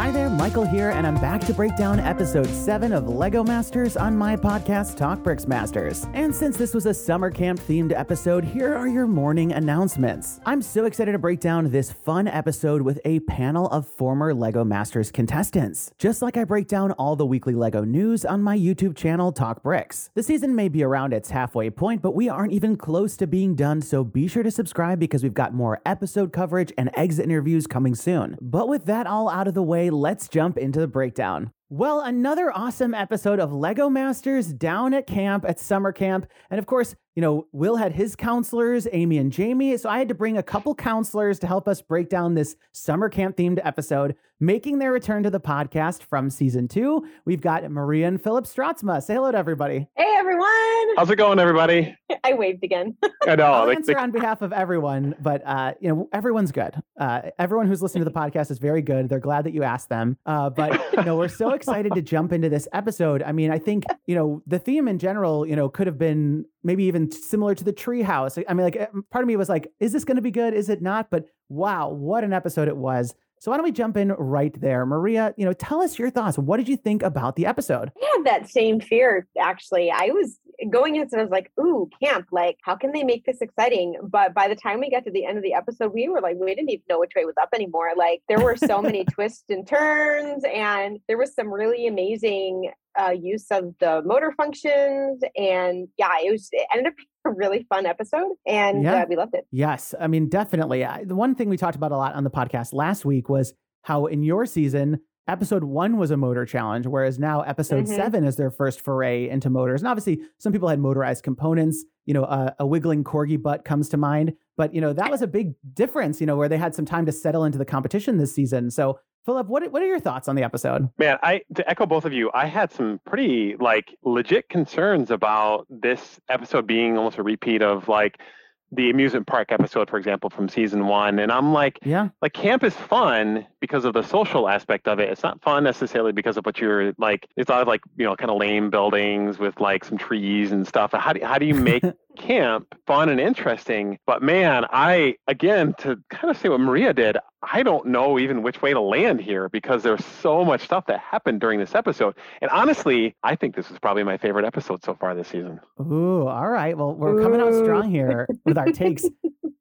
Hi there, Michael here, and I'm back to break down episode 7 of LEGO Masters on my podcast, Talk Bricks Masters. And since this was a summer camp themed episode, here are your morning announcements. I'm so excited to break down this fun episode with a panel of former LEGO Masters contestants, just like I break down all the weekly LEGO news on my YouTube channel, Talk Bricks. The season may be around its halfway point, but we aren't even close to being done, so be sure to subscribe because we've got more episode coverage and exit interviews coming soon. But with that all out of the way, let's jump into the breakdown. Well, another awesome episode of Lego Masters down at camp, at summer camp. And of course, you know, Will had his counselors, Amy and Jamie. So I had to bring a couple counselors to help us break down this summer camp themed episode. Making their return to the podcast from season two, we've got Maria and Philip Stratzma. Say hello to everybody. Hey, everyone. How's it going, everybody? I waved again. I know. I'll answer on behalf of everyone, but uh, you know, everyone's good. Uh, everyone who's listening to the podcast is very good. They're glad that you asked them. Uh, but you know, we're so excited to jump into this episode. I mean, I think you know the theme in general, you know, could have been maybe even similar to the treehouse. I mean, like uh, part of me was like, is this going to be good? Is it not? But wow, what an episode it was. So why don't we jump in right there, Maria? You know, tell us your thoughts. What did you think about the episode? I had that same fear, actually. I was going into it, I was like, ooh, camp, like, how can they make this exciting? But by the time we got to the end of the episode, we were like, we didn't even know which way was up anymore. Like, there were so many twists and turns, and there was some really amazing uh, use of the motor functions. And yeah, it was, it ended up a really fun episode, and Yeah. uh, we loved it. Yes, I mean definitely. I- The one thing we talked about a lot on the podcast last week was how in your season, episode one was a motor challenge, whereas now episode Mhm. seven is their first foray into motors. And obviously, some people had motorized components. You know, a, a wiggling corgi butt comes to mind, but you know that was a big difference. You know, where they had some time to settle into the competition this season. So, Philip, what what are your thoughts on the episode? man, I to echo both of you, I had some pretty like legit concerns about this episode being almost a repeat of like the amusement park episode, for example, from season one. And I'm like, Yeah, like camp is fun because of the social aspect of it. It's not fun necessarily because of what you're like. It's all like you know, kind of lame buildings with like some trees and stuff. How do how do you make camp fun and interesting? But man, I again to kind of say what Maria did. I don't know even which way to land here because there's so much stuff that happened during this episode. And honestly, I think this is probably my favorite episode so far this season. Ooh, all right. Well, we're coming out strong here with our takes.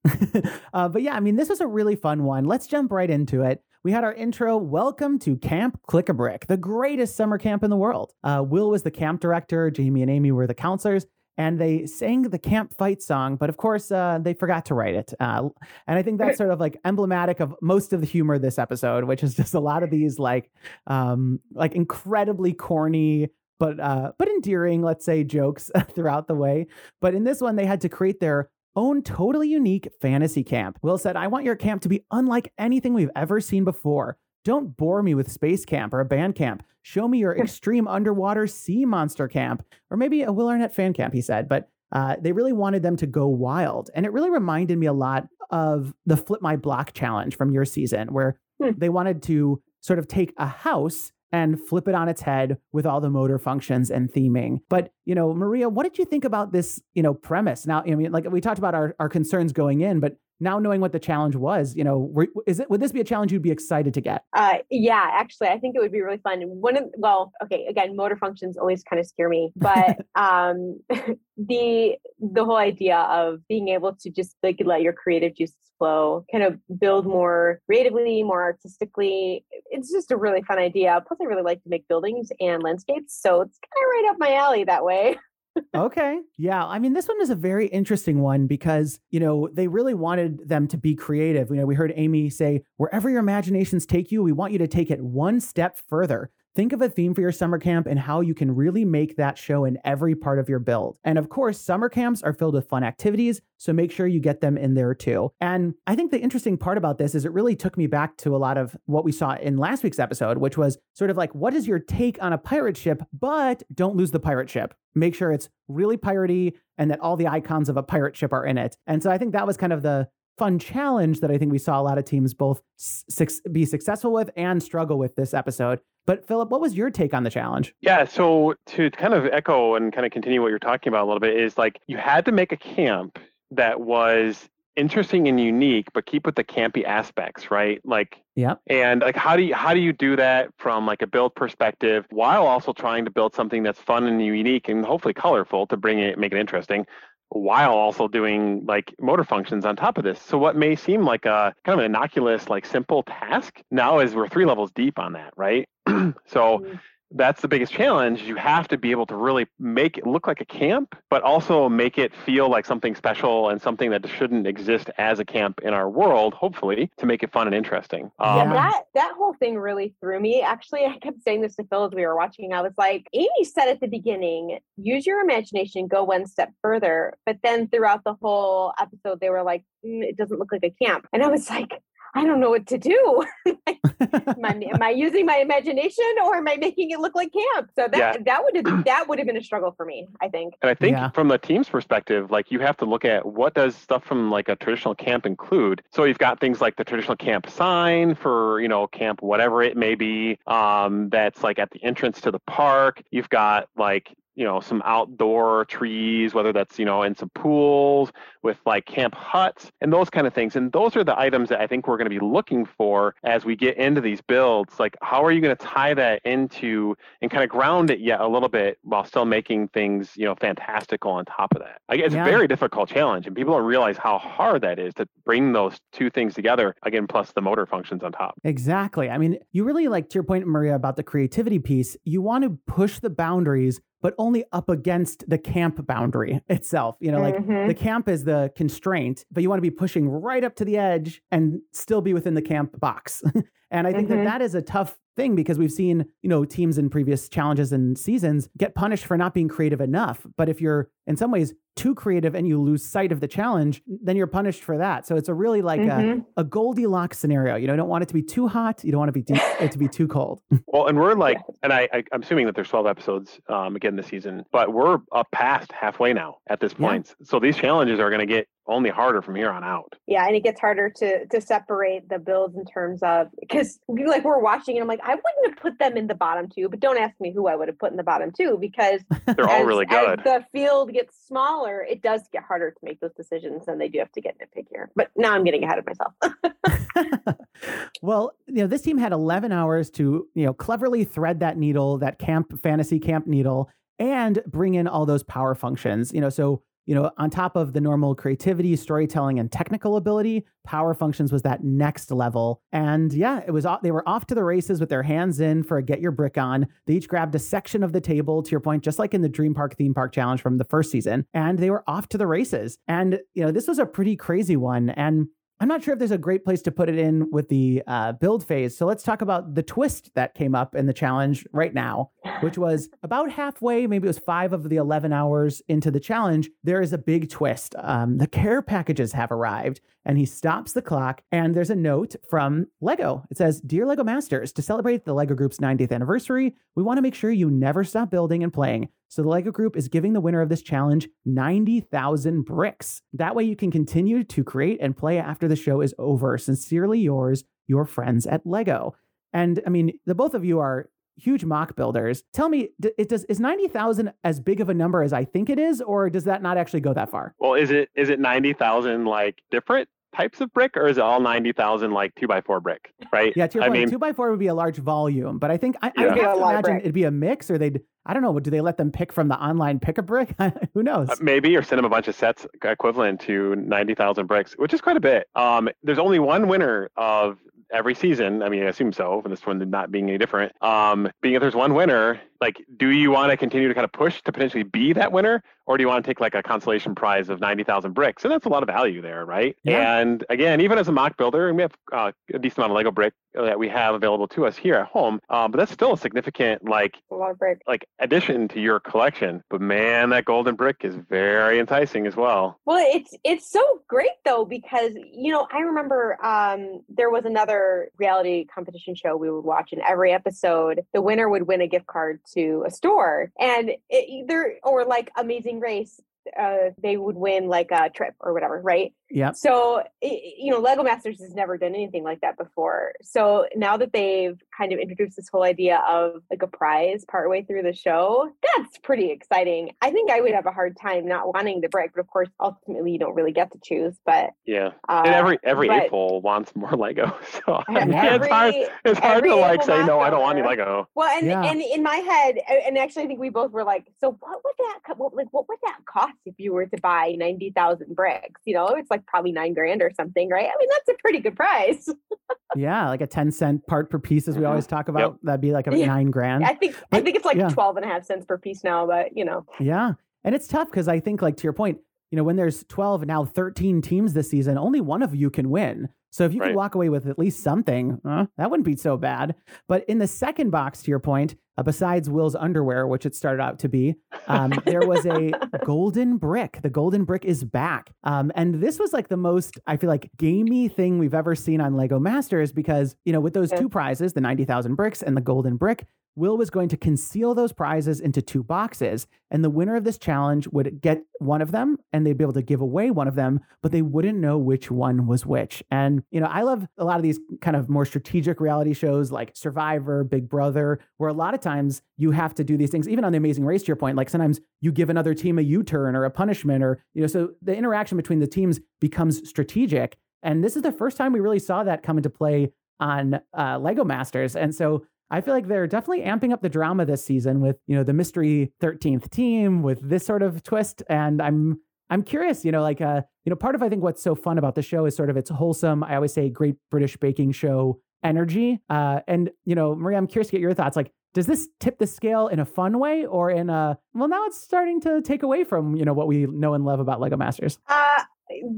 uh, but yeah, I mean, this was a really fun one. Let's jump right into it. We had our intro. Welcome to Camp Click a Brick, the greatest summer camp in the world. Uh, Will was the camp director. Jamie and Amy were the counselors. And they sang the camp fight song, but of course uh, they forgot to write it. Uh, and I think that's sort of like emblematic of most of the humor this episode, which is just a lot of these like, um, like incredibly corny but uh, but endearing, let's say, jokes throughout the way. But in this one, they had to create their own totally unique fantasy camp. Will said, "I want your camp to be unlike anything we've ever seen before. Don't bore me with space camp or a band camp. Show me your extreme underwater sea monster camp, or maybe a Will Arnett fan camp." He said, but. Uh, they really wanted them to go wild. And it really reminded me a lot of the Flip My Block challenge from your season, where Hmm. they wanted to sort of take a house and flip it on its head with all the motor functions and theming. But, you know, Maria, what did you think about this, you know, premise? Now, I mean, like we talked about our, our concerns going in, but now knowing what the challenge was, you know, were, is it would this be a challenge you'd be excited to get? Uh, yeah, actually, I think it would be really fun. One of well, okay, again, motor functions always kind of scare me, but um, the the whole idea of being able to just like let your creative juices flow, kind of build more creatively, more artistically. It's just a really fun idea. Plus, I really like to make buildings and landscapes, so it's kind of right up my alley that way. okay. Yeah. I mean, this one is a very interesting one because, you know, they really wanted them to be creative. You know, we heard Amy say, wherever your imaginations take you, we want you to take it one step further. Think of a theme for your summer camp and how you can really make that show in every part of your build. And of course, summer camps are filled with fun activities, so make sure you get them in there too. And I think the interesting part about this is it really took me back to a lot of what we saw in last week's episode, which was sort of like, what is your take on a pirate ship, but don't lose the pirate ship? Make sure it's really piratey and that all the icons of a pirate ship are in it. And so I think that was kind of the fun challenge that I think we saw a lot of teams both suc be successful with and struggle with this episode. But Philip, what was your take on the challenge? Yeah, so to kind of echo and kind of continue what you're talking about a little bit is like you had to make a camp that was interesting and unique, but keep with the campy aspects, right? Like yeah. And like how do you how do you do that from like a build perspective while also trying to build something that's fun and unique and hopefully colorful to bring it make it interesting while also doing like motor functions on top of this. So what may seem like a kind of an innocuous, like simple task now is we're three levels deep on that, right? so mm-hmm that's the biggest challenge. You have to be able to really make it look like a camp, but also make it feel like something special and something that shouldn't exist as a camp in our world, hopefully, to make it fun and interesting. Um, yeah, that that whole thing really threw me. Actually, I kept saying this to Phil as we were watching. I was like, Amy said at the beginning, use your imagination, go one step further. But then throughout the whole episode, they were like, mm, it doesn't look like a camp. And I was like, I don't know what to do. am, I, am, I, using my imagination or am I making it look like camp? So that yeah. that would have that would have been a struggle for me, I think. And I think yeah. from the team's perspective, like you have to look at what does stuff from like a traditional camp include. So you've got things like the traditional camp sign for you know camp whatever it may be. Um, that's like at the entrance to the park. You've got like you know some outdoor trees whether that's you know in some pools with like camp huts and those kind of things. And those are the items that i think we're going to be looking for as we get into these builds. Like how are you going to tie that into and kind of ground it yet a little bit while still making things you know fantastical on top of that? Like, it's yeah. a very difficult challenge and people don't realize how hard that is to bring those two things together again plus the motor functions on top. Exactly. I mean you really like to your point maria about the creativity piece you want to push the boundaries but only up against the camp boundary itself. You know, like mm-hmm. the camp is the constraint, but you want to be pushing right up to the edge and still be within the camp box. and I think mm-hmm. that that is a tough thing because we've seen, you know, teams in previous challenges and seasons get punished for not being creative enough. But if you're in some ways too creative and you lose sight of the challenge, then you're punished for that. So it's a really like mm-hmm. a, a Goldilocks scenario. You know, you don't want it to be too hot. You don't want to be too, it to be too cold. Well, and we're like, and I, I am assuming that there's 12 episodes um, again this season, but we're up past halfway now at this point. Yeah. So these challenges are going to get only harder from here on out. Yeah, and it gets harder to to separate the builds in terms of because like we're watching and I'm like I wouldn't have put them in the bottom two, but don't ask me who I would have put in the bottom two because they're all really good. the field gets smaller, it does get harder to make those decisions, and they do have to get nitpickier. But now I'm getting ahead of myself. well, you know, this team had 11 hours to you know cleverly thread that needle, that camp fantasy camp needle, and bring in all those power functions. You know, so you know, on top of the normal creativity, storytelling, and technical ability, Power Functions was that next level. And yeah, it was they were off to the races with their hands in for a get your brick on. They each grabbed a section of the table, to your point, just like in the Dream Park theme park challenge from the first season, and they were off to the races. And you know, this was a pretty crazy one. And I'm not sure if there's a great place to put it in with the uh, build phase. So let's talk about the twist that came up in the challenge right now, which was about halfway, maybe it was five of the 11 hours into the challenge. There is a big twist. Um, the care packages have arrived, and he stops the clock. And there's a note from Lego. It says, Dear Lego Masters, to celebrate the Lego Group's 90th anniversary, we want to make sure you never stop building and playing. So the LEGO Group is giving the winner of this challenge 90,000 bricks. That way you can continue to create and play after the show is over. Sincerely yours, your friends at LEGO. And I mean, the both of you are huge MOC builders. Tell me, it does is 90,000 as big of a number as I think it is or does that not actually go that far? Well, is it is it 90,000 like different types of brick, or is it all ninety thousand like two by four brick? Right. Yeah, to your I point, mean, two by four would be a large volume, but I think I, yeah. I have to imagine it'd be a mix, or they'd I don't know. Do they let them pick from the online pick a brick? Who knows? Uh, maybe, or send them a bunch of sets equivalent to ninety thousand bricks, which is quite a bit. Um, there's only one winner of every season. I mean, I assume so, for this one not being any different. Um, being that there's one winner, like, do you want to continue to kind of push to potentially be that winner, or do you want to take like a consolation prize of 90,000 bricks? And that's a lot of value there, right? Yeah. And again, even as a MOC builder, and we have uh, a decent amount of Lego brick that we have available to us here at home, um, but that's still a significant like a lot of brick. like addition to your collection. But man, that golden brick is very enticing as well. Well, it's it's so great though because you know I remember um, there was another reality competition show we would watch, and every episode the winner would win a gift card to a store, and it, either or like Amazing Race, uh, they would win like a trip or whatever, right? Yeah. So, you know, Lego Masters has never done anything like that before. So now that they've kind of introduced this whole idea of like a prize partway through the show. That's pretty exciting. I think I would have a hard time not wanting the brick, but of course, ultimately, you don't really get to choose. But yeah, uh, and every every but, April wants more Lego, so every, it's hard. It's hard to like say no, I don't want any Lego. Well, and yeah. and in my head, and actually, I think we both were like, so what would that what like what would that cost if you were to buy ninety thousand bricks? You know, it's like probably nine grand or something, right? I mean, that's a pretty good price. yeah, like a ten cent part per piece, as we uh-huh. always talk about. Yep. That'd be like a yeah. nine grand. I think but, I think it's like yeah. 12 and a half cents per piece now, but you know. Yeah. And it's tough because I think, like to your point, you know, when there's 12 now 13 teams this season, only one of you can win. So if you right. could walk away with at least something, uh, that wouldn't be so bad. But in the second box, to your point, uh, besides Will's underwear, which it started out to be, um, there was a golden brick. The golden brick is back. Um, and this was like the most, I feel like, gamey thing we've ever seen on Lego Masters because, you know, with those two prizes, the 90,000 bricks and the golden brick, Will was going to conceal those prizes into two boxes, and the winner of this challenge would get one of them, and they'd be able to give away one of them, but they wouldn't know which one was which. And, you know, I love a lot of these kind of more strategic reality shows like Survivor, Big Brother, where a lot of times you have to do these things, even on The Amazing Race, to your point, like sometimes you give another team a U turn or a punishment, or, you know, so the interaction between the teams becomes strategic. And this is the first time we really saw that come into play on uh, Lego Masters. And so I feel like they're definitely amping up the drama this season with, you know, the mystery 13th team with this sort of twist. And I'm I'm curious, you know, like uh, you know, part of I think what's so fun about the show is sort of its wholesome, I always say great British baking show energy. Uh, and you know, Maria, I'm curious to get your thoughts. Like, does this tip the scale in a fun way or in a well now it's starting to take away from, you know, what we know and love about Lego Masters? Uh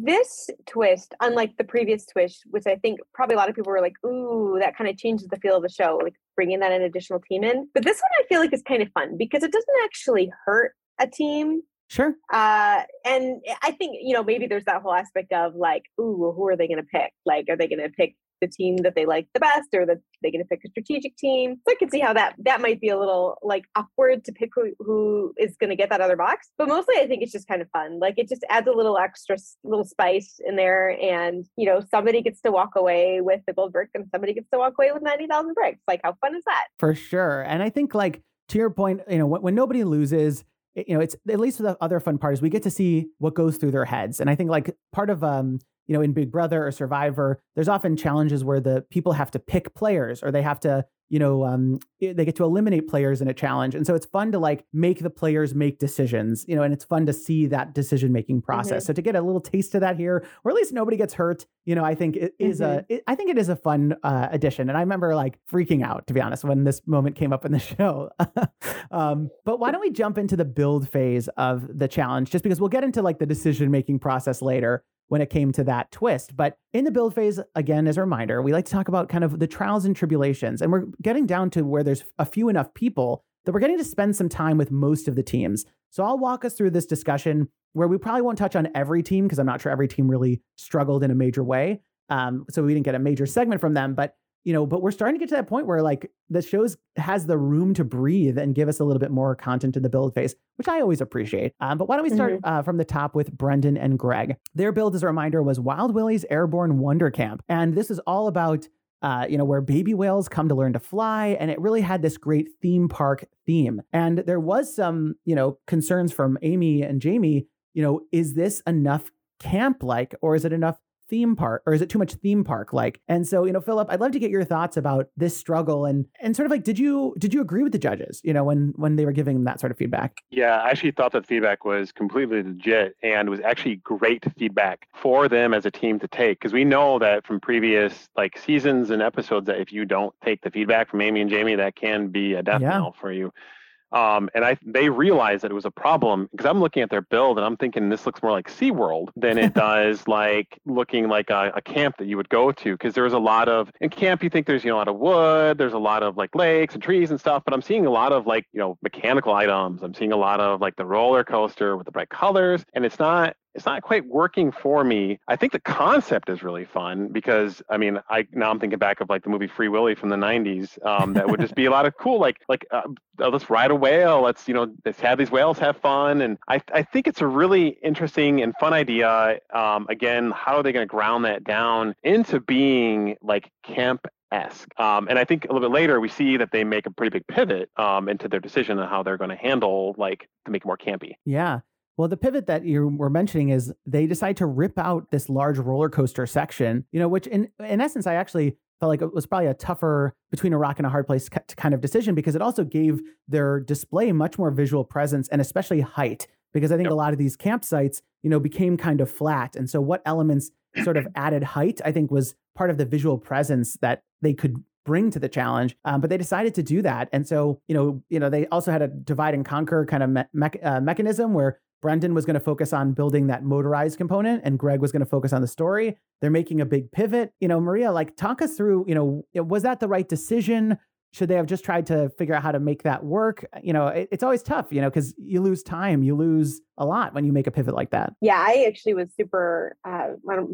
this twist, unlike the previous twist, which I think probably a lot of people were like, "Ooh, that kind of changes the feel of the show," like bringing that an additional team in. But this one, I feel like is kind of fun because it doesn't actually hurt a team. Sure. Uh, and I think you know maybe there's that whole aspect of like, "Ooh, well, who are they going to pick? Like, are they going to pick the team that they like the best or that they're going to pick a strategic team. So I can see how that that might be a little like awkward to pick who, who is going to get that other box. But mostly I think it's just kind of fun. Like it just adds a little extra little spice in there and you know somebody gets to walk away with the gold brick and somebody gets to walk away with 90,000 bricks. Like how fun is that? For sure. And I think like to your point, you know, when, when nobody loses, you know, it's at least the other fun part is we get to see what goes through their heads. And I think like part of um you know, in Big Brother or Survivor, there's often challenges where the people have to pick players or they have to, you know, um, they get to eliminate players in a challenge. And so it's fun to like make the players make decisions, you know, and it's fun to see that decision making process. Mm-hmm. So to get a little taste of that here, or at least nobody gets hurt, you know, I think it is mm-hmm. a, it, I think it is a fun uh, addition. And I remember like freaking out, to be honest, when this moment came up in the show. um, but why don't we jump into the build phase of the challenge, just because we'll get into like the decision making process later when it came to that twist. But in the build phase, again, as a reminder, we like to talk about kind of the trials and tribulations. And we're getting down to where there's a few enough people that we're getting to spend some time with most of the teams. So I'll walk us through this discussion where we probably won't touch on every team because I'm not sure every team really struggled in a major way. Um, so we didn't get a major segment from them. But you know, but we're starting to get to that point where like the shows has the room to breathe and give us a little bit more content in the build phase, which I always appreciate. Um, but why don't we start mm-hmm. uh, from the top with Brendan and Greg? Their build, as a reminder, was Wild Willie's Airborne Wonder Camp, and this is all about. Uh, you know, where baby whales come to learn to fly. And it really had this great theme park theme. And there was some, you know, concerns from Amy and Jamie, you know, is this enough camp like, or is it enough theme park or is it too much theme park like and so you know philip i'd love to get your thoughts about this struggle and and sort of like did you did you agree with the judges you know when when they were giving them that sort of feedback yeah i actually thought that feedback was completely legit and was actually great feedback for them as a team to take because we know that from previous like seasons and episodes that if you don't take the feedback from amy and jamie that can be a death yeah. knell for you um, and I they realized that it was a problem because I'm looking at their build and I'm thinking this looks more like SeaWorld than it does like looking like a, a camp that you would go to because there's a lot of in camp you think there's you know a lot of wood, there's a lot of like lakes and trees and stuff, but I'm seeing a lot of like you know mechanical items. I'm seeing a lot of like the roller coaster with the bright colors, and it's not it's not quite working for me. I think the concept is really fun because I mean, I now I'm thinking back of like the movie Free Willy from the '90s. Um, that would just be a lot of cool, like like uh, uh, let's ride a whale. Let's you know let's have these whales have fun, and I I think it's a really interesting and fun idea. Um, again, how are they going to ground that down into being like camp esque. Um, and I think a little bit later we see that they make a pretty big pivot um, into their decision on how they're going to handle like to make it more campy. Yeah. Well, the pivot that you were mentioning is they decide to rip out this large roller coaster section, you know, which in in essence I actually felt like it was probably a tougher between a rock and a hard place kind of decision because it also gave their display much more visual presence and especially height because I think yep. a lot of these campsites, you know, became kind of flat. And so what elements sort of added height, I think was part of the visual presence that they could bring to the challenge. Um, but they decided to do that. And so, you know, you know, they also had a divide and conquer kind of me- me- uh, mechanism where Brendan was going to focus on building that motorized component and Greg was going to focus on the story. They're making a big pivot. You know, Maria, like talk us through, you know, was that the right decision? should they have just tried to figure out how to make that work you know it, it's always tough you know because you lose time you lose a lot when you make a pivot like that. Yeah i actually was super uh,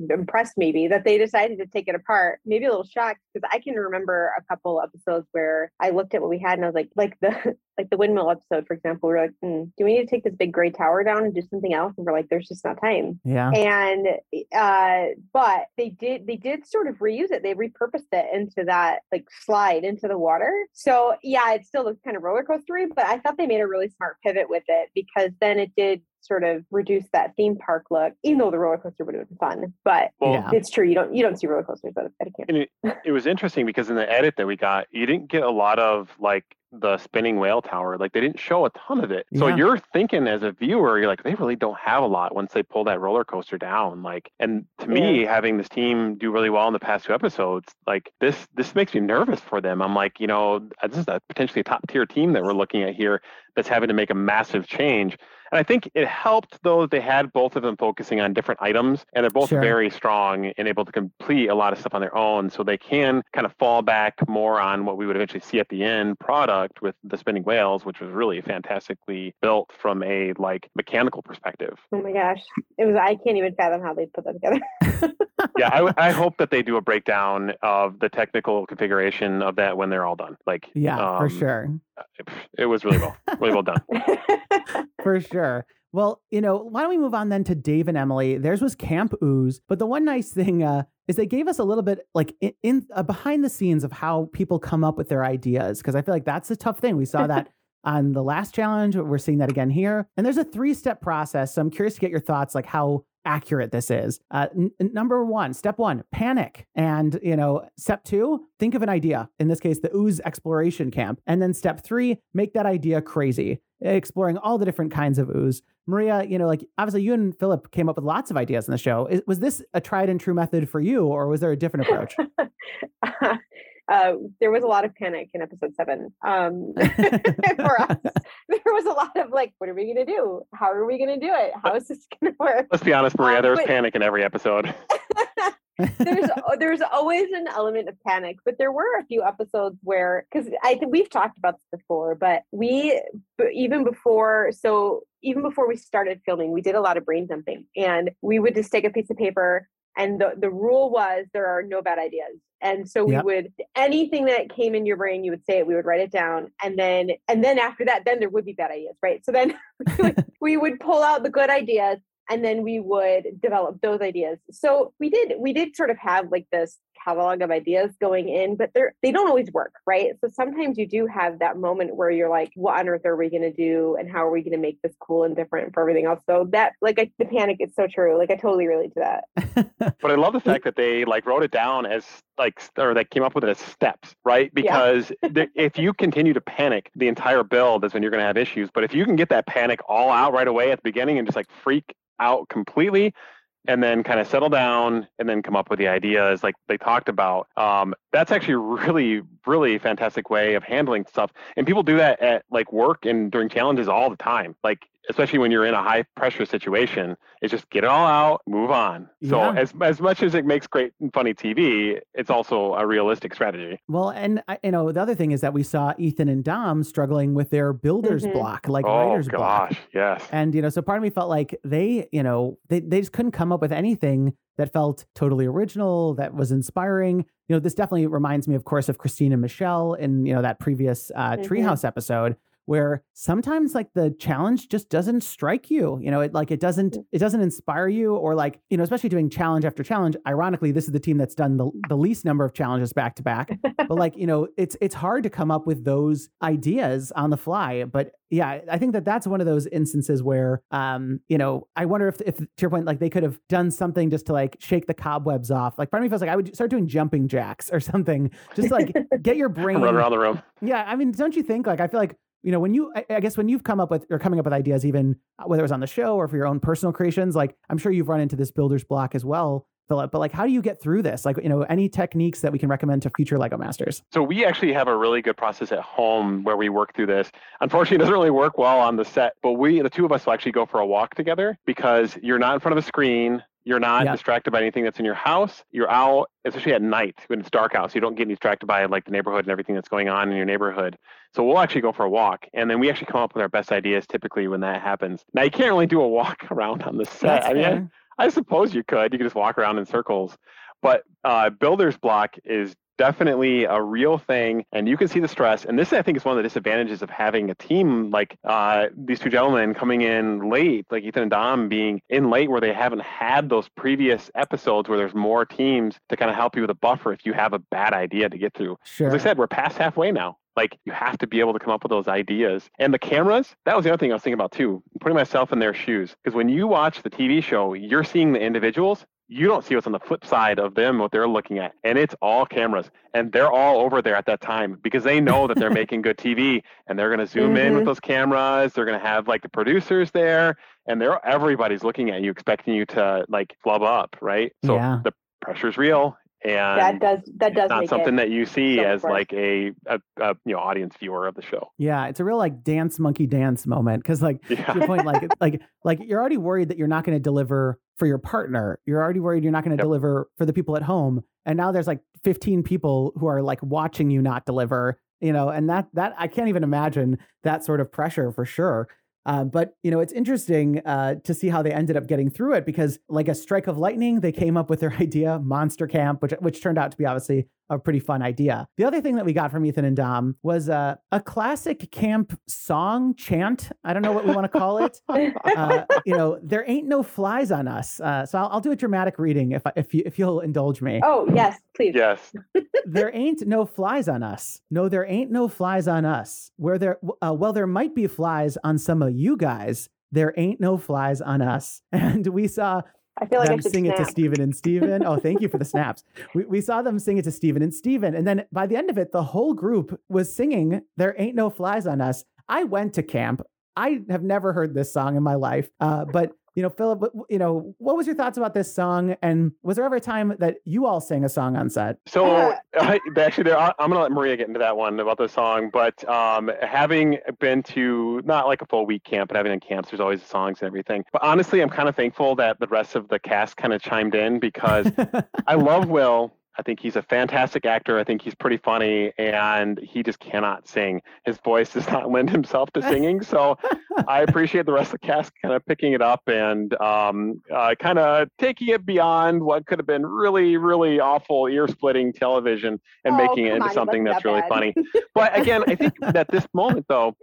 impressed maybe that they decided to take it apart maybe a little shocked because i can remember a couple episodes where i looked at what we had and i was like like the like the windmill episode for example we are like mm, do we need to take this big gray tower down and do something else? And we're like there's just not time. Yeah. And uh but they did they did sort of reuse it. They repurposed it into that like slide into the water. So yeah, it still looks kind of roller coastery, but I thought they made a really smart pivot with it because then it did sort of reduce that theme park look, even though the roller coaster would have been fun. But well, yeah. it's true, you don't you don't see roller coasters at, at a camp. And it, it was interesting because in the edit that we got, you didn't get a lot of like the spinning whale tower. Like they didn't show a ton of it. So yeah. you're thinking as a viewer, you're like, they really don't have a lot once they pull that roller coaster down. Like, and to me, yeah. having this team do really well in the past two episodes, like this, this makes me nervous for them. I'm like, you know, this is a potentially a top tier team that we're looking at here that's having to make a massive change. And I think it helped though that they had both of them focusing on different items and they're both sure. very strong and able to complete a lot of stuff on their own. So they can kind of fall back more on what we would eventually see at the end product with the spinning whales, which was really fantastically built from a like mechanical perspective. Oh my gosh. It was I can't even fathom how they put that together. yeah, I, I, hope that they do a breakdown of the technical configuration of that when they're all done. Like, yeah, um, for sure. It, it was really well, really well done. for sure. Well, you know, why don't we move on then to Dave and Emily? Theirs was Camp Ooze, but the one nice thing uh, is they gave us a little bit like in, in uh, behind the scenes of how people come up with their ideas because I feel like that's a tough thing. We saw that on the last challenge. We're seeing that again here, and there's a three step process. So I'm curious to get your thoughts, like how accurate this is. Uh, n- number one, step one, panic. And, you know, step two, think of an idea. In this case, the ooze exploration camp. And then step three, make that idea crazy, exploring all the different kinds of ooze. Maria, you know, like obviously you and Philip came up with lots of ideas in the show. Is, was this a tried and true method for you, or was there a different approach? uh, there was a lot of panic in episode seven um, for us. There was a lot of like, what are we going to do? How are we going to do it? How is this going to work? Let's be honest, Maria. Um, there was but, panic in every episode. There's oh, there's always an element of panic, but there were a few episodes where because I think we've talked about this before, but we even before so even before we started filming, we did a lot of brain dumping, and we would just take a piece of paper and the, the rule was there are no bad ideas and so we yep. would anything that came in your brain you would say it we would write it down and then and then after that then there would be bad ideas right so then we, would, we would pull out the good ideas and then we would develop those ideas so we did we did sort of have like this catalog of ideas going in, but they're they don't always work, right? So sometimes you do have that moment where you're like, what on earth are we gonna do, and how are we gonna make this cool and different for everything else? So that like I, the panic is so true. Like I totally relate to that. but I love the fact that they like wrote it down as like or they came up with it as steps, right? Because yeah. if you continue to panic, the entire build is when you're gonna have issues. But if you can get that panic all out right away at the beginning and just like freak out completely and then kind of settle down and then come up with the ideas like they talked about. Um, that's actually a really, really fantastic way of handling stuff. And people do that at like work and during challenges all the time. Like especially when you're in a high pressure situation, is just get it all out, move on. So yeah. as as much as it makes great and funny TV, it's also a realistic strategy. Well, and I, you know the other thing is that we saw Ethan and Dom struggling with their builder's mm-hmm. block, like oh, writer's gosh, block. yes. And you know, so part of me felt like they, you know, they they just couldn't come up with anything that felt totally original, that was inspiring. You know, this definitely reminds me, of course, of Christine and Michelle in you know that previous uh, mm-hmm. Treehouse episode where sometimes like the challenge just doesn't strike you. You know, it like it doesn't Mm. it doesn't inspire you or like, you know, especially doing challenge after challenge. Ironically, this is the team that's done the, the least number of challenges back to back. But like, you know, it's it's hard to come up with those ideas on the fly. But yeah, I think that that's one of those instances where, um, you know, I wonder if, if to your point, like they could have done something just to like shake the cobwebs off. Like part of me feels like I would start doing jumping jacks or something, just like get your brain. Run around the room. Yeah, I mean, don't you think? Like, I feel like you know when you, I, guess when you've come up with or coming up with ideas, even uh, whether it was on the show or for your own personal creations, like I'm sure you've run into this builder's block as well. Philip, but like, how do you get through this? Like, you know, any techniques that we can recommend to future Lego Masters? So we actually have a really good process at home where we work through this. Unfortunately, it doesn't really work well on the set, but we, the two of us, will actually go for a walk together because you're not in front of a screen. You're not distracted by anything that's in your house. You're out, especially at night when it's dark out, so you don't get distracted by like the neighborhood and everything that's going on in your neighborhood. So we'll actually go for a walk, and then we actually come up with our best ideas typically when that happens. Now you can't really do a walk around on the set. That's I mean, I- I suppose you could. You could just walk around in circles. But uh, builder's block is definitely a real thing, and you can see the stress. And this, I think, is one of the disadvantages of having a team like uh, these two gentlemen coming in late, like Ethan and Dom being in late, where they haven't had those previous episodes where there's more teams to kind of help you with a buffer if you have a bad idea to get through. Sure. As I said, we're past halfway now. Like you have to be able to come up with those ideas. And the cameras, that was the other thing I was thinking about too, putting myself in their shoes. Because when you watch the TV show, you're seeing the individuals. You don't see what's on the flip side of them, what they're looking at. And it's all cameras. And they're all over there at that time because they know that they're making good TV and they're going to zoom in with Mhm. those cameras. They're going to have like the producers there and they're everybody's looking at you, expecting you to like flub up, right? So Yeah. the pressure's real. And that does that does not make something it. that you see so as important. like a, a, a you know audience viewer of the show. Yeah, it's a real like dance monkey dance moment because like to Yeah. your point, like like like you're already worried that you're not going to deliver for your partner. You're already worried you're not going to Yep. deliver for the people at home, and now there's like 15 people who are like watching you not deliver. You know, and that that I can't even imagine that sort of pressure for sure. Uh, but you know, it's interesting uh, to see how they ended up getting through it because, like a strike of lightning, they came up with their idea, Monster Camp, which which turned out to be obviously a pretty fun idea. The other thing that we got from Ethan and Dom was uh, a classic camp song chant. I don't know what we want to call it. Uh, you know, there ain't no flies on us. Uh, so I'll, I'll do a dramatic reading if I, if you if you'll indulge me. oh yes, please. yes. there ain't no flies on us. No, there ain't no flies on us. Where there, uh, well, there might be flies on some of you guys. There ain't no flies on us. And we saw I feel like I them should sing it to snap. Steven and Steven. Oh, thank you for the snaps. We, we saw them sing it to Steven and Steven. And then by the end of it, the whole group was singing There Ain't No Flies on Us. I went to camp. I have never heard this song in my life. Uh, but, you know, Philip, you know, what was your thoughts about this song? And was there ever a time that you all sang a song on set? So Yeah. I, actually, there, I- I'm gonna let Maria get into that one about the song. But um, having been to not like a full week camp, but having in camps, there's always songs and everything. But honestly, I'm kind of thankful that the rest of the cast kind of chimed in because I love Will. I think he's a fantastic actor. I think he's pretty funny, and he just cannot sing. His voice does not lend himself to singing. So I appreciate the rest of the cast kind of picking it up and um, uh, kind of taking it beyond what could have been really, really awful, ear-splitting television and Oh, making it into on, something that's that really funny. But again, I think at this moment, though,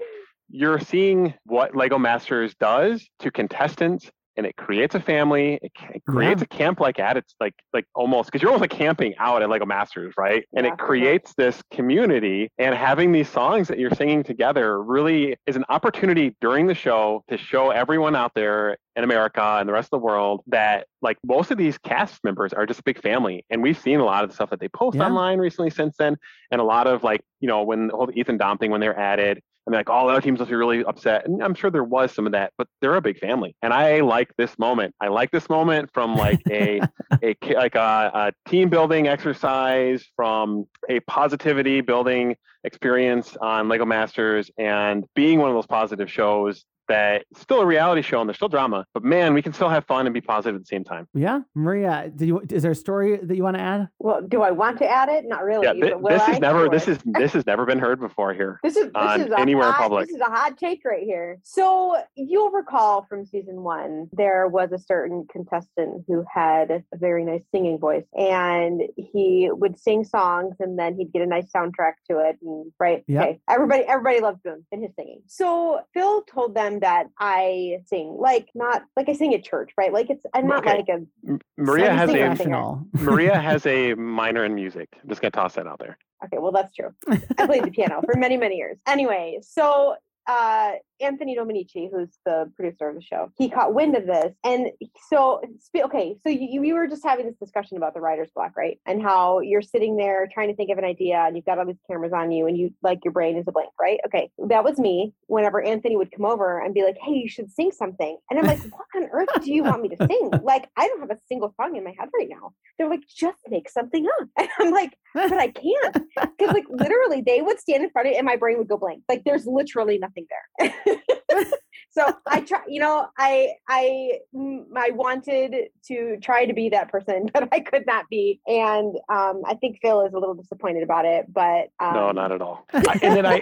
you're seeing what Lego Masters does to contestants and it creates a family. It, it creates a camp like at it's like like almost because you're almost like camping out at Lego Masters, right? And it for sure. creates this community. And having these songs that you're singing together really is an opportunity during the show to show everyone out there in America and the rest of the world that like most of these cast members are just a big family. And we've seen a lot of the stuff that they post Yeah. online recently since then, and a lot of like you know when the whole Ethan Dom thing when they're added and like all the other teams must be really upset. And I'm sure there was some of that, but they're a big family. And I like this moment. I like this moment from like a a like a, a team building exercise, from a positivity building experience on Lego Masters, and being one of those positive shows that it's still a reality show and there's still drama, but man, we can still have fun and be positive at the same time. Yeah, Maria, did you? Is there a story that you want to add? Well, do I want to add it? Not really. Yeah, thi- but will this I? is never this is this has never been heard before here. This is this is a anywhere in hot, public. This is a hot take right here. So you'll recall from season one, there was a certain contestant who had a very nice singing voice, and he would sing songs, and then he'd get a nice soundtrack to it. And right, Yeah. okay, everybody everybody loved him and his singing. So Phil told them that I sing like not like I sing at church, right? Like it's I'm not Okay. like a Maria has a Maria has a minor in music. I'm just gonna toss that out there. Okay, well that's true. I played the piano for many, many years. Anyway, so uh Anthony Dominici, who's the producer of the show, he caught wind of this. And so okay, so you, you were just having this discussion about the writer's block, right? And how you're sitting there trying to think of an idea and you've got all these cameras on you and you like your brain is a blank, right? Okay. That was me whenever Anthony would come over and be like, Hey, you should sing something. And I'm like, What on earth do you want me to sing? Like, I don't have a single song in my head right now. They're like, just make something up. And I'm like, but I can't because like literally they would stand in front of it and my brain would go blank like there's literally nothing there so i try you know i i mm, i wanted to try to be that person but i could not be and um i think phil is a little disappointed about it but um, no, not at all. I- and then I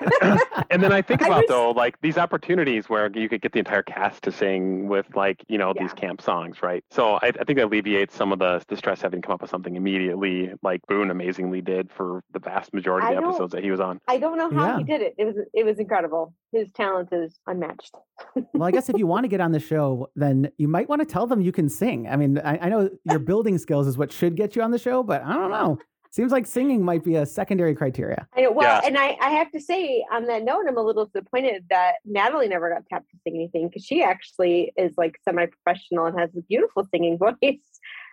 and then I think I about was- though like these opportunities where you could get the entire cast to sing with like you know these camp songs, right? So I, I think that alleviates some of the the stress having to come up with something immediately, like Boone amazingly did for the vast majority of the episodes that he was on. i don't know how he did it it was it was incredible his talent is unmatched well, I guess if you want to get on the show, then you might want to tell them you can sing. I mean, I, I know your building skills is what should get you on the show, but I don't know. Seems like singing might be a secondary criteria. I know. Well, Yeah. and I, I have to say on that note, I'm a little disappointed that Natalie never got tapped to sing anything because she actually is like semi-professional and has a beautiful singing voice,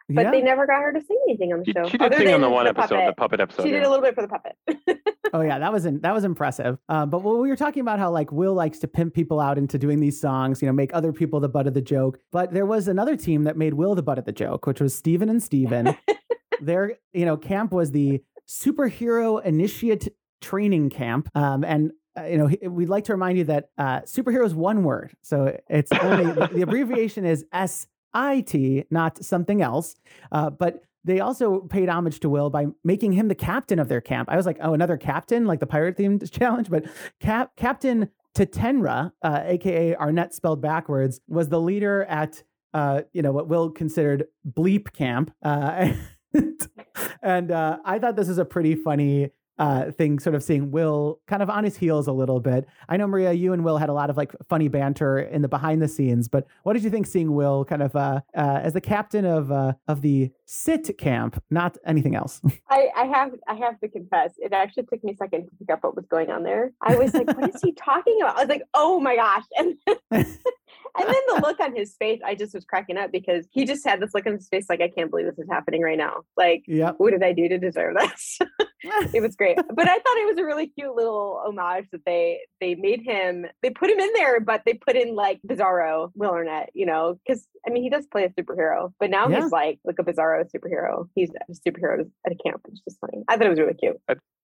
but yeah. they never got her to sing anything on the She, show. she did sing on the than one episode, puppet. the puppet episode. She did a little bit for the puppet. Oh yeah, that was in, that was impressive. Uh, but when we were talking about how like Will likes to pimp people out into doing these songs, you know, make other people the butt of the joke. But there was another team that made Will the butt of the joke, which was Steven and Steven. Their you know camp was the superhero initiate training camp, um, and. Uh, you know, he- we'd like to remind you that uh, superhero is one word, so it's only the, the abbreviation is S I T, not something else. Uh, but they also paid homage to Will by making him the captain of their camp. I was like, oh, another captain, like the pirate themed challenge, but Cap- Captain Tatenra, uh, aka Arnett spelled backwards, was the leader at uh, you know what Will considered bleep camp, uh, and uh, I thought this was a pretty funny. Uh, thing sort of seeing Will kind of on his heels a little bit. I know Maria, you and Will had a lot of like funny banter in the behind the scenes, but what did you think seeing Will kind of uh, uh, as the captain of uh, of the sit camp, not anything else? I, I have I have to confess, it actually took me a second to pick up what was going on there. I was like, what is he talking about? I was like, oh my gosh. And and then the look on his face, I just was cracking up because he just had this look on his face like, I can't believe this is happening right now. Like, yep. what did I do to deserve this? it was great. But I thought it was a really cute little homage that they they made him they put him in there, but they put in like Bizarro Will Arnett, you know, because I mean he does play a superhero, but now Yeah. he's like like a Bizarro superhero. He's a superhero at a camp. It's just funny. I thought it was really cute.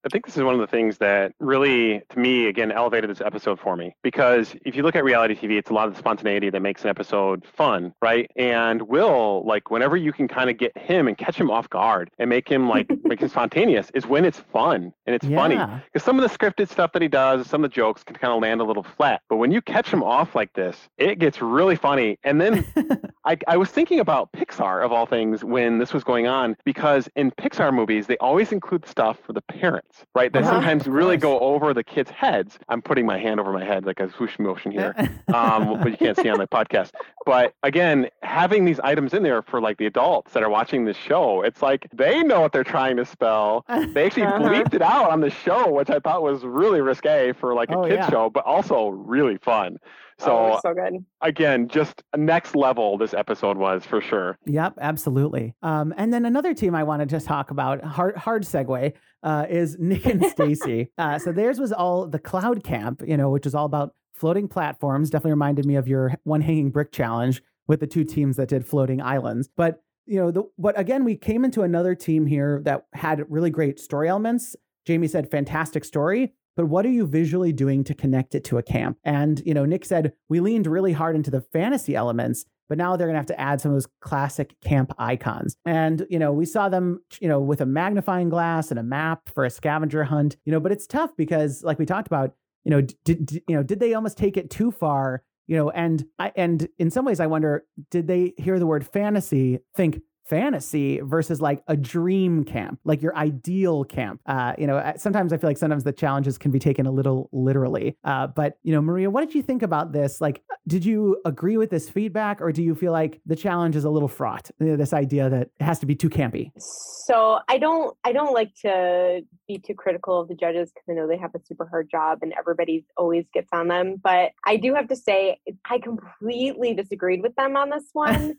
I think this is one of the things that really, to me, again, elevated this episode for me. Because if you look at reality TV, it's a lot of the spontaneity that makes an episode fun, right? And Will, like, whenever you can kind of get him and catch him off guard and make him like make him spontaneous, is when it's fun and it's funny. Because some of the scripted stuff that he does, some of the jokes can kind of land a little flat. But when you catch him off like this, it gets really funny. And then I, I was thinking about Pixar of all things when this was going on because in Pixar movies they always include stuff for the parents, right? That Uh-huh, sometimes really go over the kids' heads. I'm putting my hand over my head like a swoosh motion here, um, but you can't see on the podcast. But again, having these items in there for like the adults that are watching this show, it's like they know what they're trying to spell. They actually Uh-huh. bleeped it out on the show, which I thought was really risque for like a Oh, kids yeah. show, but also really fun. So oh, so good. again, just next level this episode was for sure. Yep, absolutely. Um, and then another team I wanted to just talk about, hard hard segue, uh, is Nick and Stacy. uh, so theirs was all the cloud camp, you know, which is all about floating platforms. Definitely reminded me of your one hanging brick challenge with the two teams that did floating islands. But you know, the, but again, we came into another team here that had really great story elements. Jamie said fantastic story, but what are you visually doing to connect it to a camp? And, you know, Nick said, we leaned really hard into the fantasy elements, but now they're going to have to add some of those classic camp icons. And, you know, we saw them, you know, with a magnifying glass and a map for a scavenger hunt, you know, but it's tough because, like we talked about, you know, did, did you know, did they almost take it too far? You know, and I and in some ways I wonder, did they hear the word fantasy, think fantasy versus like a dream camp, like your ideal camp. Uh, you know, sometimes I feel like sometimes the challenges can be taken a little literally. Uh, but you know, Maria, what did you think about this? Like, did you agree with this feedback, or do you feel like the challenge is a little fraught? You know, this idea that it has to be too campy. So I don't, I don't like to be too critical of the judges because I know they have a super hard job and everybody always gets on them. But I do have to say, I completely disagreed with them on this one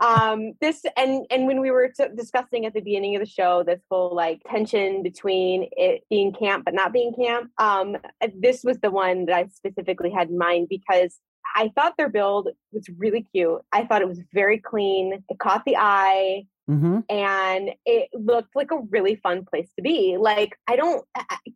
um this and and when we were t- discussing at the beginning of the show this whole like tension between it being camp but not being camp um this was the one that i specifically had in mind because I thought their build was really cute. I thought it was very clean. It caught the eye. Mm-hmm. And it looked like a really fun place to be. Like, I don't,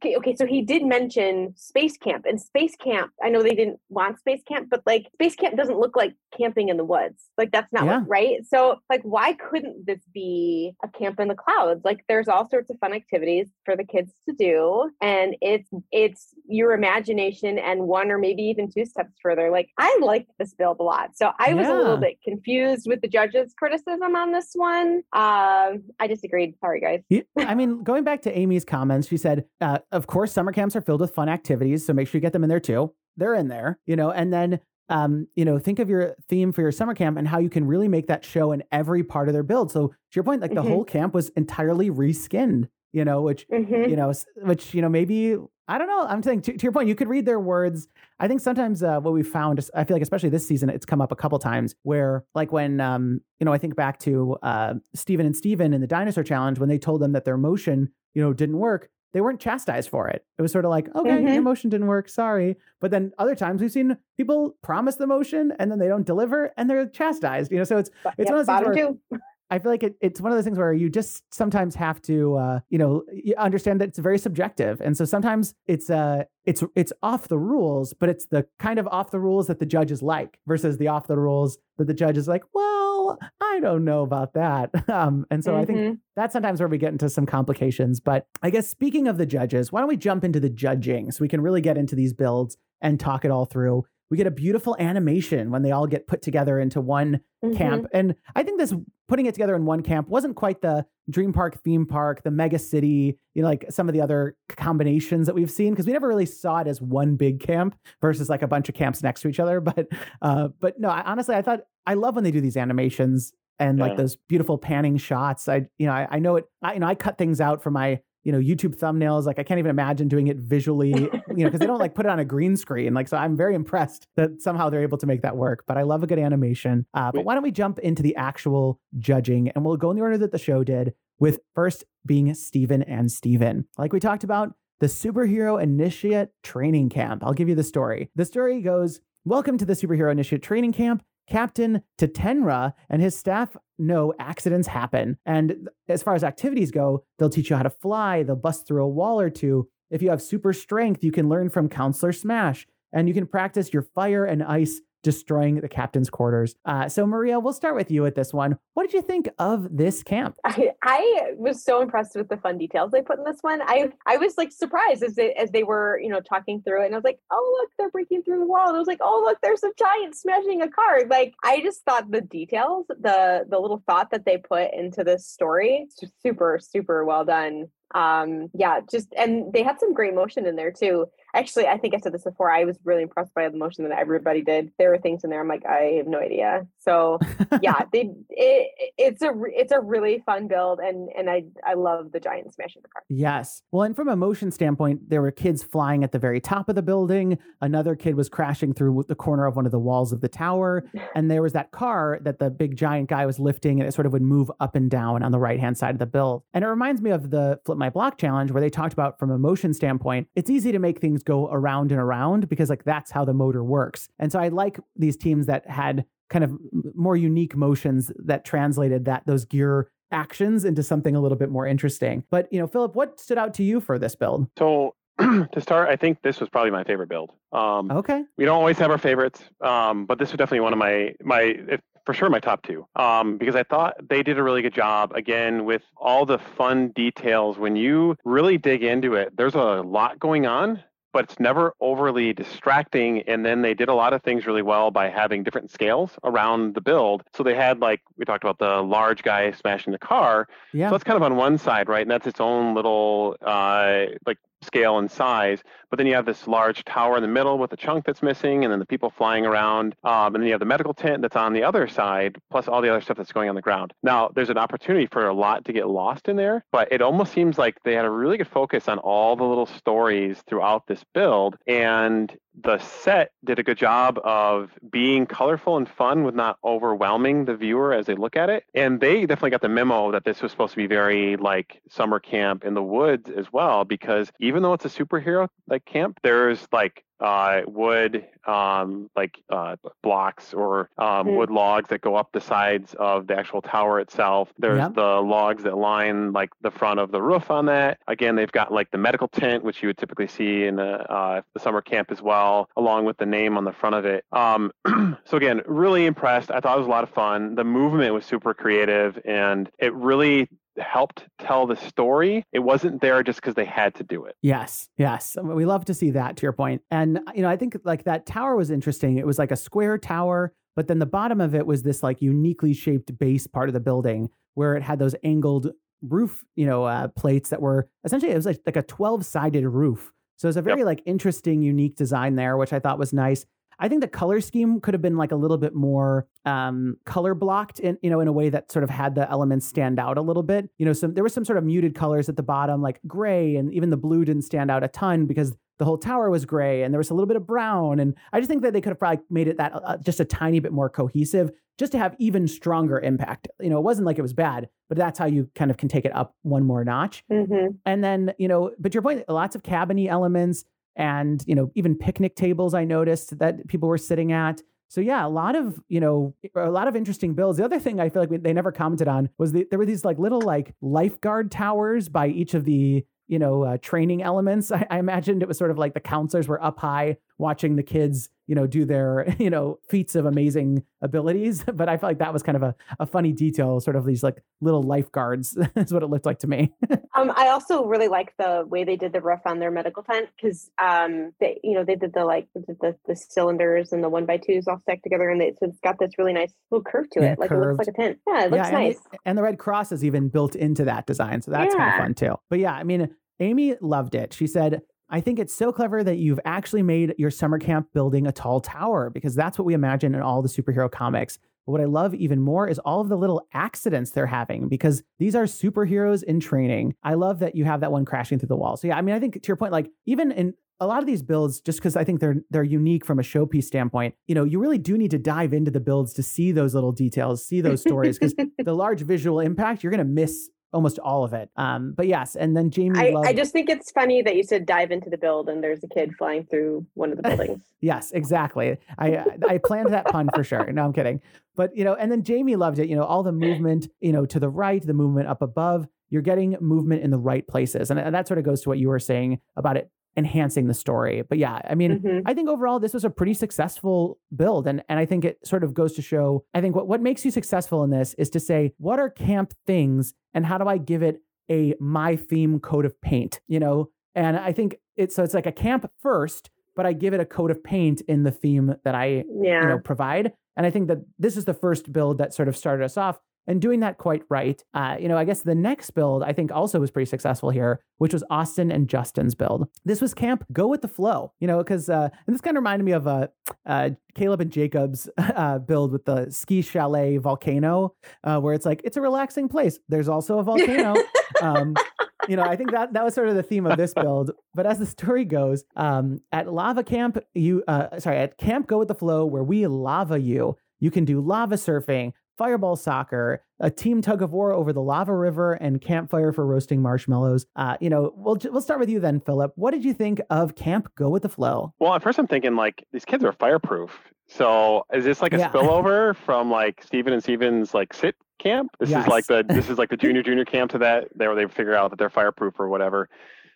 okay, so he did mention Space Camp, and Space Camp, I know they didn't want Space Camp, but like, Space Camp doesn't look like camping in the woods. Like, that's not yeah. what, right. So, like, why couldn't this be a camp in the clouds? Like, there's all sorts of fun activities for the kids to do, and it's, it's your imagination and one or maybe even two steps further. Like, I liked this build a lot. So, I was yeah. a little bit confused with the judges' criticism on this one. Um, I disagreed. Sorry, guys. I mean, going back to Amy's comments, she said, uh, "Of course, summer camps are filled with fun activities, so make sure you get them in there too. They're in there, you know." And then, um, you know, think of your theme for your summer camp and how you can really make that show in every part of their build. So, to your point, like the mm-hmm. whole camp was entirely reskinned you know, which mm-hmm. you know, which you know, maybe I don't know. I'm saying to, to, your point, you could read their words. I think sometimes uh, what we found, I feel like especially this season, it's come up a couple times where, like when um, you know, I think back to uh, Steven and Stephen in the Dinosaur Challenge when they told them that their motion, you know, didn't work. They weren't chastised for it. It was sort of like, okay, mm-hmm. your motion didn't work, sorry. But then other times we've seen people promise the motion and then they don't deliver and they're chastised. You know, so it's it's one of those things where I feel like it, it's one of those things where you just sometimes have to, uh, you know, you understand that it's very subjective, and so sometimes it's uh, it's it's off the rules, but it's the kind of off the rules that the judges like versus the off the rules that the judge is like, well, I don't know about that. Um, and so mm-hmm. I think mm-hmm. that's sometimes where we get into some complications. But I guess speaking of the judges, why don't we jump into the judging so we can really get into these builds and talk it all through we get a beautiful animation when they all get put together into one mm-hmm. camp. And I think this putting it together in one camp wasn't quite the Dream Park theme park, the mega city, you know, like some of the other combinations that we've seen, because we never really saw it as one big camp versus like a bunch of camps next to each other. But uh, but no, I, honestly, I thought I love when they do these animations and yeah. like those beautiful panning shots. I you know I, I know it. I, you know I cut things out for my you know YouTube thumbnails. Like I can't even imagine doing it visually, you know, because they don't like put it on a green screen. Like so, I'm very impressed that somehow they're able to make that work. But I love a good animation. Uh, but why don't we jump into the actual judging and we'll go in the order that the show did. With first being Steven and Steven. Like we talked about, the Superhero Initiate Training Camp. I'll give you the story. The story goes Welcome to the Superhero Initiate Training Camp. Captain Tatenra and his staff know accidents happen. And as far as activities go, they'll teach you how to fly, they'll bust through a wall or two. If you have super strength, you can learn from Counselor Smash, and you can practice your fire and ice destroying the captain's quarters. Uh, so, Maria, we'll start with you at this one. What did you think of this camp? I, I, was so impressed with the fun details they put in this one. I I was like surprised as they as they were you know talking through it, and I was like, oh look, they're breaking through the wall. And I was like, oh look, there's a giant smashing a car. Like I just thought the details, the the little thought that they put into this story, super super well done um yeah just and they had some great motion in there too. Actually i think i said this before i was really impressed by the motion that everybody did. There were things in there i'm like i have no idea so yeah they it, it's a it's a really fun build and and i i love the giant smash of the car. Yes. Well and from a motion standpoint there were kids flying at the very top of the building. Another kid was crashing through the corner of one of the walls of the tower and there was that car that the big giant guy was lifting and it sort of would move up and down on the right hand side of the build. And it reminds me of the flip my block challenge where they talked about from a motion standpoint it's easy to make things go around and around because like that's how the motor works. And so i like these teams that had kind of more unique motions that translated that those gear actions into something a little bit more interesting but you know philip what stood out to you for this build so to start, I think this was probably my favorite build. Um, okay. We don't always have our favorites, um, but this was definitely one of my my if, for sure my top two um, because I thought they did a really good job again with all the fun details. When you really dig into it, there's a lot going on but it's never overly distracting. And then they did a lot of things really well by having different scales around the build. So they had like we talked about the large guy smashing the car. Yeah. So that's kind of on one side, right? And that's its own little uh, like scale and size. But then you have this large tower in the middle with a chunk that's missing, and then the people flying around. Um, and then you have the medical tent that's on the other side, plus all the other stuff that's going on the ground. Now, there's an opportunity for a lot to get lost in there, but it almost seems like they had a really good focus on all the little stories throughout this build. And the set did a good job of being colorful and fun with not overwhelming the viewer as they look at it. And they definitely got the memo that this was supposed to be very like summer camp in the woods as well, because even though it's a superhero like camp, there's like uh, wood um, like uh, blocks or um, Mm. wood logs that go up the sides of the actual tower itself. There's Yep. the logs that line like the front of the roof on that. Again, they've got like the medical tent, which you would typically see in a, uh, the summer camp as well, along with the name on the front of it. Um, so again, really impressed. I thought it was a lot of fun. The movement was super creative, and it really helped tell the story. It wasn't there just because they had to do it. Yes, yes. We love to see that to your point. And you know, I think like that tower was interesting. It was like a square tower, but then the bottom of it was this like uniquely shaped base part of the building where it had those angled roof, you know, uh, plates that were essentially it was like, like a 12-sided roof. So it's a very like interesting, unique design there, which I thought was nice. I think the color scheme could have been like a little bit more um, color blocked in you know in a way that sort of had the elements stand out a little bit. You know, some there was some sort of muted colors at the bottom, like gray, and even the blue didn't stand out a ton because the whole tower was gray, and there was a little bit of brown. And I just think that they could have probably made it that uh, just a tiny bit more cohesive, just to have even stronger impact. You know, it wasn't like it was bad, but that's how you kind of can take it up one more notch. hmm And then, you know, but your point, lots of cabiny elements and, you know, even picnic tables I noticed that people were sitting at. So yeah, a lot of, you know, a lot of interesting builds. The other thing I feel like we, they never commented on was the, there were these like little like lifeguard towers by each of the, you know, uh, training elements. I, I imagined it was sort of like the counselors were up high watching the kids, you know, do their, you know, feats of amazing abilities. But I felt like that was kind of a, a funny detail, sort of these like little lifeguards is what it looked like to me. Um, I also really like the way they did the roof on their medical tent because um, they, you know, they did the like the, the, cylinders and the one by twos all stacked together, and they, so it's got this really nice little curve to Yeah, it, like it looks like a tent. Yeah, it looks and, nice. the, and the red cross is even built into that design. So that's kind of fun too. But yeah, I mean, Amy loved it. She said, I think it's so clever that you've actually made your summer camp building a tall tower because that's what we imagine in all the superhero comics. But what I love even more is all of the little accidents they're having because these are superheroes in training. I love that you have that one crashing through the wall. So yeah, I mean, I think to your point, like even in a lot of these builds, just because I think they're they're unique from a showpiece standpoint, you know, you really do need to dive into the builds to see those little details, see those stories, because the large visual impact, you're gonna miss almost all of it. Um, but yes, and then Jamie I, loved I just think it's funny that you said dive into the build and there's a kid flying through one of the buildings. Yes, exactly. I I planned that pun for sure. No, I'm kidding. But you know, and then Jamie loved it. You know, all the movement, you know, to the right, the movement up above. You're getting movement in the right places, and, and that sort of goes to what you were saying about it enhancing the story. But yeah, I mean, Mhm. I think overall this was a pretty successful build, and and I think it sort of goes to show. I think what what makes you successful in this is to say what are camp things, and how do I give it a my theme coat of paint. You know, and I think it's so it's like a camp first, but I give it a coat of paint in the theme that I Yeah. you know provide. And I think that this is the first build that sort of started us off and doing that quite right. Uh, you know, I guess the next build I think also was pretty successful here, which was Austin and Justin's build. This was camp go with the flow, you know, because uh, and this kind of reminded me of uh, uh, Caleb and Jacob's uh, build with the ski chalet volcano, uh, where it's like it's a relaxing place. There's also a volcano. um, you know, I think that that was sort of the theme of this build. But as the story goes, um, at Lava Camp, you uh, sorry, at Camp Go with the Flow, where we lava you, you can do lava surfing, fireball soccer, a team tug of war over the lava river, and campfire for roasting marshmallows. Uh, you know, we'll we'll start with you then, Philip. What did you think of Camp Go with the Flow? Well, at first I'm thinking like these kids are fireproof. So is this like a Yeah. spillover from like Stephen and Steven's like sit camp? This is like the this is like the junior junior camp to that there where they figure out that they're fireproof or whatever.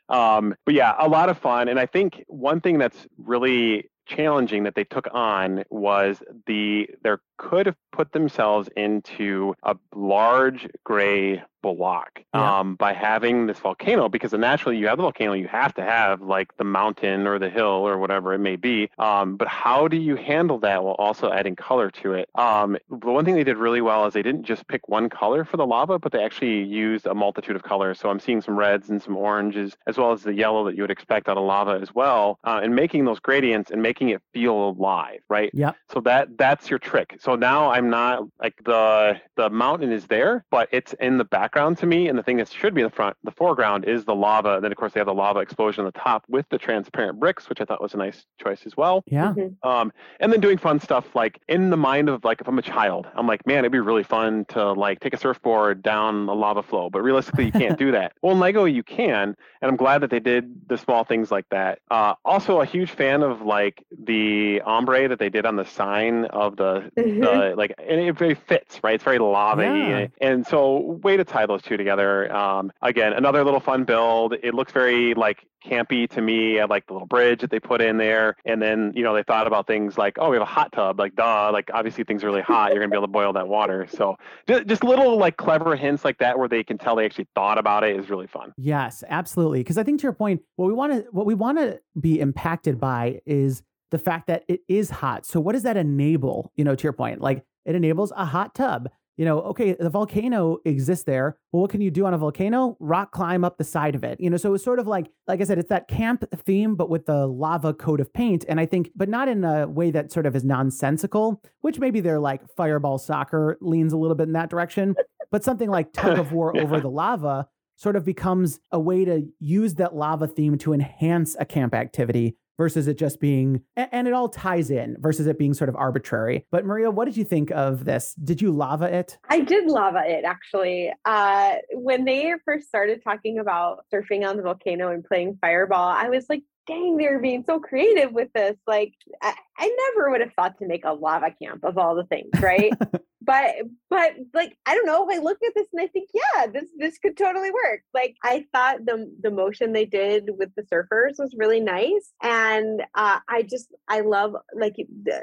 Um, but yeah, a lot of fun. And I think one thing that's really challenging that they took on was the there could have put themselves into a large gray block Yeah. um, by having this volcano because naturally you have the volcano you have to have like the mountain or the hill or whatever it may be um, but how do you handle that while also adding color to it um, the one thing they did really well is they didn't just pick one color for the lava but they actually used a multitude of colors so i'm seeing some reds and some oranges as well as the yellow that you would expect out of lava as well uh, and making those gradients and making it feel alive right Yep. so that that's your trick. So now I'm not like the the mountain is there, but it's in the background to me, and the thing that should be in the front, the foreground, is the lava. And then of course they have the lava explosion on the top with the transparent bricks, which I thought was a nice choice as well. Yeah. Mhm. Um, and then doing fun stuff like in the mind of like if I'm a child, I'm like, man, it'd be really fun to like take a surfboard down a lava flow, but realistically you can't do that. Well, in Lego you can, and I'm glad that they did the small things like that. Uh, also, a huge fan of like the ombre that they did on the sign of the The like and it very fits right? It's very lava Yeah. and so way to tie those two together. Um again another little fun build. It looks very like campy to me. I like the little bridge that they put in there. And then you know they thought about things like oh we have a hot tub. Like duh like obviously things are really hot. You're gonna be able to boil that water. So just, just little like clever hints like that where they can tell they actually thought about it is really fun. Yes, absolutely. Because I think to your point, what we want to what we want to be impacted by is the fact that it is hot. So what does that enable? You know, to your point, like it enables a hot tub. You know, okay, the volcano exists there. Well, what can you do on a volcano? Rock climb up the side of it. You know, so it's sort of like, like I said, it's that camp theme, but with the lava coat of paint. And I think, but not in a way that sort of is nonsensical, which maybe they're like fireball soccer leans a little bit in that direction. But something like tug of war Yeah. over the lava sort of becomes a way to use that lava theme to enhance a camp activity versus it just being and it all ties in versus it being sort of arbitrary. But Maria, what did you think of this? Did you lava it? I did lava it actually. Uh, when they first started talking about surfing on the volcano and playing fireball, I was like, dang, they're being so creative with this. Like, I, I never would have thought to make a lava camp of all the things, right? but but like I don't know. I look at this and I think, yeah, this this could totally work. Like I thought the the motion they did with the surfers was really nice, and uh, I just I love like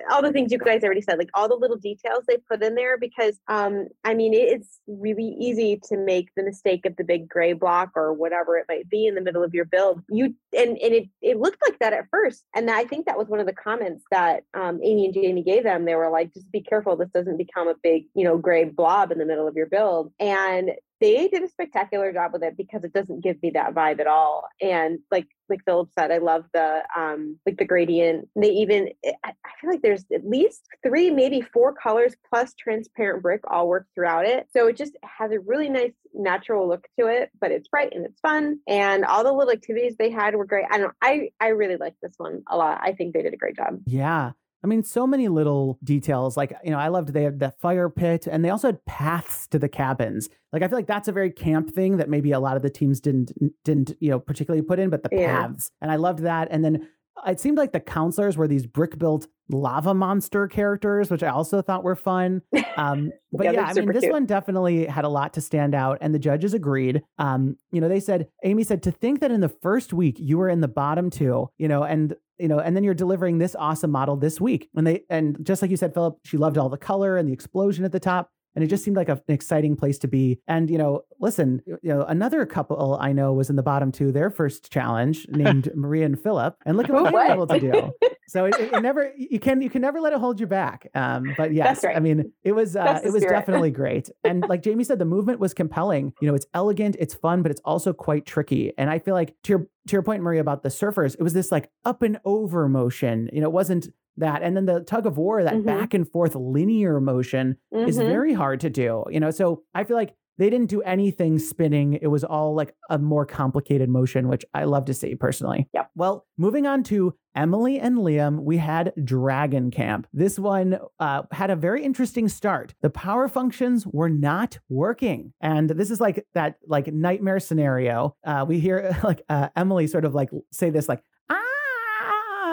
all the things you guys already said, like all the little details they put in there because um I mean it's really easy to make the mistake of the big gray block or whatever it might be in the middle of your build. You and and it it looked like that at first, and I think that was one of the comments that um, Amy and Jamie gave them. They were like, just be careful, this doesn't become a big you know gray blob in the middle of your build, and they did a spectacular job with it because it doesn't give me that vibe at all. And like like Philip said, I love the um like the gradient. They even I I feel like there's at least three, maybe four colors plus transparent brick all work throughout it. So it just has a really nice natural look to it, but it's bright and it's fun. And all the little activities they had were great. I don't I I really like this one a lot. I think they did a great job. Yeah. I mean, so many little details. Like, you know, I loved they had the fire pit and they also had paths to the cabins. Like, I feel like that's a very camp thing that maybe a lot of the teams didn't, didn't, you know, particularly put in, but the Yeah. paths. And I loved that. And then it seemed like the counselors were these brick built lava monster characters, which I also thought were fun. Um, but Yeah, yeah, I mean, this cute. one definitely had a lot to stand out, and the judges agreed. Um, you know, they said, Amy said, to think that in the first week you were in the bottom two, you know, and you know, and then you're delivering this awesome model this week. And they, and just like you said, Philip, she loved all the color and the explosion at the top. And it just seemed like a, an exciting place to be. And, you know, listen, you know, another couple I know was in the bottom two, their first challenge named Maria and Philip. And look at what they were able to do. So it, it, it never, you can, you can never let it hold you back. Um, but yes, right. I mean, it was, uh, it was spirit. definitely great. And like Jamie said, the movement was compelling. You know, it's elegant, it's fun, but it's also quite tricky. And I feel like to your, to your point, Maria, about the surfers, it was this like up and over motion. You know, it wasn't that. And then the tug of war, that Mhm. back and forth linear motion is Mhm. very hard to do. You know, so I feel like they didn't do anything spinning. It was all like a more complicated motion, which I love to see personally. yeah Well, moving on to Emily and Liam, we had Dragon Camp. This one uh, had a very interesting start. The power functions were not working, and this is like that like nightmare scenario. Uh, we hear like uh, Emily sort of like say this like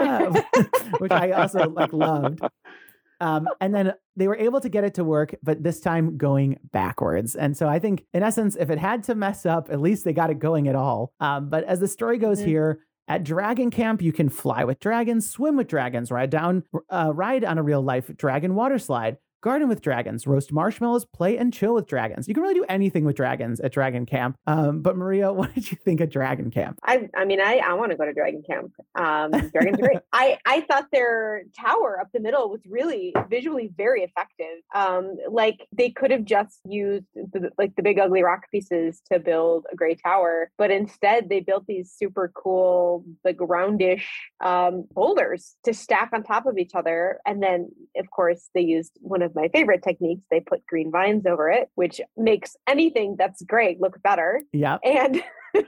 which I also like loved. Um, and then they were able to get it to work, but this time going backwards. And so I think, in essence, if it had to mess up, at least they got it going at all. Um, but as the story goes Mhm. here, at Dragon Camp, you can fly with dragons, swim with dragons, ride down, uh, ride on a real life dragon water slide, garden with dragons, roast marshmallows, play and chill with dragons. You can really do anything with dragons at Dragon Camp. Um, but Maria, what did you think of Dragon Camp? I, I mean, I, I want to go to Dragon Camp. Um, Dragons are great. I, I thought their tower up the middle was really visually very effective. Um, like they could have just used the, like the big ugly rock pieces to build a gray tower, but instead they built these super cool, like roundish um, boulders to stack on top of each other. And then, of course, they used one of my favorite techniques. They put green vines over it, which makes anything that's great look better Yeah. and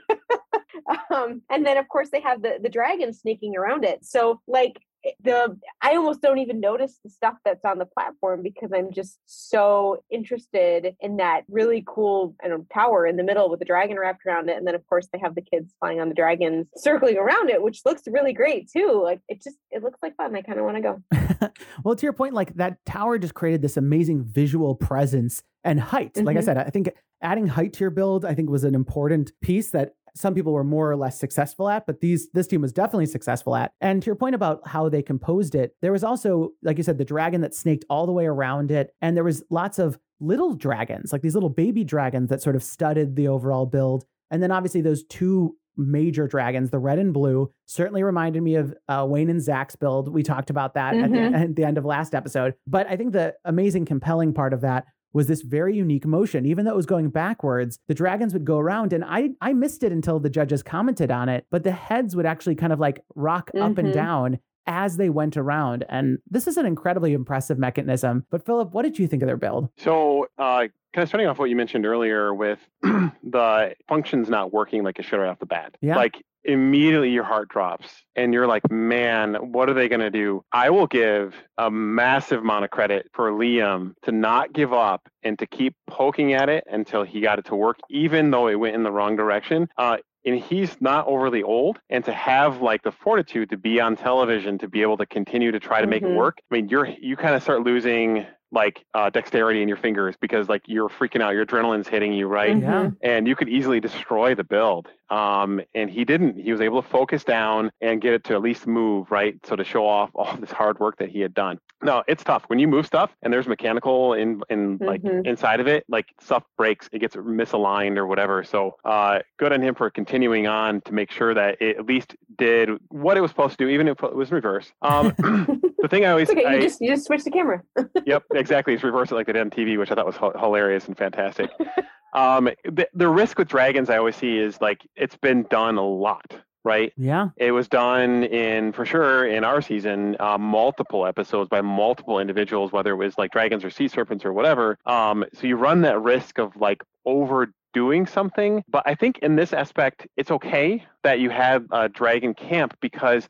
um and then of course they have the the dragon sneaking around it so like the i almost don't even notice the stuff that's on the platform because i'm just so interested in that really cool I know, tower in the middle with the dragon wrapped around it and then of course they have the kids flying on the dragons circling around it which looks really great too like it just it looks like fun i kind of want to go well, to your point, like that tower just created this amazing visual presence and height. Like I Mhm. said, I think adding height to your build, I think was an important piece that some people were more or less successful at, but these this team was definitely successful at. And to your point about how they composed it, there was also, like you said, the dragon that snaked all the way around it, and there was lots of little dragons, like these little baby dragons that sort of studded the overall build. And then obviously those two major dragons, the red and blue, certainly reminded me of uh, Wayne and Zach's build. We talked about that at, the, Mhm. at the end of last episode. But I think the amazing, compelling part of that was this very unique motion. Even though it was going backwards, the dragons would go around, and I I missed it until the judges commented on it. But the heads would actually kind of like rock up and Mhm. down as they went around, and this is an incredibly impressive mechanism. But Philip, what did you think of their build? So, uh, kind of starting off what you mentioned earlier with the functions not working like it should right off the bat. Yeah. Like immediately your heart drops and you're like, man, what are they going to do? I will give a massive amount of credit for Liam to not give up and to keep poking at it until he got it to work, even though it went in the wrong direction. Uh, and he's not overly old and to have like the fortitude to be on television to be able to continue to try to make it Mhm. work i mean you're you kind of start losing like uh, dexterity in your fingers because like you're freaking out your adrenaline's hitting you right? Mhm. Yeah. and you could easily destroy the build. Um, and he didn't. He was able to focus down and get it to at least move right? So to show off all this hard work that he had done. No it's tough. When you move stuff and there's mechanical in in like Mhm. inside of it like stuff breaks it gets misaligned or whatever. So uh, good on him for continuing on to make sure that it at least did what it was supposed to do even if it was in reverse. Um, the thing i always it's okay I, you just you just switch the camera yep, exactly. It's reverse it like they did on TV, which I thought was h- hilarious and fantastic. um, the, the risk with dragons I always see is like it's been done a lot, right? Yeah. It was done in for sure in our season, uh, multiple episodes by multiple individuals, whether it was like dragons or sea serpents or whatever. Um, so you run that risk of like overdoing something. But I think in this aspect, it's okay that you have a dragon camp because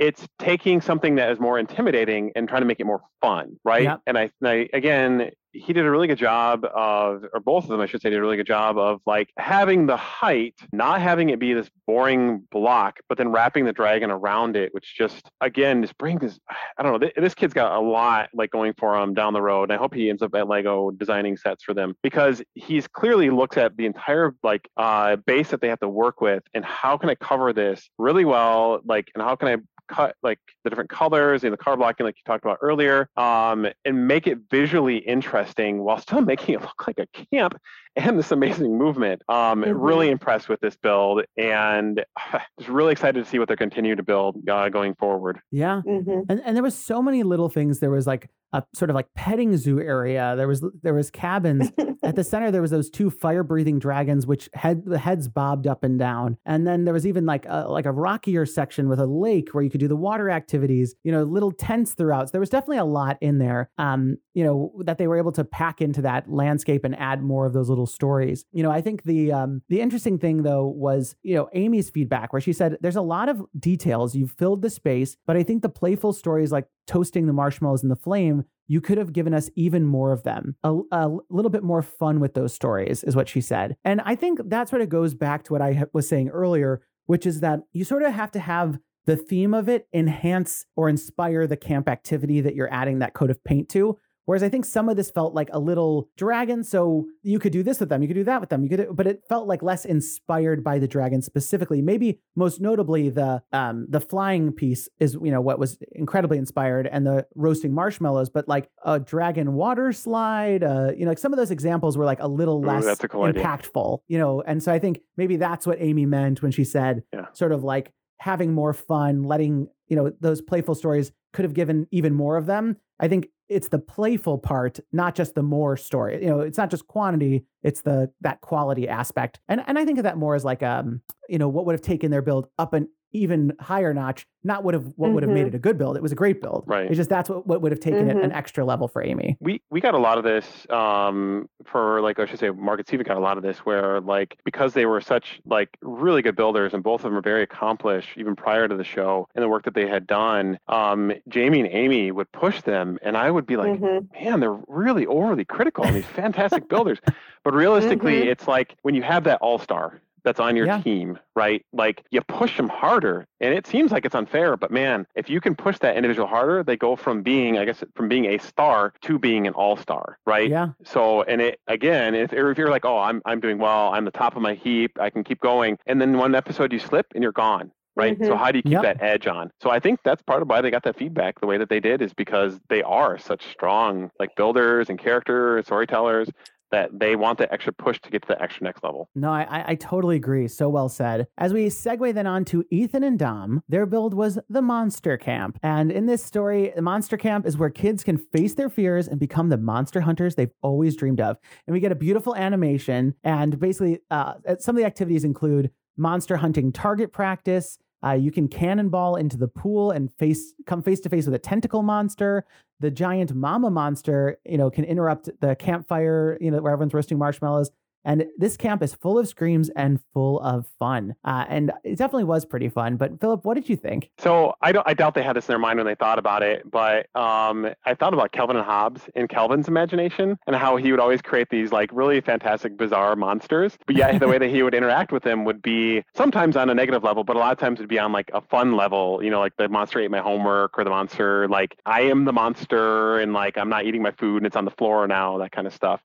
it's taking something that is more intimidating and trying to make it more fun, right? Yep. And I, and I again, he did a really good job of, or both of them, I should say, did a really good job of like having the height, not having it be this boring block, but then wrapping the dragon around it, which just again just brings this. I don't know. Th- this kid's got a lot like going for him down the road, and I hope he ends up at Lego designing sets for them because he's clearly looks at the entire like uh, base that they have to work with, and how can I cover this really well, like, and how can I cut like the different colors and the color blocking like you talked about earlier um, and make it visually interesting while still making it look like a camp and this amazing movement um, Mhm. really impressed with this build and just really excited to see what they're continue to build uh, going forward Yeah. Mhm. And and there was so many little things. There was like a sort of like petting zoo area. There was there was cabins. At the center there was those two fire breathing dragons which had the heads bobbed up and down. And then there was even like a like a rockier section with a lake where you could do the water activities, you know, little tents throughout. So there was definitely a lot in there. Um, you know, that they were able to pack into that landscape and add more of those little stories. You know, I think the um the interesting thing though was, you know, Amy's feedback where she said there's a lot of details. You've filled the space, but I think the playful stories like toasting the marshmallows in the flame you could have given us even more of them. A, a little bit more fun with those stories, is what she said. And I think that sort of goes back to what I was saying earlier, which is that you sort of have to have the theme of it enhance or inspire the camp activity that you're adding that coat of paint to. Whereas I think some of this felt like a little dragon. So you could do this with them, you could do that with them, you could, but it felt like less inspired by the dragon specifically. Maybe most notably the um the flying piece is you know what was incredibly inspired, and the roasting marshmallows. But like a dragon water slide, uh, you know, like some of those examples were like a little less Ooh, a cool impactful, idea. you know. And so I think maybe that's what Amy meant when she said yeah. sort of like having more fun, letting you know those playful stories could have given even more of them. I think it's the playful part, not just the more story. You know, it's not just quantity, it's the that quality aspect. And and I think of that more as like um, you know, what would have taken their build up an even higher notch not would have what mm-hmm. would have made mm-hmm. it a good build it was a great build right it's just that's what, what would have taken mm-hmm. it an mm-hmm. extra level for amy we we got a lot of this um for like i should say market steven got a lot of this where like because they were such like really good builders and both of them are very accomplished even prior to the show and the work that they had done um jamie and amy would push them and i would be like mm-hmm. man they're really overly critical on these fantastic builders but realistically mm-hmm. it's like when you have that all-star that's on your yeah. team, right? Like you push them harder. And it seems like it's unfair, but man, if you can push that individual harder, they go from being, I guess, from being a star to being an all star, right? Yeah. So, and it, again, if, if you're like, oh, I'm, I'm doing well, I'm the top of my heap, I can keep going. And then one episode you slip and you're gone, right? Mm-hmm. So how do you keep yep. that edge on? So I think that's part of why they got that feedback the way that they did is because they are such strong like builders and character storytellers that they want the extra push to get to the extra next level. No, I, I totally agree. So well said. As we segue then on to Ethan and Dom, their build was the Monster Camp. And in this story, the Monster Camp is where kids can face their fears and become the monster hunters they've always dreamed of. And we get a beautiful animation. And basically, uh, some of the activities include monster hunting target practice, uh, you can cannonball into the pool and face come face to face with a tentacle monster. The giant mama monster, you know, can interrupt the campfire, you know, where everyone's roasting marshmallows. And this camp is full of screams and full of fun. Uh, and it definitely was pretty fun. But Philip, what did you think? So I don't I doubt they had this in their mind when they thought about it, but um, I thought about Calvin and Hobbes in Calvin's imagination and how he would always create these like really fantastic, bizarre monsters. But yeah, the way that he would interact with them would be sometimes on a negative level, but a lot of times it would be on like a fun level, you know, like the monster ate my homework or the monster like I am the monster and like I'm not eating my food and it's on the floor now, that kind of stuff.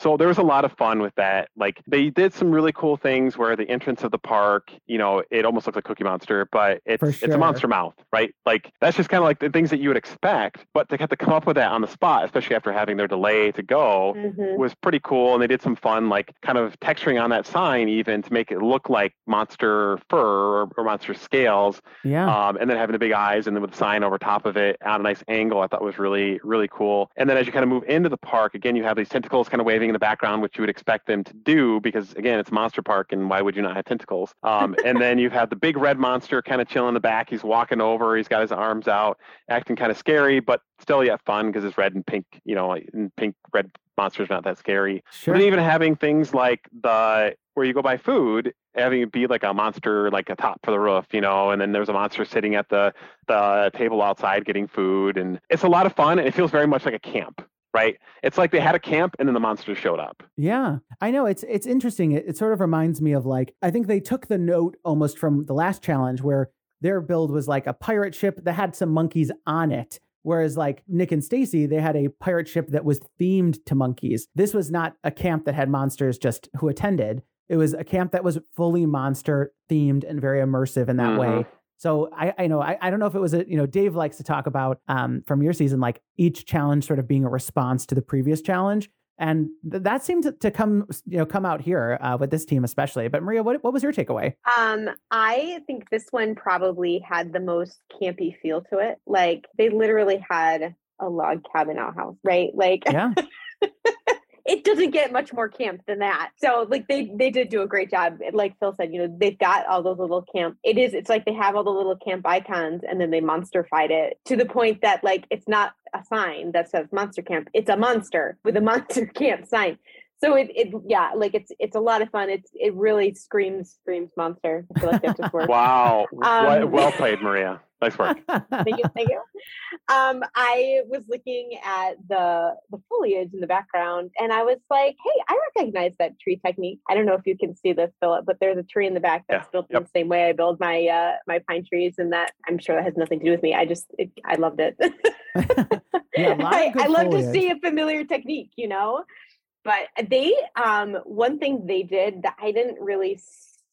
So there was a lot of fun with that. Like they did some really cool things where the entrance of the park, you know, it almost looks like Cookie Monster, but it's sure. it's a monster mouth, right? Like that's just kind of like the things that you would expect. But to have to come up with that on the spot, especially after having their delay to go, mm-hmm. was pretty cool. And they did some fun, like kind of texturing on that sign even to make it look like monster fur or, or monster scales. Yeah. Um, and then having the big eyes and then with the sign over top of it at a nice angle, I thought was really really cool. And then as you kind of move into the park, again, you have these tentacles kind of waving in the background, which you would expect them to do because again, it's Monster Park, and why would you not have tentacles? Um, and then you have the big red monster kind of chilling in the back. He's walking over. He's got his arms out, acting kind of scary, but still yet fun because it's red and pink. You know, and pink red monster's not that scary. Sure. But even having things like the where you go buy food, having it be like a monster, like a top for the roof, you know, and then there's a monster sitting at the the table outside getting food, and it's a lot of fun. And it feels very much like a camp right? It's like they had a camp and then the monsters showed up. Yeah, I know. It's it's interesting. It, it sort of reminds me of like I think they took the note almost from the last challenge where their build was like a pirate ship that had some monkeys on it. Whereas like Nick and Stacy, they had a pirate ship that was themed to monkeys. This was not a camp that had monsters just who attended. It was a camp that was fully monster themed and very immersive in that mm-hmm. way. So I, I know I, I don't know if it was a you know Dave likes to talk about um, from your season like each challenge sort of being a response to the previous challenge, and th- that seemed to, to, come you know come out here uh, with this team especially. But Maria, what what was your takeaway? Um, I think this one probably had the most campy feel to it. Like they literally had a log cabin outhouse, right? Like yeah. it doesn't get much more camp than that. So like they they did do a great job. Like Phil said, you know, they've got all those little camp. It is it's like they have all the little camp icons and then they monsterfied it to the point that like it's not a sign that says monster camp. It's a monster with a monster camp sign. So it, it yeah like it's it's a lot of fun it's it really screams screams monster i feel like that just works Wow. Well- Um, well played, Maria. Nice work. thank you thank you um i was looking at the the foliage in the background and i was like hey i recognize that tree technique i don't know if you can see this philip but there's a tree in the back that's Yeah, built in yep. the same way i build my uh my pine trees and that i'm sure that has nothing to do with me i just it, i loved it Yeah, a lot of I, I love to see a familiar technique, you know. But they, um, one thing they did that I didn't really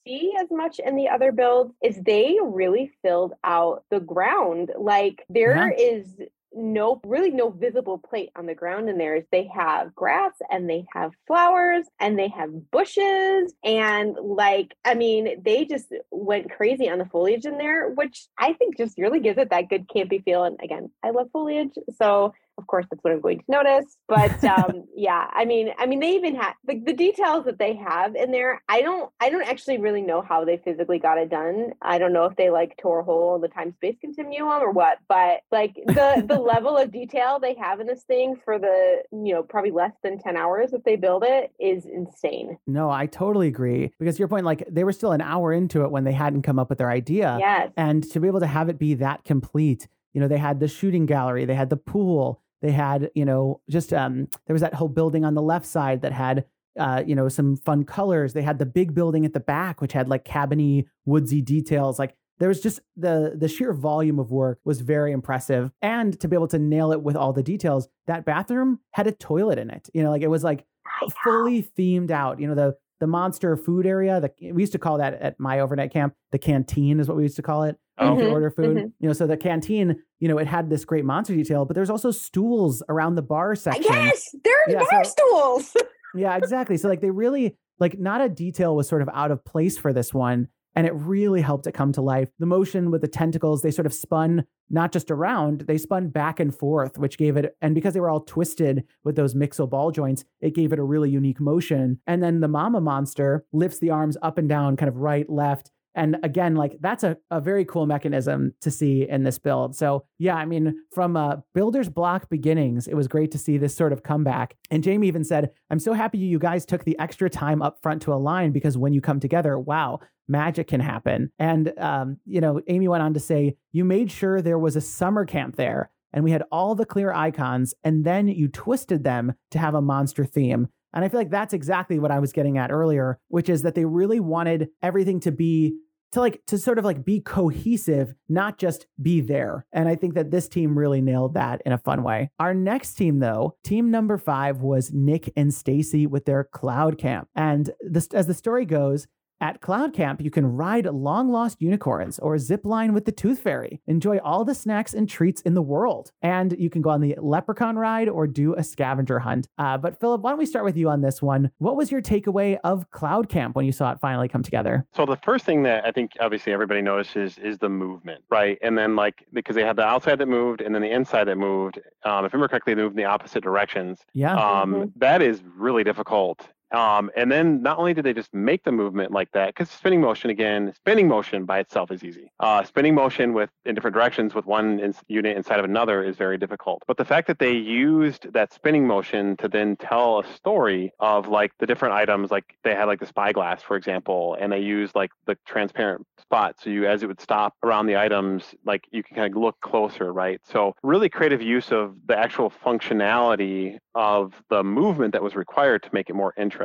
see as much in the other builds is they really filled out the ground. Like there is no really no visible plate on the ground in theirs. They have grass and they have flowers and they have bushes and like I mean they just went crazy on the foliage in there, which I think just really gives it that good campy feel. And again, I love foliage, so of course that's what I'm going to notice. But um yeah, I mean I mean they even have the, the details that they have in there. I don't I don't actually really know how they physically got it done. I don't know if they like tore a hole in the time space continuum or what, but like the the level of detail they have in this thing for the you know probably less than 10 hours that they build it is insane. No, I totally agree. Because your point, like they were still an hour into it when they hadn't come up with their idea. yes. And to be able to have it be that complete, you know, they had the shooting gallery, they had the pool, they had, you know, just um there was that whole building on the left side that had uh, you know, some fun colors. They had the big building at the back, which had like cabiny, woodsy details. Like there was just the the sheer volume of work was very impressive. And to be able to nail it with all the details, that bathroom had a toilet in it. You know, like it was like fully themed out. You know, the the monster food area. The, we used to call that at my overnight camp. The canteen is what we used to call it. When you Mhm, order food. mhm. You know, so the canteen, you know, it had this great monster detail, but there's also stools around the bar section. Yes, there's Yeah, bar so- stools. Yeah, exactly. So like they really like not a detail was sort of out of place for this one. And it really helped it come to life. The motion with the tentacles, they sort of spun not just around, they spun back and forth, which gave it, and because they were all twisted with those mixel ball joints, it gave it a really unique motion. And then the mama monster lifts the arms up and down, kind of right, left. And again, like that's a, a very cool mechanism to see in this build. So, yeah, I mean, from uh, builder's block beginnings, it was great to see this sort of comeback. And Jamie even said, I'm so happy you guys took the extra time up front to align because when you come together, wow, magic can happen. And, um, you know, Amy went on to say, you made sure there was a summer camp there and we had all the clear icons and then you twisted them to have a monster theme. And I feel like that's exactly what I was getting at earlier, which is that they really wanted everything to be to like to sort of like be cohesive, not just be there. And I think that this team really nailed that in a fun way. Our next team though, team number 5 was Nick and Stacy with their Cloud Camp. And this as the story goes, at Cloud Camp, you can ride long lost unicorns or zip line with the Tooth Fairy. Enjoy all the snacks and treats in the world. And you can go on the leprechaun ride or do a scavenger hunt. Uh, but Philip, why don't we start with you on this one? What was your takeaway of Cloud Camp when you saw it finally come together? So the first thing that I think obviously everybody notices is the movement, right? And then like because they had the outside that moved and then the inside that moved. Um, if I remember correctly, they moved in the opposite directions. Yeah. Um, Mhm. that is really difficult. Um, and then not only did they just make the movement like that, because spinning motion again, spinning motion by itself is easy. Uh, spinning motion with in different directions with one ins- unit inside of another is very difficult. But the fact that they used that spinning motion to then tell a story of like the different items, like they had like the spyglass, for example, and they used like the transparent spot, so you as it would stop around the items, like you can kind of look closer, right? So really creative use of the actual functionality of the movement that was required to make it more interesting.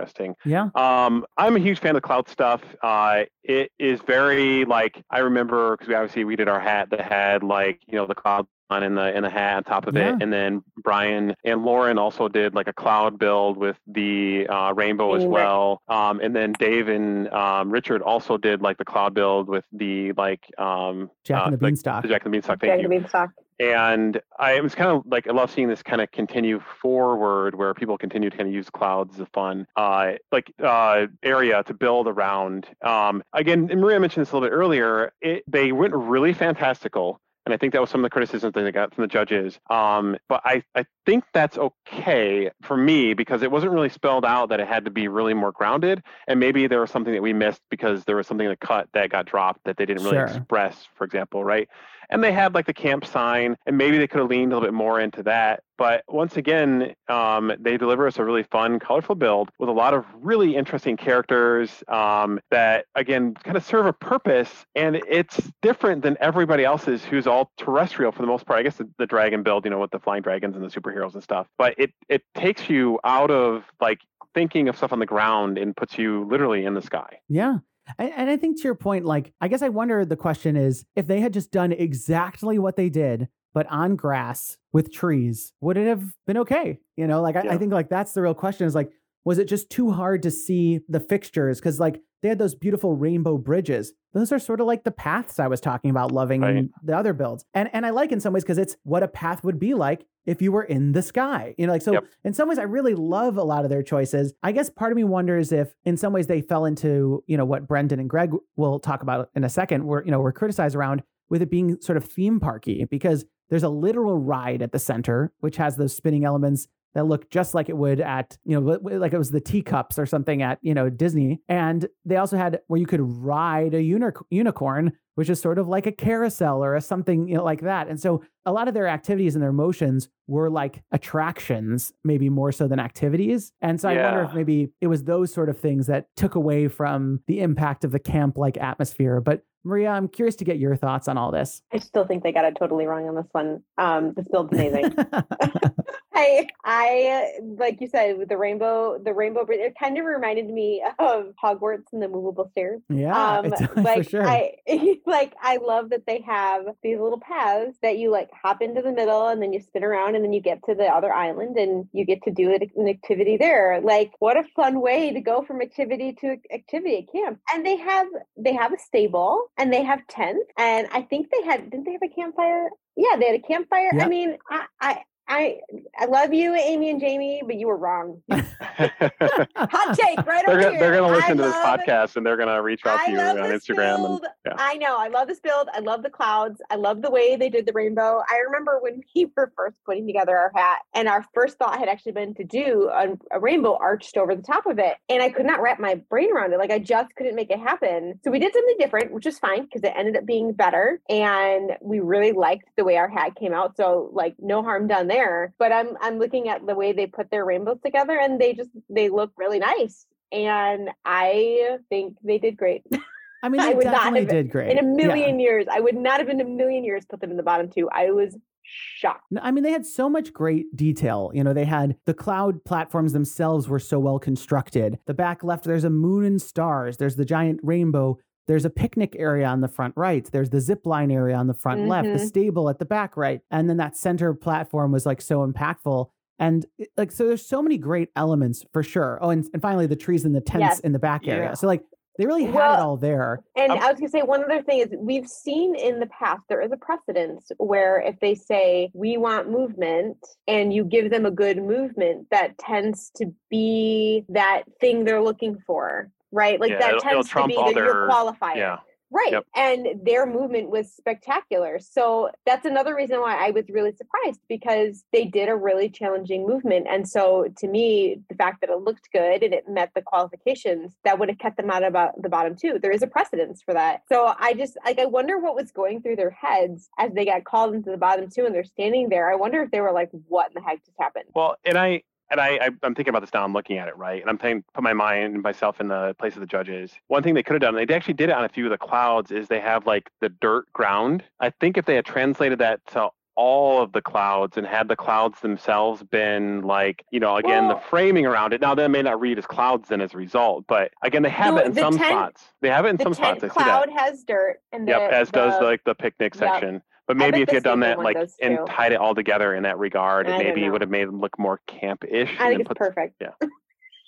Yeah. Um, I'm a huge fan of cloud stuff. Uh, it is very like I remember because we obviously we did our hat that had like you know the cloud on in the in the hat on top of Yeah. it, and then Brian and Lauren also did like a cloud build with the uh, rainbow as well. Um, and then Dave and um, Richard also did like the cloud build with the like um, Jack uh, and the like Beanstalk. the Jack and the Beanstalk. Thank Jack you and Beanstalk. and I it was kind of like I love seeing this kind of continue forward where people continue to kind of use clouds as a fun uh like uh area to build around um again and Maria mentioned this a little bit earlier it they went really fantastical and I think that was some of the criticisms that they got from the judges. Um, but I, I think that's okay for me because it wasn't really spelled out that it had to be really more grounded. And maybe there was something that we missed because there was something in the cut that got dropped that they didn't really Sure. express, for example, right? And they had like the camp sign, and maybe they could have leaned a little bit more into that. But once again, um, they deliver us a really fun, colorful build with a lot of really interesting characters um, that, again, kind of serve a purpose. And it's different than everybody else's who's all terrestrial for the most part. I guess the, the dragon build, you know, with the flying dragons and the superheroes and stuff. But it it takes you out of like thinking of stuff on the ground and puts you literally in the sky. Yeah. And, and I think to your point, like, I guess I wonder the question is if they had just done exactly what they did, but on grass with trees, would it have been okay? You know, like, I, Yeah. I think like that's the real question is like, was it just too hard to see the fixtures? Because like they had those beautiful rainbow bridges. Those are sort of like the paths I was talking about loving Right. in the other builds. And and I like in some ways because it's what a path would be like if you were in the sky. You know, like so Yep. in some ways I really love a lot of their choices. I guess part of me wonders if in some ways they fell into, you know, what Brendan and Greg will talk about in a second, where, you know, we're criticized around with it being sort of theme parky because there's a literal ride at the center, which has those spinning elements that looked just like it would at, you know, like it was the teacups or something at, you know, Disney. And they also had where you could ride a unic- unicorn, which is sort of like a carousel or a something, you know, like that. And so a lot of their activities and their motions were like attractions, maybe more so than activities. And so I wonder if maybe it was those sort of things that took away from the impact of the camp like atmosphere. But Maria, I'm curious to get your thoughts on all this. I still think they got it totally wrong on this one. Um, this build's amazing. I, I, like you said, with the rainbow, the rainbow bridge, it kind of reminded me of Hogwarts and the movable stairs. yeah, um, like sure. I, like I love that they have these little paths that you like hop into the middle and then you spin around and then you get to the other island and you get to do an activity there. Like, what a fun way to go from activity to activity at camp. And they have they have a stable and they have tents and I think they had didn't they have a campfire? Yeah, they had a campfire. I mean, I. I I I love you, Amy and Jamie, but you were wrong. Hot take, right they're over here. they're gonna I listen to this love- podcast and they're gonna reach out I to you on Instagram. And, yeah. I know. I love this build. I love the clouds. I love the way they did the rainbow. I remember when we were first putting together our hat, and our first thought had actually been to do a, a rainbow arched over the top of it. And I could not wrap my brain around it. Like I just couldn't make it happen. So we did something different, which is fine because it ended up being better. And we really liked the way our hat came out. So like no harm done there. But I'm I'm looking at the way they put their rainbows together and they just they look really nice. And I think they did great. I mean, I they would not have- did great. in a Yeah. million years. I would not have in a million years put them in the bottom two. I was shocked. I mean, they had so much great detail. You know, they had the cloud platforms themselves were so well constructed. The back left, there's a moon and stars. There's the giant rainbow. There's a picnic area on the front right. There's the zip line area on the front left. The Mhm. stable at the back right. And then that center platform was like so impactful. And like, so there's so many great elements for sure. Oh, and, and finally, the trees and the tents Yes. in the back area. Yeah. So like, they really had it all there. And Um, I was gonna say one other thing is we've seen in the past there is a precedence where if they say we want movement and you give them a good movement, that tends to be that thing they're looking for. Right? Like Yeah, that it'll- it'll tends to be all the, your their- qualifier. yeah. Right. Yep. And their movement was spectacular. So that's another reason why I was really surprised because they did a really challenging movement. And so to me, the fact that it looked good and it met the qualifications, that would have kept them out about uh, the bottom two. There is a precedence for that. So I just like I wonder what was going through their heads as they got called into the bottom two and they're standing there. I wonder if they were like, what in the heck just happened? Well, and I and I, I I'm thinking about this now. I'm looking at it right, and I'm thinking, put my mind and myself in the place of the judges. One thing they could have done, and they actually did it on a few of the clouds, is they have like the dirt ground. I think if they had translated that to all of the clouds and had the clouds themselves been like, you know, again the framing around it. Now that may not read as clouds then as a result, but again they have The- it in some tent- spots. They have it in The some spots. I see cloud has dirt and Yep, the, as does like the picnic Yep. section. But maybe if you had done that like and too. tied it all together in that regard, I it maybe know. would have made them look more camp-ish. I and think it's put- perfect. Yeah.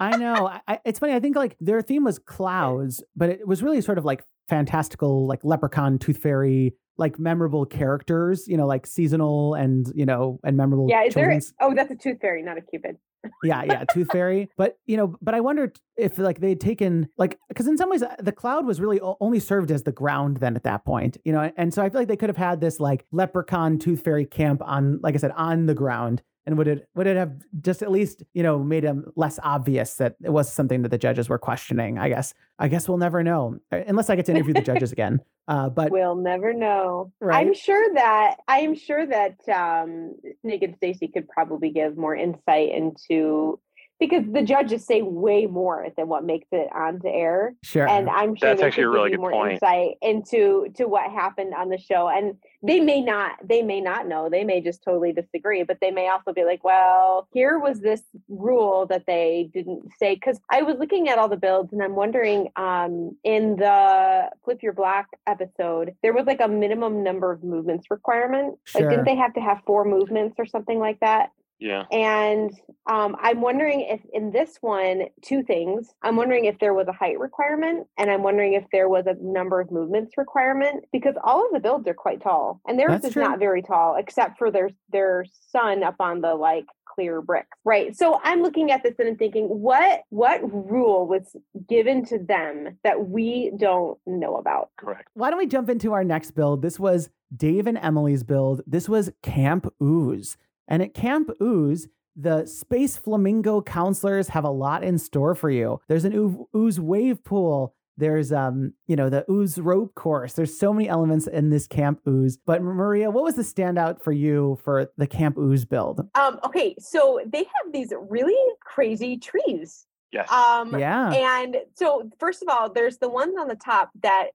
I know. I- I, it's funny. I think like their theme was clouds, but it was really sort of like fantastical, like leprechaun, tooth fairy, like memorable characters. You know, like seasonal and you know and memorable. Yeah, is there? children's- Oh, that's a tooth fairy, not a cupid. Yeah, yeah, tooth fairy. But you know, but I wondered if like they'd taken like because in some ways uh, the cloud was really only served as the ground then at that point. You know, and so I feel like they could have had this like leprechaun tooth fairy camp on, like I said, on the ground. And would it would it have just at least you know made him less obvious that it was something that the judges were questioning? I guess I guess we'll never know uh, unless I get to interview the judges again. Uh, but we'll never know. Right? I'm sure that I'm sure that um, Nick and Stacy could probably give more insight into because the judges say way more than what makes it onto air. Sure. And I'm sure That's they actually a could really give you good more point. insight into to what happened on the show. And they may not they may not know. They may just totally disagree, but they may also be like, well, here was this rule that they didn't say cuz I was looking at all the builds and I'm wondering um in the flip your black episode, there was like a minimum number of movements requirement. Like Sure. didn't they have to have four movements or something like that? Yeah. And um, I'm wondering if in this one, two things. I'm wondering if there was a height requirement, and I'm wondering if there was a number of movements requirement because all of the builds are quite tall, and theirs That's is true. not very tall except for their their sun up on the like clear bricks right so i'm looking at this and I'm thinking what what rule was given to them that we don't know about Correct. why don't we jump into our next build? This was Dave and Emily's build. This was Camp Ooze. And at Camp Ooze, the Space Flamingo counselors have a lot in store for you. There's an oo- ooze wave pool. There's um, you know, the ooze rope course. There's so many elements in this Camp Ooze. But Maria, what was the standout for you for the Camp Ooze build? um okay so they have these really crazy trees Yes. um Yeah. And so, first of all, there's the ones on the top that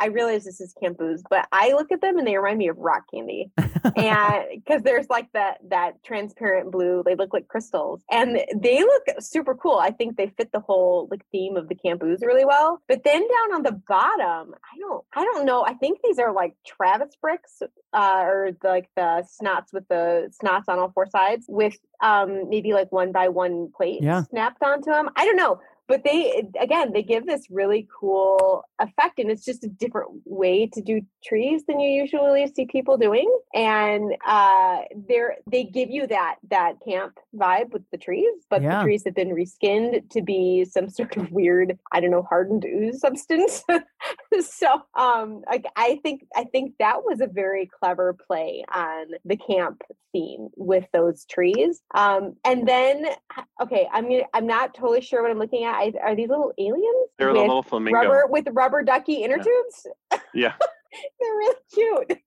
I realize this is Camp Ooze, but I look at them and they remind me of rock candy. and because there's like that that transparent blue, they look like crystals, and they look super cool. I think they fit the whole like theme of the Camp Ooze really well. But then down on the bottom, I don't, I don't know. I think these are like Travis bricks, uh, or the, like the snots with the snots on all four sides with um maybe like one by one plate Yeah. snapped onto them. I don't know but they again they give this really cool effect and it's just a different way to do trees than you usually see people doing. And uh they're they give you that that camp vibe with the trees but Yeah. the trees have been reskinned to be some sort of weird i don't know hardened ooze substance. So um like i think i think that was a very clever play on the camp theme with those trees. Um and then okay i'm gonna i'm not totally sure what i'm looking at I, are these little aliens They're the little flamingo. rubber with rubber ducky inner tubes Yeah. they're really cute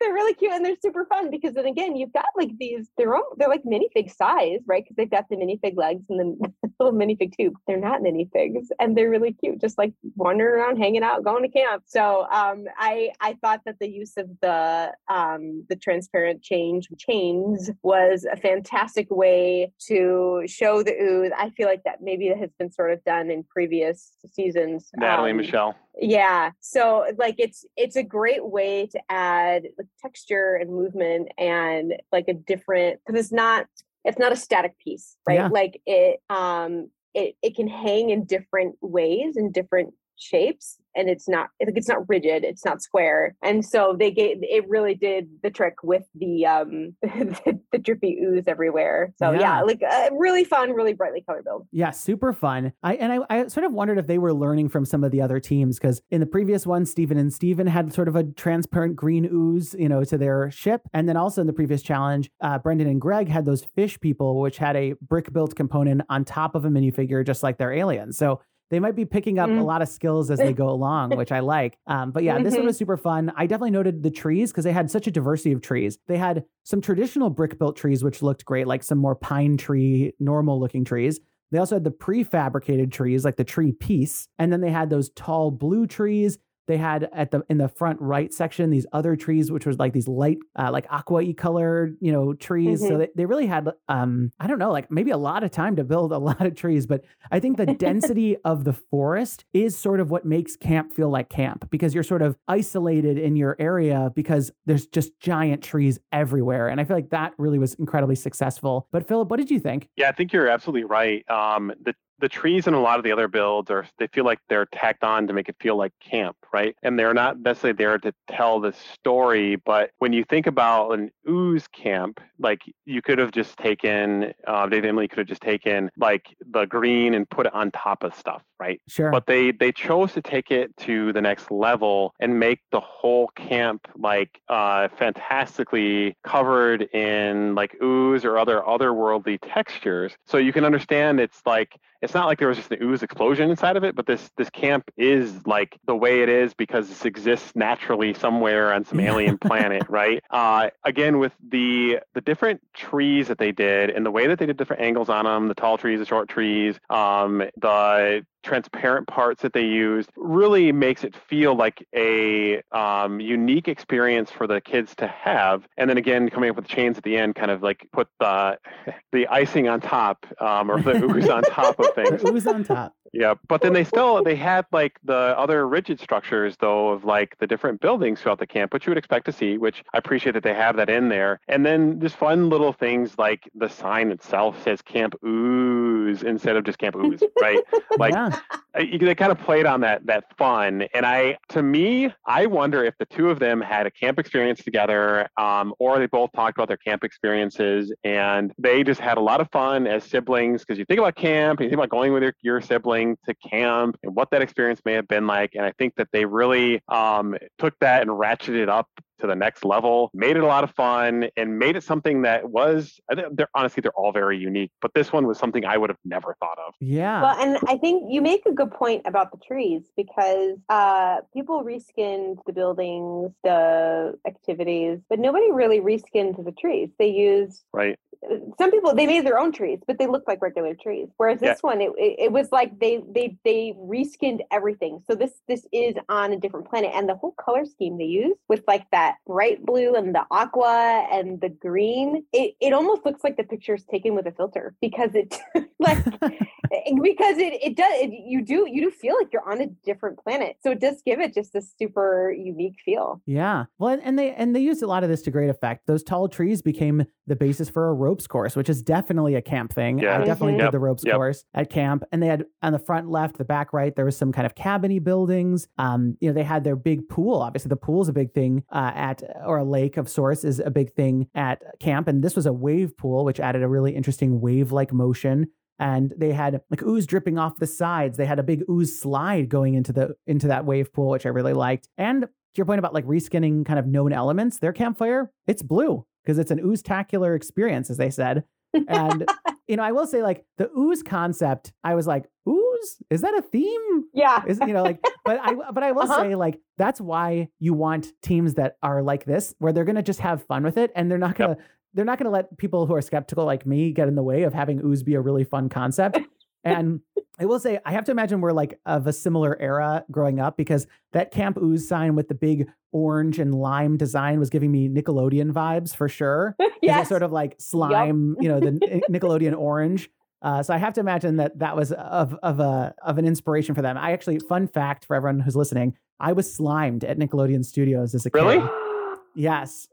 they're really cute and they're super fun because then again you've got like these they're all, they're like minifig size right? Because they've got the minifig legs and the little minifig tube. They're not minifigs and they're really cute just like wandering around hanging out going to camp. So um i i thought that the use of the um the transparent change chains was a fantastic way to show the ooze. I feel like that maybe that has been sort of done in previous seasons Natalie um, Michelle. yeah. So like it's it's a great way to add like, texture and movement and like a different because it's not it's not a static piece right Yeah. like it um it, it can hang in different ways in different shapes and it's not it- it's not rigid it's not square and so they gave it really did the trick with the um the, the drippy ooze everywhere so yeah, Yeah. like a really fun really brightly colored build Yeah, super fun. I and I, I sort of wondered if they were learning from some of the other teams because in the previous one, Steven and Steven had sort of a transparent green ooze, you know, to their ship, and then also in the previous challenge, uh, Brendan and Greg had those fish people, which had a brick built component on top of a minifigure, just like their aliens. So. They might be picking up a Mm. lot of skills as they go along, which I like. Um, but yeah, this one Mhm. was super fun. I definitely noted the trees because they had such a diversity of trees. They had some traditional brick built trees, which looked great, like some more pine tree, normal looking trees. They also had the prefabricated trees, like the tree piece, and then they had those tall blue trees. They had at the in the front right section these other trees, which was like these light, uh, like aqua e colored, you know, trees. So Mhm. they, they really had, um, I don't know, like maybe a lot of time to build a lot of trees. But I think the density of the forest is sort of what makes camp feel like camp because you're sort of isolated in your area because there's just giant trees everywhere, and I feel like that really was incredibly successful. But Philip, what did you think? Yeah, I think you're absolutely right. Um, the the trees in a lot of the other builds are they feel like they're tacked on to make it feel like camp, right? And they're not necessarily there to tell the story, but when you think about an ooze camp, like you could have just taken, uh, Dave Emily could have just taken like the green and put it on top of stuff, right? Sure. But they they chose to take it to the next level and make the whole camp like uh, fantastically covered in like ooze or other otherworldly textures. So you can understand it's like it's not like there was just an ooze explosion inside of it, but this this camp is like the way it is because this exists naturally somewhere on some alien planet, right? Uh, again, with the the different trees that they did and the way that they did different angles on them, the tall trees, the short trees, um, the transparent parts that they used really makes it feel like a um, unique experience for the kids to have and then again coming up with chains at the end kind of like put the the icing on top um, or the ooze on top of things ooze on top. yeah but then they still they had like the other rigid structures though of like the different buildings throughout the camp which you would expect to see which i appreciate that they have that in there and then just fun little things like the sign itself says camp ooze instead of just camp ooze right like yeah. uh, they kind of played on that that fun and i to me i wonder if the two of them had a camp experience together um, or they both talked about their camp experiences and they just had a lot of fun as siblings because you think about camp you think about going with your, your sibling to camp and what that experience may have been like and i think that they really um, took that and ratcheted it up to the next level, made it a lot of fun, and made it something that was. They're honestly they're all very unique, but this one was something I would have never thought of. Yeah. Well, and I think you make a good point about the trees because uh, people reskinned the buildings, the activities, but nobody really reskinned the trees. They used Right? Some people they made their own trees, but they looked like regular trees. Whereas Yeah. this one, it, it, it was like they they they reskinned everything. So this this is on a different planet, and the whole color scheme they use with like that bright blue and the aqua and the green, it it almost looks like the picture is taken with a filter because it like because it it does it, you do you do feel like you're on a different planet. So it does give it just this super unique feel. Yeah. Well, and- and they and they used a lot of this to great effect. Those tall trees became the basis for a ropes course, which is definitely a camp thing. Yeah. I definitely Mhm. did Yep, the ropes yep. course at camp, and they had on the front left, the back right, there was some kind of cabiny buildings. Um, you know, they had their big pool. Obviously, the pool is a big thing uh, at or a lake of sorts is a big thing at camp, and this was a wave pool, which added a really interesting wave-like motion and they had like ooze dripping off the sides. They had a big ooze slide going into the into that wave pool, which I really liked. And to your point about like reskinning kind of known elements, their campfire, it's blue because it's an ooze tacular experience, as they said. And you know, I will say like the ooze concept, I was like, ooze? Is that a theme? Yeah. Is you know like, but I but I will Uh-huh. say like that's why you want teams that are like this, where they're gonna just have fun with it, and they're not gonna they're not gonna let people who are skeptical like me get in the way of having ooze be a really fun concept. And I will say, I have to imagine we're like of a similar era growing up because that Camp Ooze sign with the big orange and lime design was giving me Nickelodeon vibes for sure. It's sort of like slime, you know, the Nickelodeon orange. Uh, so I have to imagine that that was of of a of an inspiration for them. I actually, fun fact for everyone who's listening, I was slimed at Nickelodeon Studios as a Really? kid. Yes.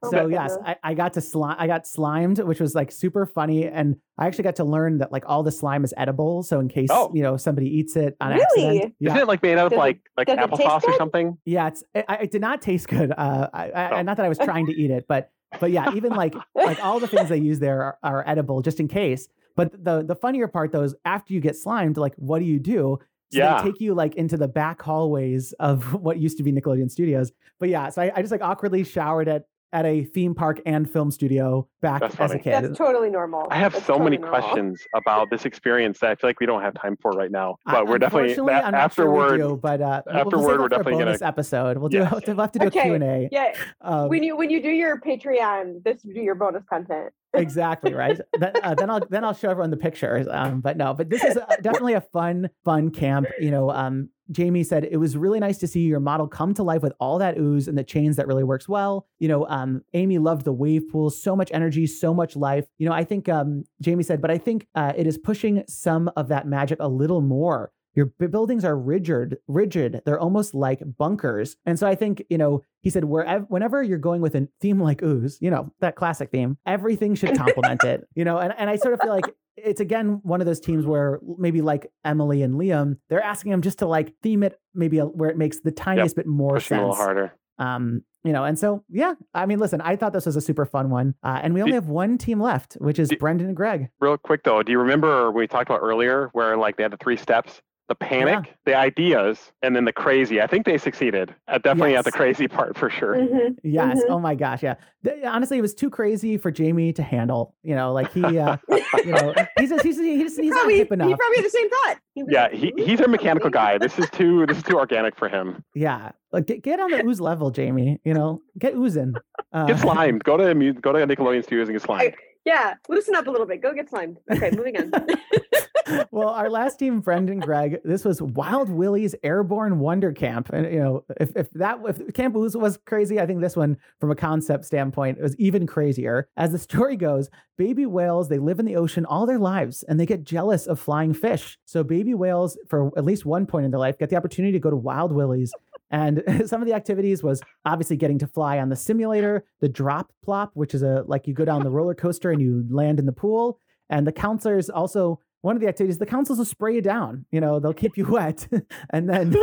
What? Oh So yes. I, I got to slime. I got slimed, which was like super funny, and I actually got to learn that like all the slime is edible. So in case Oh. you know somebody eats it on Really? accident, yeah, Isn't it like made out of Does it- like like does it applesauce or something? yeah, it's it, I- it did not taste good. Uh, I, I, Oh. not that I was trying to eat it, but but yeah, even like like all the things they use there are, are edible just in case. But the the funnier part though is after you get slimed, like what do you do? So Yeah. they take you like into the back hallways of what used to be Nickelodeon Studios. But yeah, so I, I just like awkwardly showered at at a theme park and film studio back That's as a kid. That's totally normal. I have That's so many normal. questions about this experience that I feel like we don't have time for right now. I- But we're definitely unfortunately, that, I'm not sure we afterward. do, but uh, we'll- we'll afterward, save we're that for a definitely gonna- episode. We'll do Yeah. we'll have to do Okay. a Q and A. Yeah. Um, when you when you do your Patreon, this will be your bonus content. exactly right. Then, uh, then I'll then I'll show everyone the pictures. Um, but no, but this is uh definitely a fun fun camp. You know, um, Jamie said it was really nice to see your model come to life with all that ooze and the chains that really works well. You know, um, Amy loved the wave pool, so much energy, so much life. You know, I think um, Jamie said, but I think uh, it is pushing some of that magic a little more. Your buildings are rigid, rigid. They're almost like bunkers. And so I think, you know, he said, wherever, whenever you're going with a theme like ooze, you know, that classic theme, everything should complement it, you know, and, and I sort of feel like it's again one of those teams where maybe like Emily and Liam, they're asking them just to like theme it maybe a, where it makes the tiniest bit more Push them a little harder. Um, you know, and so yeah, I mean, listen, I thought this was a super fun one, uh, and we only Do- have one team left, which is Do- Brendan and Greg. Real quick though, do you remember we talked about earlier where like they had the three steps? The panic, the ideas, and then the crazy. I think they succeeded. Uh, definitely at the crazy part for sure. Mhm. Yes. Mhm. Oh my gosh. Yeah. Th- honestly, it was too crazy for Jamie to handle. You know, like he, uh, you know, he's just, he's he's, he's not probably, hip he probably had the same thought. He was Yeah, like, he, he's a mechanical guy. This is too this is too organic for him. Yeah. Like get, get on the ooze level, Jamie. You know, get oozing. Uh, Get slimed. Go to go to Nickelodeon Studios and get slimed. Yeah, loosen up a little bit. Go get slimed. Okay, moving on. well, our last team, Brendan Greg, this was Wild Willie's Airborne Wonder Camp. And, you know, if, if that, if Camp Ooze was crazy, I think this one, from a concept standpoint, was even crazier. As the story goes, baby whales, they live in the ocean all their lives and they get jealous of flying fish. So, baby whales, for at least one point in their life, get the opportunity to go to Wild Willie's. And some of the activities was obviously getting to fly on the simulator, the drop plop, which is a like you go down the roller coaster and you land in the pool. And the counselors also one of the activities, the councils will spray you down. You know, they'll keep you wet. and then,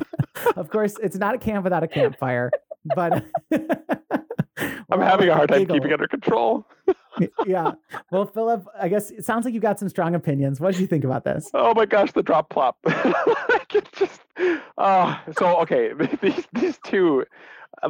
of course, it's not a camp without a campfire. But I'm having a hard time keeping under control. yeah. Well, Philip, I guess it sounds like you've got some strong opinions. What did you think about this? Oh my gosh, the drop plop. just uh so okay, these these two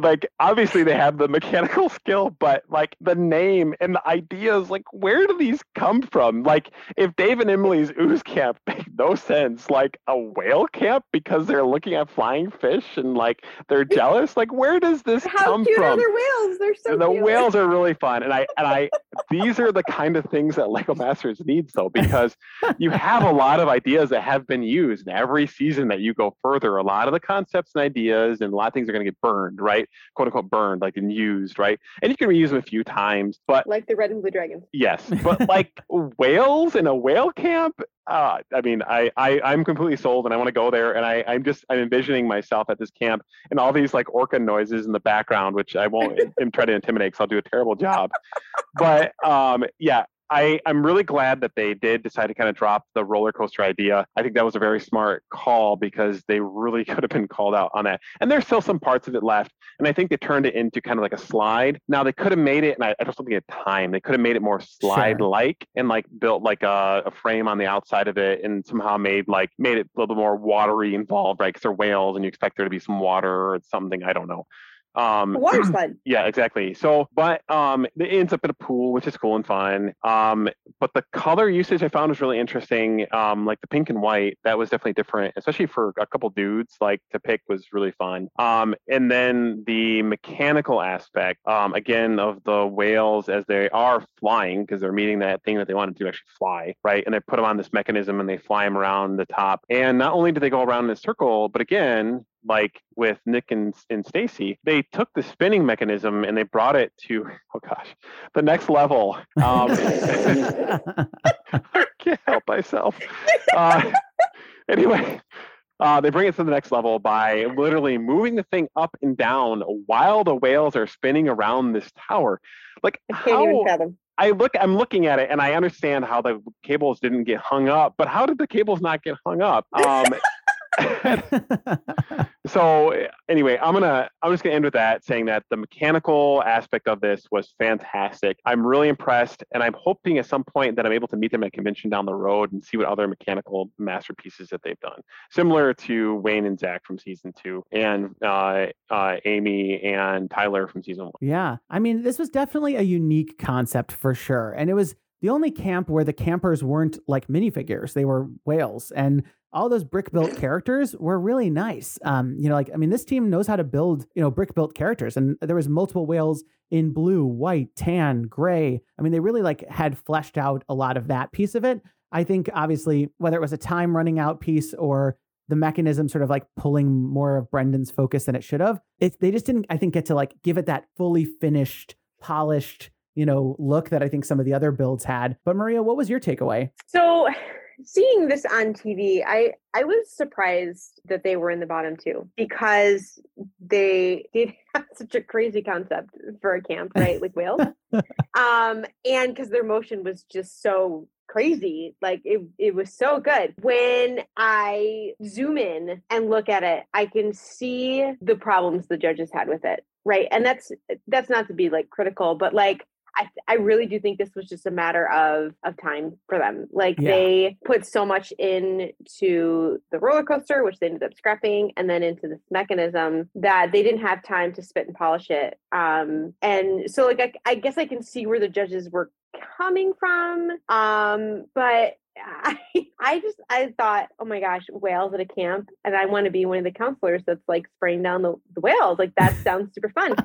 like obviously they have the mechanical skill, but like the name and the ideas, like where do these come from? Like if Dave and Emily's ooze camp make no sense, like a whale camp because they're looking at flying fish and like they're jealous. Like where does this come How come cute from? are their whales? They're so the cute. whales are really fun and i and i these are the kind of things that lego masters needs though because you have a lot of ideas that have been used and every season that you go further a lot of the concepts and ideas and a lot of things are going to get burned right quote unquote burned like and used right and you can reuse them a few times but Like the red and blue dragons. yes but like whales in a whale camp uh, I mean, I, I I'm completely sold, and I want to go there. And I I'm just I'm envisioning myself at this camp and all these like orca noises in the background, which I won't im- try to intimidate because I'll do a terrible job. But um, yeah, I I'm really glad that they did decide to kind of drop the roller coaster idea. I think that was a very smart call because they really could have been called out on that. And there's still some parts of it left, and I think they turned it into kind of like a slide. Now they could have made it, and I, I just don't think had time. They could have made it more slide-like and like built like a, a frame on the outside of it, and somehow made like made it a little bit more watery involved, right? Because they're whales, and you expect there to be some water or something. I don't know. Um, A water slide. yeah, exactly. So, but um, it ends up in a pool, which is cool and fun. Um, but the color usage I found was really interesting. Um, like the pink and white, that was definitely different, especially for a couple dudes. Like to pick was really fun. Um, and then the mechanical aspect, um, again, of the whales as they are flying because they're meeting that thing that they wanted to actually fly, right? And they put them on this mechanism and they fly them around the top. And not only do they go around in a circle, but again, like with Nick and, and Stacy, they took the spinning mechanism and they brought it to oh gosh, the next level. Um, I can't help myself. Uh, anyway, uh, they bring it to the next level by literally moving the thing up and down while the whales are spinning around this tower. Like I can't even fathom. I look, I'm looking at it, and I understand how the cables didn't get hung up, but how did the cables not get hung up? Um, so anyway, I'm gonna I'm just gonna end with that, saying that the mechanical aspect of this was fantastic. I'm really impressed, and I'm hoping at some point that I'm able to meet them at convention down the road and see what other mechanical masterpieces that they've done, similar to Wayne and Zach from season two, and uh, uh, Amy and Tyler from season one. yeah. I mean, this was definitely a unique concept for sure. And it was the only camp where the campers weren't like minifigures, they were whales. And all those brick built characters were really nice. Um, you know, like, I mean, this team knows how to build, you know, brick built characters. And there was multiple whales in blue, white, tan, gray. I mean, they really like had fleshed out a lot of that piece of it. I think obviously whether it was a time running out piece or the mechanism sort of like pulling more of Brendan's focus than it should have. It, they just didn't, I think, get to like give it that fully finished, polished, you know, look that I think some of the other builds had. But Maria, what was your takeaway? So seeing this on TV, I I was surprised that they were in the bottom two because they did have such a crazy concept for a camp, right? Like whales. um, and because their motion was just so crazy. Like it, it was so good. When I zoom in and look at it, I can see the problems the judges had with it. Right. And that's that's not to be like critical, but like I, I really do think this was just a matter of of time for them. Like yeah. they put so much into the roller coaster, which they ended up scrapping, and then into this mechanism that they didn't have time to spit and polish it. Um, and so like I, I guess I can see where the judges were coming from. Um, but I, I just I thought, oh my gosh, whales at a camp, and I want to be one of the counselors that's like spraying down the, the whales. Like that sounds super fun.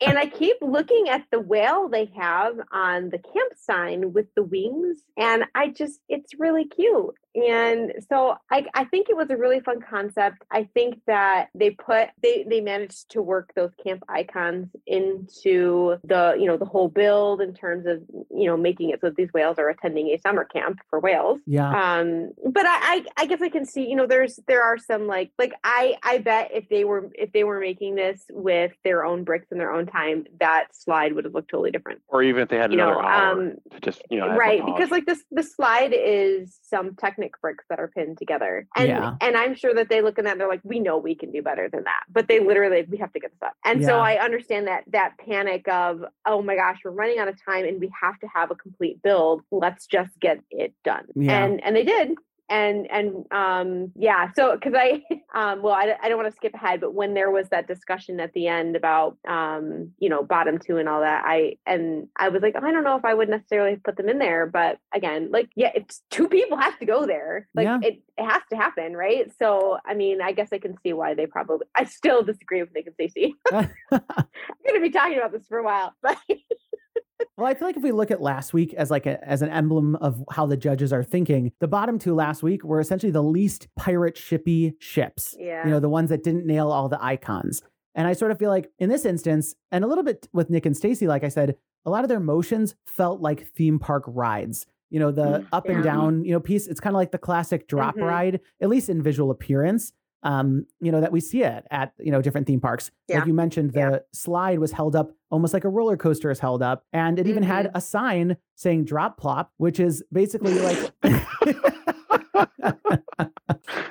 and I keep looking at the whale they have on the camp sign with the wings, and I just it's really cute. And so I, I think it was a really fun concept. I think that they put they they managed to work those camp icons into the you know the whole build in terms of you know making it so that these whales are attending a summer camp for whales. Yeah. Um. But I, I I guess I can see you know there's there are some like like I I bet if they were if they were making this with their own bricks in their own time that slide would have looked totally different. Or even if they had you another know, hour um, to just you know right because like this the slide is some Technic bricks that are pinned together. And yeah. and I'm sure that they look at that they're like, we know we can do better than that. But they literally we have to get this up. And yeah. so I understand that that panic of, oh my gosh, we're running out of time and we have to have a complete build. Let's just get it done. Yeah. And and they did and and um yeah so because i um well i, I don't want to skip ahead but when there was that discussion at the end about um you know bottom two and all that i and i was like oh, i don't know if i would necessarily put them in there but again like yeah it's two people have to go there like yeah. it, it has to happen right? So i mean i guess i can see why they probably i still disagree with nick and stacy. I'm gonna be talking about this for a while but well, I feel like if we look at last week as like a, as an emblem of how the judges are thinking, the bottom two last week were essentially the least pirate shippy ships. Yeah. You know, the ones that didn't nail all the icons. And I sort of feel like in this instance, and a little bit with Nick and Stacy, like I said, a lot of their motions felt like theme park rides. You know, the mm, up and down, you know, piece. It's kind of like the classic drop mm-hmm. ride, at least in visual appearance um, you know, that we see it at, you know, different theme parks. Yeah. Like you mentioned, the yeah. slide was held up almost like a roller coaster is held up. And it even mm-hmm. had a sign saying drop plop, which is basically like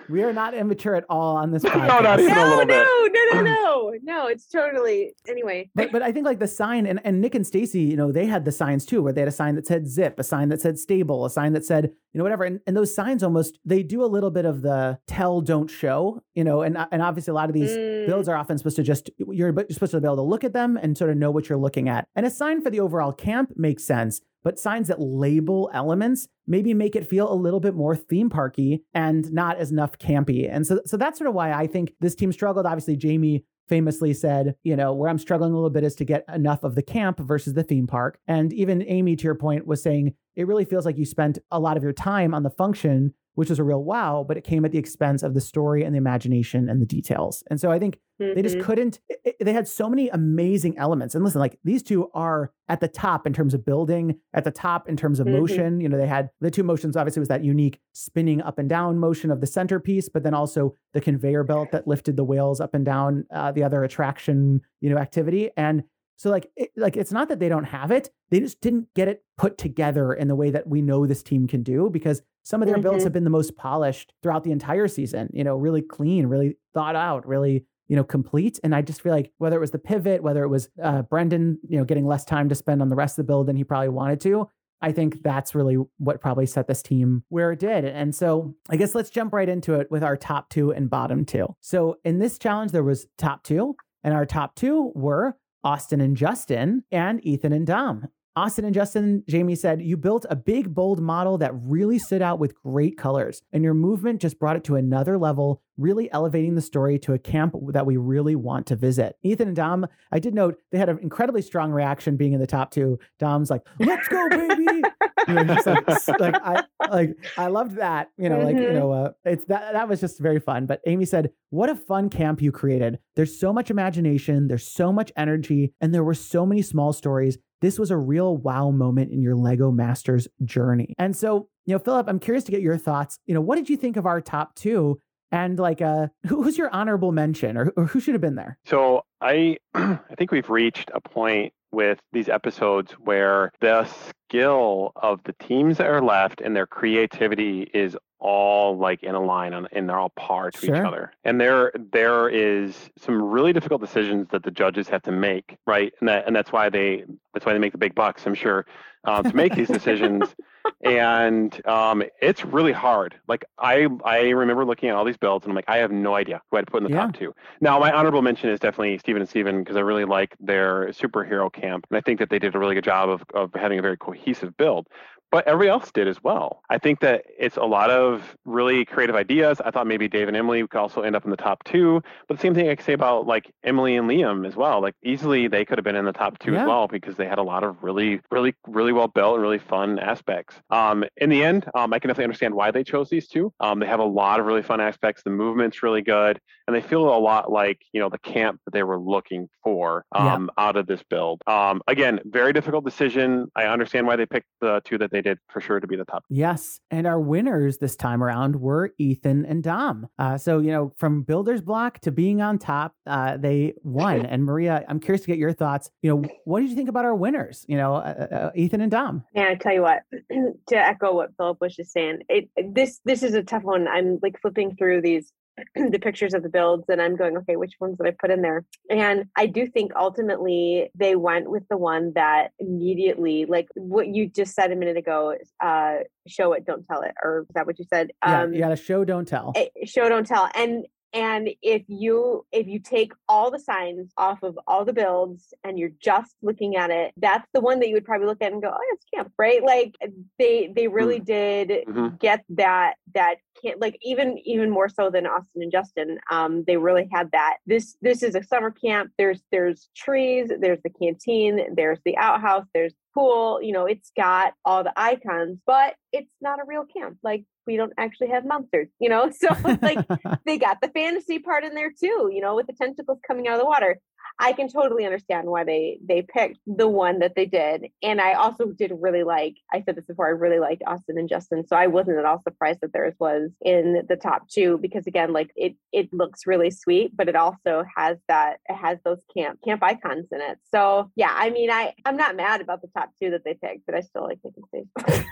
we are not immature at all on this podcast. No, not even no, a little no, bit. no, no, no, no. It's totally anyway. But but I think like the sign and, and Nick and Stacy, you know, they had the signs too, where they had a sign that said zip, a sign that said stable, a sign that said, you know, whatever. And, and those signs almost they do a little bit of the tell, don't show, you know, and and obviously a lot of these mm. builds are often supposed to just you're, you're supposed to be able to look at them and sort of know what you're looking at. And a sign for the overall camp makes sense but signs that label elements maybe make it feel a little bit more theme parky and not as enough campy. And so, so that's sort of why I think this team struggled. Obviously, Jamie famously said, you know, where I'm struggling a little bit is to get enough of the camp versus the theme park. And even Amy, to your point, was saying it really feels like you spent a lot of your time on the function which was a real wow, but it came at the expense of the story and the imagination and the details. And so I think mm-hmm. they just mm-hmm. couldn't, it, they had so many amazing elements. And listen, like these two are at the top in terms of building, at the top in terms of mm-hmm. motion. You know, they had the two motions, obviously, was that unique spinning up and down motion of the centerpiece, but then also the conveyor belt that lifted the whales up and down, uh, the other attraction, you know, activity. And so like it, like it's not that they don't have it. They just didn't get it put together in the way that we know this team can do because some of their mm-hmm. builds have been the most polished throughout the entire season, you know, really clean, really thought out, really you know, complete. And I just feel like whether it was the pivot, whether it was uh, Brendan, you know, getting less time to spend on the rest of the build than he probably wanted to, I think that's really what probably set this team where it did. And so I guess let's jump right into it with our top two and bottom two. So in this challenge, there was top two, and our top two were Austin and Justin, and Ethan and Dom. Austin and Justin, Jamie said, you built a big, bold model that really stood out with great colors, and your movement just brought it to another level, really elevating the story to a camp that we really want to visit. Ethan and Dom, I did note they had an incredibly strong reaction being in the top two. Dom's like, let's go, baby. you know, like, like, I like I loved that. You know, mm-hmm. like, you mm-hmm. know, uh, it's that that was just very fun. But Amy said, What a fun camp you created. There's so much imagination, there's so much energy, and there were so many small stories this was a real wow moment in your Lego Masters journey. And so, you know, Philip, I'm curious to get your thoughts. You know, what did you think of our top two? And like, uh, who, who's your honorable mention, or, or who should have been there? So I I think we've reached a point with these episodes where the skill of the teams that are left and their creativity is all like in a line on, and they're all par to Sure. each other. And there there is some really difficult decisions that the judges have to make, right? And that and that's why they that's why they make the big bucks, I'm sure, um, to make these decisions. and um, it's really hard. Like I I remember looking at all these builds and I'm like, I have no idea who I'd put in the Yeah. top two. Now my honorable mention is definitely Steven and Steven because I really like their superhero camp. And I think that they did a really good job of, of having a very cohesive build. But everybody else did as well. I think that it's a lot of really creative ideas. I thought maybe Dave and Emily could also end up in the top two. But the same thing I could say about like Emily and Liam as well. Like easily they could have been in the top two Yeah. as well because they had a lot of really, really, really well built and really fun aspects. Um, in the end, um, I can definitely understand why they chose these two. Um, they have a lot of really fun aspects. The movement's really good, and they feel a lot like you know the camp that they were looking for Yeah. um, out of this build. Um, again, very difficult decision. I understand why they picked the two that they did for sure to be the top. Yes. And our winners this time around were Ethan and Dom. Uh, so, you know, from builder's block to being on top, uh, they won. and Maria, I'm curious to get your thoughts. You know, what did you think about our winners? You know, uh, uh, Ethan and Dom. Yeah, I tell you what, to echo what Philip was just saying, it this this is a tough one. I'm like flipping through these the pictures of the builds and I'm going, okay, which ones did I put in there? And I do think ultimately they went with the one that immediately, like what you just said a minute ago, uh, show it, don't tell it, or is that what you said? Yeah, Um, you got to show, don't tell. eh, show don't tell and and if you if you take all the signs off of all the builds and you're just looking at it that's the one that you would probably look at and go oh it's camp right? Like they they really did Mhm. get that that can't like even even more so than austin and justin um they really had that. This this is a summer camp. There's there's trees there's the canteen there's the outhouse there's pool you know it's got all the icons but it's not a real camp like we don't actually have monsters you know so like they got the fantasy part in there too, you know, with the tentacles coming out of the water. I can totally understand why they they picked the one that they did. And I also did really like, I said this before, I really liked Austin and Justin. So I wasn't at all surprised that theirs was in the top two because again, like it it looks really sweet, but it also has that it has those camp camp icons in it. So yeah, I mean I I'm not mad about the top two that they picked, but I still like taking space.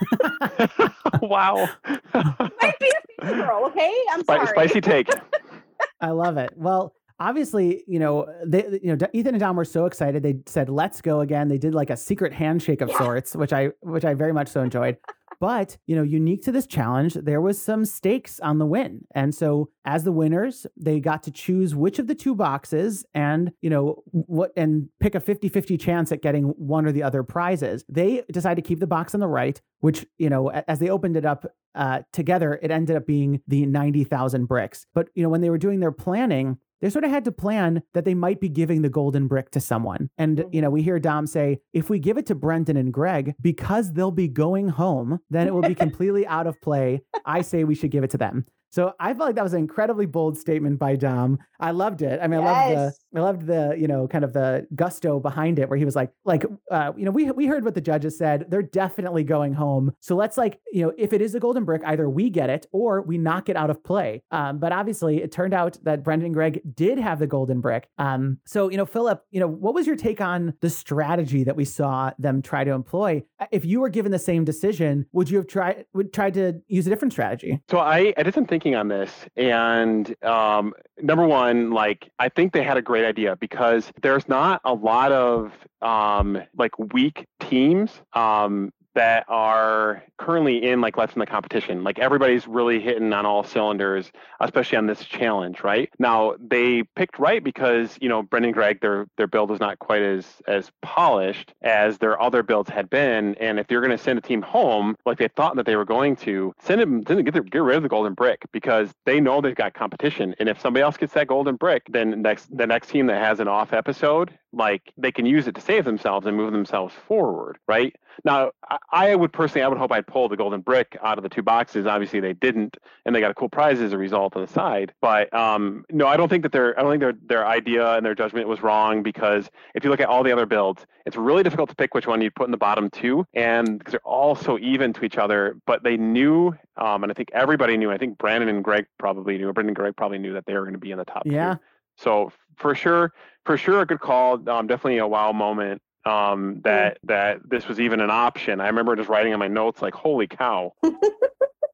wow. Might be a girl, okay? I'm Spi- sorry. Spicy take. I love it. Well, obviously, you know, they, you know, Ethan and Dom were so excited. They said, "Let's go again." They did like a secret handshake of Yeah. sorts, which I, which I very much so enjoyed. But you know, unique to this challenge, there was some stakes on the win, and so as the winners, they got to choose which of the two boxes, and you know what, and pick a 50-50 chance at getting one or the other prizes. They decided to keep the box on the right, which you know, as they opened it up uh, together, it ended up being the 90,000 bricks. But, you know, when they were doing their planning, they sort of had to plan that they might be giving the golden brick to someone. And, you mm-hmm. know, we hear Dom say, if we give it to Brendan and Greg, because they'll be going home, then it will be completely out of play. I say we should give it to them. So I felt like that was an incredibly bold statement by Dom. I loved it. I mean, I loved the I loved the, you know, kind of the gusto behind it where he was like, like, uh, you know, we we heard what the judges said. They're definitely going home. So let's like, you know, if it is a golden brick, either we get it or we knock it out of play. Um, but obviously it turned out that Brendan and Greg did have the golden brick. Um, so, you know, Philip, you know, what was your take on the strategy that we saw them try to employ? If you were given the same decision, would you have tried would try to use a different strategy? So I, I did some thinking on this, and um, number one, like I think they had a great idea because there's not a lot of um, like weak teams um, that are currently in like left in the competition. Like everybody's really hitting on all cylinders, especially on this challenge, right? Now they picked right because you know Brendan and Greg, their their build was not quite as as polished as their other builds had been. And if you're going to send a team home like they thought that they were going to, send them, send them get, the, get rid of the golden brick because they know they've got competition. And if somebody else gets that golden brick, then next the next team that has an off episode like they can use it to save themselves and move themselves forward, right? Now, I would personally, I would hope I'd pull the golden brick out of the two boxes. Obviously, they didn't, and they got a cool prize as a result on the side. But um, no, I don't think that their, I don't think their their idea and their judgment was wrong because if you look at all the other builds, it's really difficult to pick which one you'd put in the bottom two, and because they're all so even to each other. But they knew, um, and I think everybody knew. I think Brandon and Greg probably knew. Brandon and Greg probably knew that they were going to be in the top. Yeah. Two. So for sure, for sure, a good call. Um, definitely a wow moment um, that that this was even an option. I remember just writing in my notes like, "Holy cow!"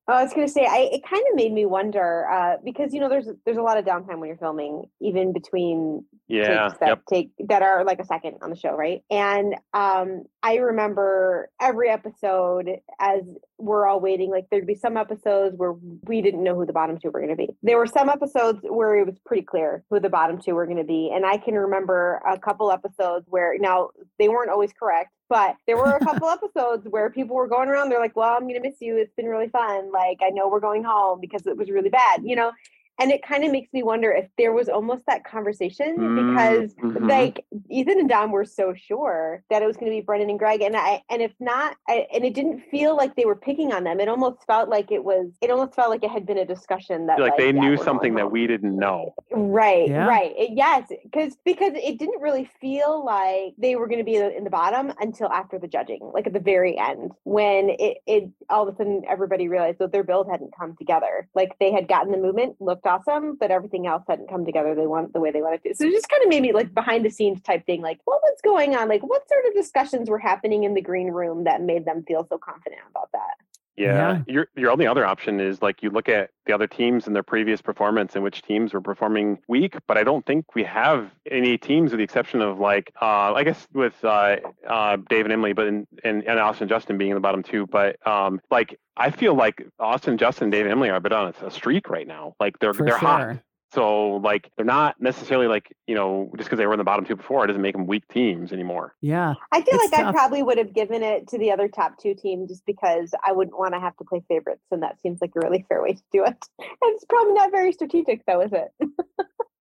I was going to say, I, it kind of made me wonder uh, because you know there's there's a lot of downtime when you're filming, even between yeah takes that yep. take that are like a second on the show, right? And um, I remember every episode as we're all waiting. Like there'd be some episodes where we didn't know who the bottom two were going to be. There were some episodes where it was pretty clear who the bottom two were going to be, and I can remember a couple episodes where now they weren't always correct, but there were a couple episodes where people were going around. They're like, "Well, I'm going to miss you. It's been really fun. Like I know we're going home because it was really bad," you know and it kind of makes me wonder if there was almost that conversation because mm-hmm. like Ethan and Dom were so sure that it was going to be Brendan and Greg and I and if not I, and it didn't feel like they were picking on them. It almost felt like it was it almost felt like it had been a discussion that like, like they yeah, knew something that we didn't know. Right Yeah. right. It, yes because because it didn't really feel like they were going to be in the bottom until after the judging like at the very end when it, it all of a sudden everybody realized that their build hadn't come together. Like they had gotten the movement looked awesome but everything else hadn't come together they want the way they wanted to. So it just kind of made me like behind the scenes type thing like what was going on? Like what sort of discussions were happening in the green room that made them feel so confident about that yeah. Your your only other option is like you look at the other teams and their previous performance and which teams were performing weak, but I don't think we have any teams with the exception of like uh, I guess with uh, uh, Dave and Emily, but in, and, and Austin and Justin being in the bottom two. But um, like I feel like Austin, Justin, Dave, and Emily are a bit on a, streak right now. Like they're For they're hot. Sure. So like they're not necessarily like you know just because they were in the bottom two before, it doesn't make them weak teams anymore. Yeah. I feel It's like I probably would have given it to the other top two team just because I wouldn't want to have to play favorites, and that seems like a really fair way to do it. It's probably not very strategic, though, is it?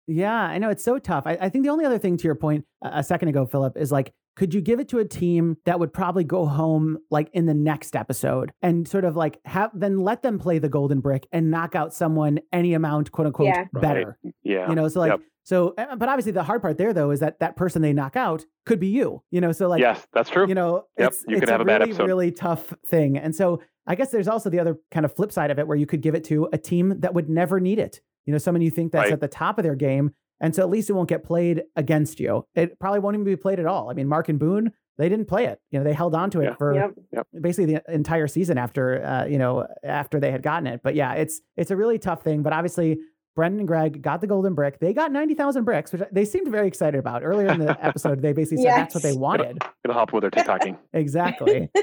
Yeah, I know it's so tough. I, I think the only other thing to your point a a second ago, Philip, is like, could you give it to a team that would probably go home like in the next episode and sort of like have then let them play the golden brick and knock out someone any amount, quote unquote, Yeah. better. Yeah. You know, so like, Yep. so, but obviously the hard part there though is that that person they knock out could be you. You know, so like, yes, that's true. you know, Yep, it's, you it's could a a bad really, episode. really tough thing. And so I guess there's also the other kind of flip side of it where you could give it to a team that would never need it. You know, someone you think that's Right. at the top of their game. And so at least it won't get played against you. It probably won't even be played at all. I mean, Mark and Boone, they didn't play it. You know, they held on to it Yeah. for Yep. basically the entire season after, uh, you know, after they had gotten it. But yeah, it's it's a really tough thing. But obviously, Brendan and Greg got the golden brick. They got 90,000 bricks, which they seemed very excited about. Earlier in the episode, they basically said that's what they Yes. wanted. It'll help with their TikToking. Exactly.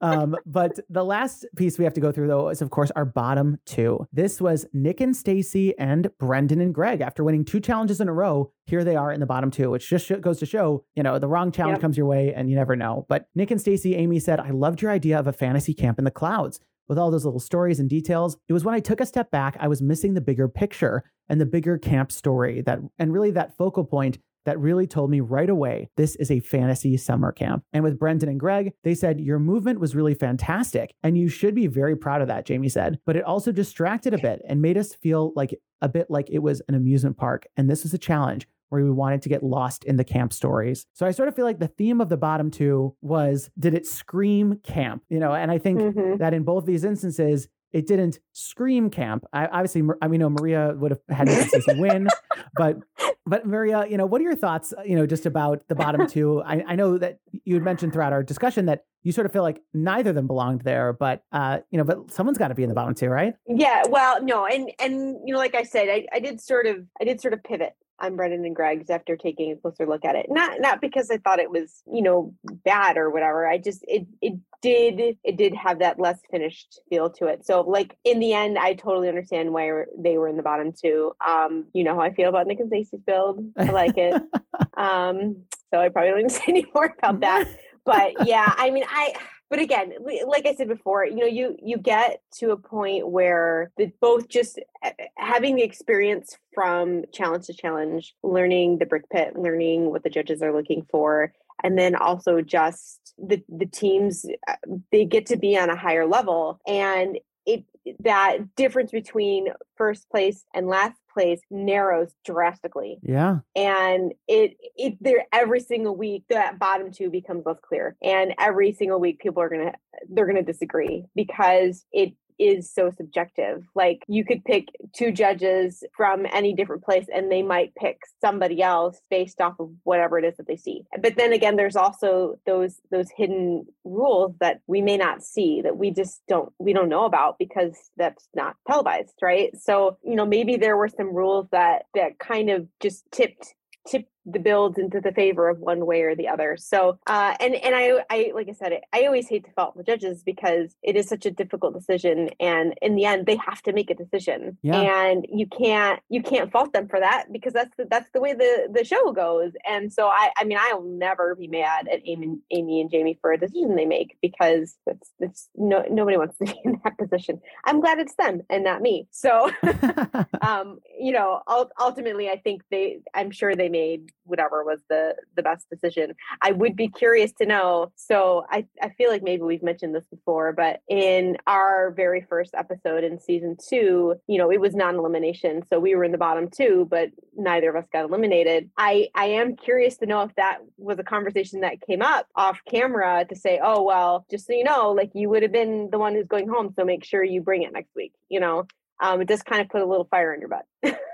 um, but the last piece we have to go through, though, is of course our bottom two. This was Nick and Stacy and Brendan and Greg. After winning two challenges in a row, here they are in the bottom two, which just goes to show, you know, the wrong challenge Yep. comes your way and you never know. But Nick and Stacy, Amy said, I loved your idea of a fantasy camp in the clouds. With all those little stories and details, it was when I took a step back, I was missing the bigger picture and the bigger camp story that, and really that focal point that really told me right away this is a fantasy summer camp. And with Brendan and Greg, they said, Your movement was really fantastic. And you should be very proud of that, Jamie said. But it also distracted a bit and made us feel like a bit like it was an amusement park. And this was a challenge where we wanted to get lost in the camp stories. So I sort of feel like the theme of the bottom two was did it scream camp? You know, and I think Mhm. that in both these instances, it didn't scream camp. I obviously, I mean, no, Maria would have had Stacy win, but but Maria, you know, what are your thoughts? You know, just about the bottom two. I, I know that you had mentioned throughout our discussion that you sort of feel like neither of them belonged there, but uh, you know, but someone's got to be in the bottom two, right? Yeah, well, no, and and you know, like I said, I, I did sort of I did sort of pivot on Brendan and Greg's after taking a closer look at it. Not not because I thought it was, you know, bad or whatever. I just it it did it did have that less finished feel to it. So like in the end, I totally understand why they were in the bottom two. Um, you know how I feel about Nick and Stacy's build. I like it. um, so I probably don't need to say any more about that. But yeah, I mean, I but again, like I said before, you know, you you get to a point where the both just eh, eh, having the experience from challenge to challenge, learning the brick pit, learning what the judges are looking for, and then also just the the teams uh, they get to be on a higher level and it that difference between first place and last place narrows drastically. Yeah. And it it there every single week that bottom two becomes less clear. And every single week people are gonna they're gonna disagree because it is so subjective. Like you could pick two judges from any different place and they might pick somebody else based off of whatever it is that they see. But then again there's also those those hidden rules that we may not see that we just don't we don't know about because that's not televised, right? So, you know, maybe there were some rules that that kind of just tipped tipped the builds into the favor of one way or the other. So, uh, and and I, I like I said, I always hate to fault the judges because it is such a difficult decision, and in the end, they have to make a decision, yeah. and you can't you can't fault them for that because that's the, that's the way the the show goes. And so, I I mean, I'll never be mad at Amy, Amy and Jamie for a decision they make because it's it's no nobody wants to be in that position. I'm glad it's them and not me. So, um, you know, ultimately, I think they, I'm sure they made whatever was the the best decision. I would be curious to know. So I I feel like maybe we've mentioned this before, but in our very first episode in season two, you know, it was non-elimination, so we were in the bottom two, but neither of us got eliminated. I I am curious to know if that was a conversation that came up off camera to say, oh well, just so you know, like you would have been the one who's going home, so make sure you bring it next week. You know, um, it just kind of put a little fire in your butt.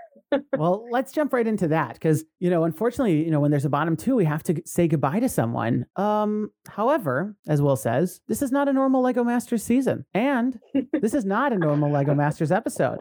well, let's jump right into that because you know, unfortunately, you know, when there's a bottom two, we have to say goodbye to someone. Um, however, as Will says, this is not a normal Lego Masters season, and this is not a normal Lego Masters episode.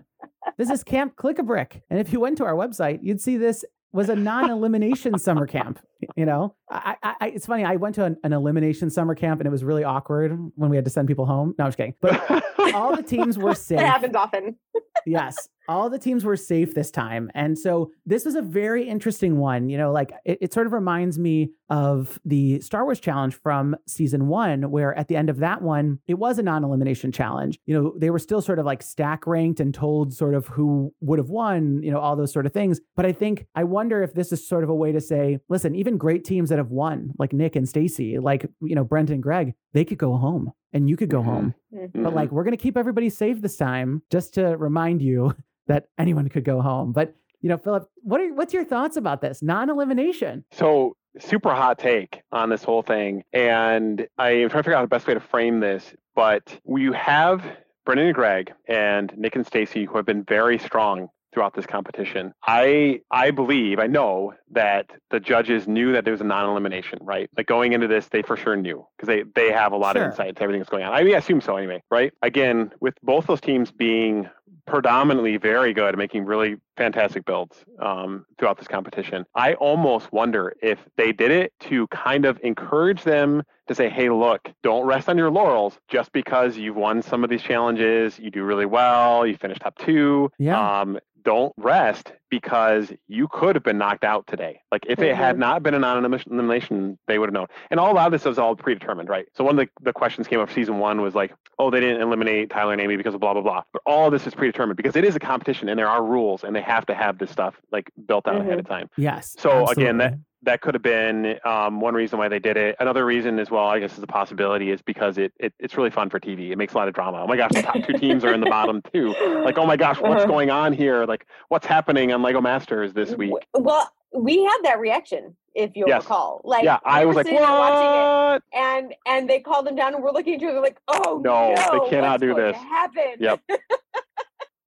This is Camp Click a Brick, and if you went to our website, you'd see this was a non-elimination summer camp. You know, I, I, it's funny. I went to an, an, elimination summer camp, and it was really awkward when we had to send people home. No, I'm just kidding. But all the teams were safe. It happens often. yes, all the teams were safe this time. And so this was a very interesting one. You know, like it, it, sort of reminds me of the Star Wars challenge from season one, where at the end of that one, it was a non elimination challenge. You know, they were still sort of like stack ranked and told sort of who would have won, you know, all those sort of things. But I think, I wonder if this is sort of a way to say, listen, even great teams that have won, like Nick and Stacy, like, you know, Brent and Greg, they could go home and you could go mm-hmm. home. Mm-hmm. But like, we're to keep everybody safe this time just to remind you that anyone could go home. But you know, Philip, what are what's your thoughts about this non-elimination? So super hot take on this whole thing, and I am trying to figure out the best way to frame this. But you have Brendan and Greg and Nick and Stacy who have been very strong throughout this competition. I I believe I know that the judges knew that there was a non-elimination, right? Like going into this, they for sure knew because they they have a lot sure. of insight to everything that's going on. I, mean, I assume so anyway, right? Again, with both those teams being predominantly very good at making really fantastic builds um, throughout this competition. I almost wonder if they did it to kind of encourage them to say, hey, look, don't rest on your laurels just because you've won some of these challenges. You do really well. You finished top two. Yeah. Um, don't rest because you could have been knocked out today. Like if mm-hmm. it had mm-hmm. not been an non-elimination, they would have known. And all of this was all predetermined, right? So one of the, the questions came up season one was like, oh, they didn't eliminate Tyler and Amy because of blah, blah, blah. But all of this is predetermined because it is a competition and there are rules and they have to have this stuff like built out mm-hmm. ahead of mm-hmm. time. Yes. So absolutely. again, that that could have been um, one reason why they did it. Another reason as well, I guess, is a possibility is because it, it it's really fun for TV. It makes a lot of drama. Oh my gosh, the top two teams are in the bottom two. Like, oh my gosh, what's uh-huh. going on here? Like, what's happening on Lego Masters this week? Well, we had that reaction, if you'll yes. recall. Like, yeah, I was like, what? Watching it, and and they called them down, and we're looking at each other like, oh no, no they cannot do this. Happen. Yep.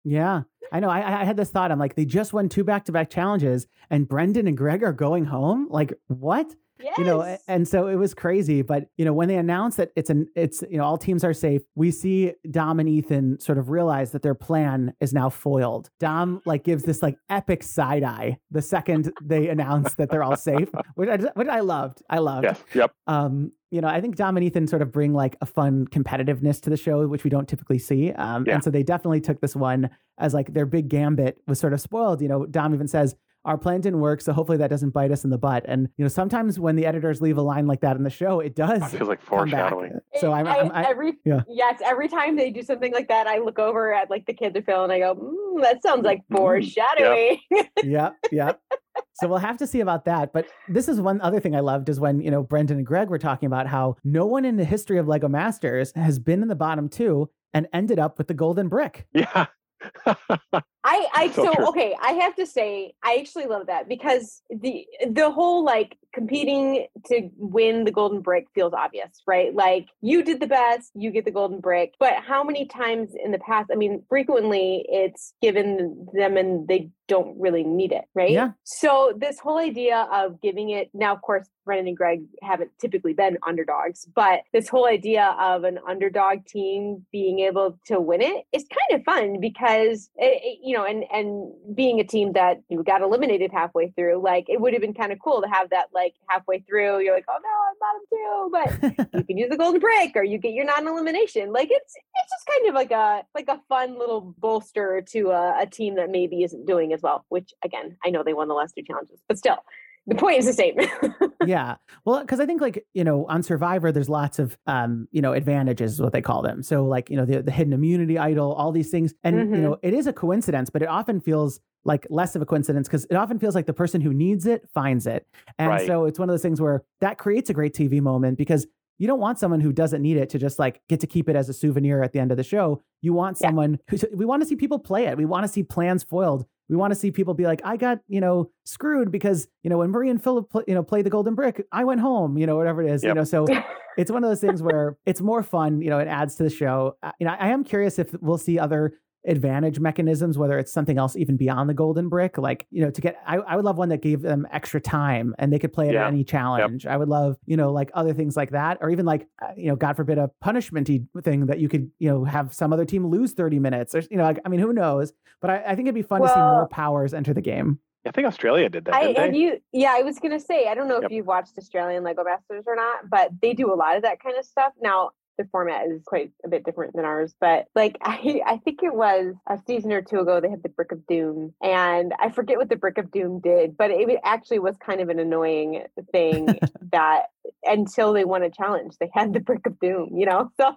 Yeah, I know. I, I had this thought. I'm like, they just won two back to back challenges, and Brendan and Greg are going home. Like, what? Yes. You know, and so it was crazy. But you know, when they announced that it's an it's you know all teams are safe, we see Dom and Ethan sort of realize that their plan is now foiled. Dom like gives this like epic side eye the second they announce that they're all safe, which I which I loved. I loved. Yes. Yep. Um, you know, I think Dom and Ethan sort of bring like a fun competitiveness to the show, which we don't typically see. Um, yeah. And so they definitely took this one as like their big gambit was sort of spoiled. You know, Dom even says, our plan didn't work, so hopefully that doesn't bite us in the butt. And you know, sometimes when the editors leave a line like that in the show, it does. It feels like come back. foreshadowing. So I'm, I, I'm I, every yeah. yes, every time they do something like that, I look over at like the kids are feeling. And I go, mm, that sounds like Mm, foreshadowing. yep, yep. So we'll have to see about that. But this is one other thing I loved is when, you know, Brendan and Greg were talking about how no one in the history of Lego Masters has been in the bottom two and ended up with the golden brick. Yeah. I, I So so, okay. I have to say, I actually love that because the the whole like competing to win the golden brick feels obvious, right? Like you did the best, you get the golden brick. But how many times in the past? I mean, frequently it's given them and they don't really need it, right? Yeah. So this whole idea of giving it now, of course, Brendan and Greg haven't typically been underdogs, but this whole idea of an underdog team being able to win it is kind of fun because it, it- you know, and and being a team that you got eliminated halfway through, like it would have been kind of cool to have that like halfway through, you're like, oh no, I'm bottom two, but you can use the golden brick or you get your non-elimination. Like it's it's just kind of like a like a fun little bolster to a, a team that maybe isn't doing as well. Which again, I know they won the last two challenges, but still, the point is the same. yeah. Well, because I think like, you know, on Survivor, there's lots of um, you know, advantages is what they call them. So like, you know, the, the hidden immunity idol, all these things. And you Mhm. know, it is a coincidence, but it often feels like less of a coincidence because it often feels like the person who needs it finds it. And Right. so it's one of those things where that creates a great TV moment because you don't want someone who doesn't need it to just like get to keep it as a souvenir at the end of the show. You want Yeah. someone who we want to see people play it. We want to see plans foiled. We want to see people be like, I got, you know, screwed because, you know, when Marie and Philip, pl- you know, played the golden brick, I went home, you know, whatever it is, you know, so it's one of those things where it's more fun, you know, it adds to the show. Uh, You know, I am curious if we'll see other advantage mechanisms, whether it's something else even beyond the golden brick, like, you know, to get, I, I would love one that gave them extra time and they could play it Yeah. at any challenge. I would love, you know, like other things like that, or even like, uh, you know, God forbid a punishmenty thing that you could, you know, have some other team lose 30 minutes or, you know, like, I mean, who knows? But I, I think it'd be fun to see more powers enter the game. I think Australia did that, I didn't have they? you yeah, I was gonna say, I don't know Yep. if you've watched Australian Lego Masters or not, but they do a lot of that kind of stuff. Now the format is quite a bit different than ours, but like I I think it was a season or two ago they had the Brick of Doom. And I forget what the Brick of Doom did, but it actually was kind of an annoying thing that until they won a challenge, they had the Brick of Doom, you know? So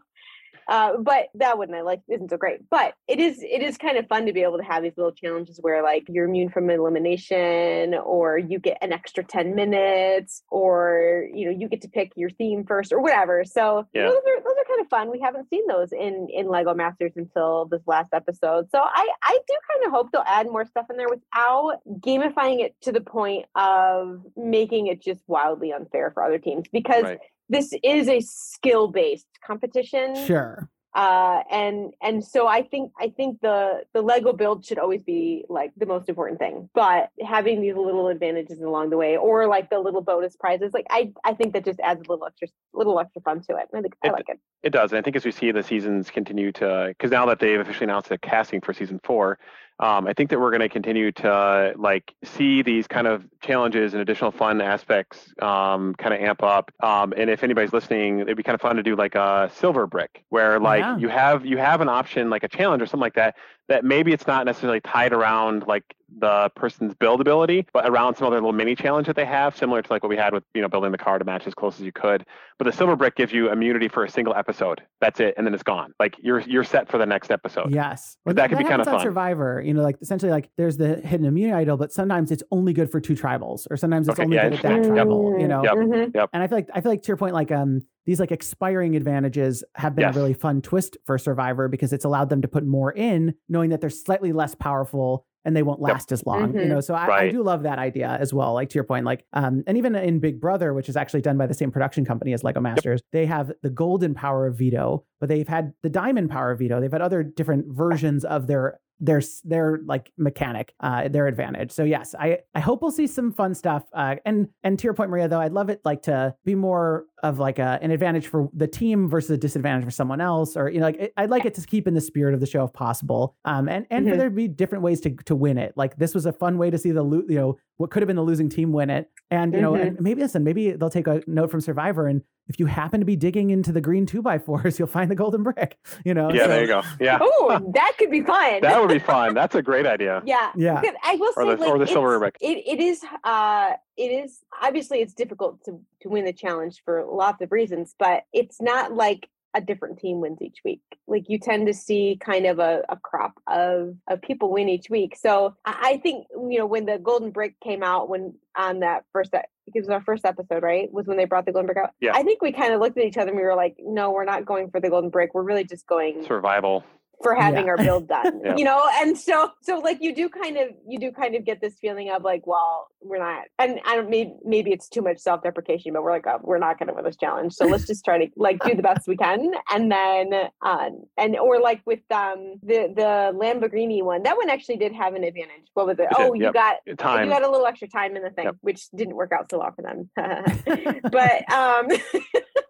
uh, but that one I like isn't so great. But it is it is kind of fun to be able to have these little challenges where like you're immune from elimination or you get an extra 10 minutes or you know you get to pick your theme first or whatever. So Yeah. those are those are kind of fun. We haven't seen those in in Lego Masters until this last episode. So I I do kind of hope they'll add more stuff in there without gamifying it to the point of making it just wildly unfair for other teams because Right. This is a skill based competition Sure. uh and and so i think i think the the lego build should always be like the most important thing but having these little advantages along the way or like the little bonus prizes like i i think that just adds a little extra little extra fun to it i think i like it It does, and I think as we see the seasons continue to, because now that they've officially announced the casting for season four, um, I think that we're going to continue to like see these kind of challenges and additional fun aspects um, kind of amp up. Um, and if anybody's listening, it'd be kind of fun to do like a silver brick, where like Yeah. you have you have an option like a challenge or something like that. That maybe it's not necessarily tied around like the person's build ability, but around some other little mini challenge that they have, similar to like what we had with you know building the car to match as close as you could. But the silver brick gives you immunity for a single episode. That's it, and then it's gone. Like you're you're set for the next episode. Yes. But that could be kinda fun. Survivor, you know, like essentially like there's the hidden immunity idol, but sometimes it's only good for two tribals, or sometimes it's Okay, only yeah, good at that interesting. tribal, you know. Yep. Mhm. And I feel like I feel like to your point, like um these like expiring advantages have been Yes. a really fun twist for Survivor because it's allowed them to put more in, knowing that they're slightly less powerful and they won't Yep. last as long. You Mhm. know, so I, I do love that idea as well. Like to your point, like um and even in Big Brother, which is actually done by the same production company as Lego Masters, they have the golden power of veto, but they've had the diamond power of veto. They've had other different versions of their their their like mechanic, uh, their advantage. So yes, I I hope we'll see some fun stuff. Uh, and and to your point, Maria, though, I'd love it like to be more of like a, an advantage for the team versus a disadvantage for someone else, or you know, like I'd like it to keep in the spirit of the show if possible, um, and and for Mhm. there to be different ways to to win it. Like this was a fun way to see the lo- you know what could have been the losing team win it, and you know, Mhm. and maybe listen, maybe they'll take a note from Survivor, and if you happen to be digging into the green two by fours, you'll find the golden brick. You know, Yeah, so- there you go. Yeah, Oh, that could be fun. that would be fun. That's a great idea. Yeah. Yeah. I will Or say, the- like, or the silver brick. It, it is, uh, it is obviously it's difficult to to win the challenge for lots of reasons, but it's not like a different team wins each week. Like you tend to see kind of a, a crop of of people win each week. So I, think you know when the golden brick came out when on that first it was our first episode, right? Was when they brought the golden brick out. Yeah. I think we kind of looked at each other and we were like, no, we're not going for the golden brick. We're really just going Survival. For having Yeah. our build done Yeah. you know and so so like you do kind of you do kind of get this feeling of like well we're not and i don't maybe maybe it's too much self-deprecation but we're like oh, we're not going to win this challenge so let's just try to like do the best we can and then um and or like with um the the lamborghini one that one actually did have an advantage what was it It did, oh you yep. got Time. you got a little extra time in the thing, Yep. which didn't work out so well for them. but um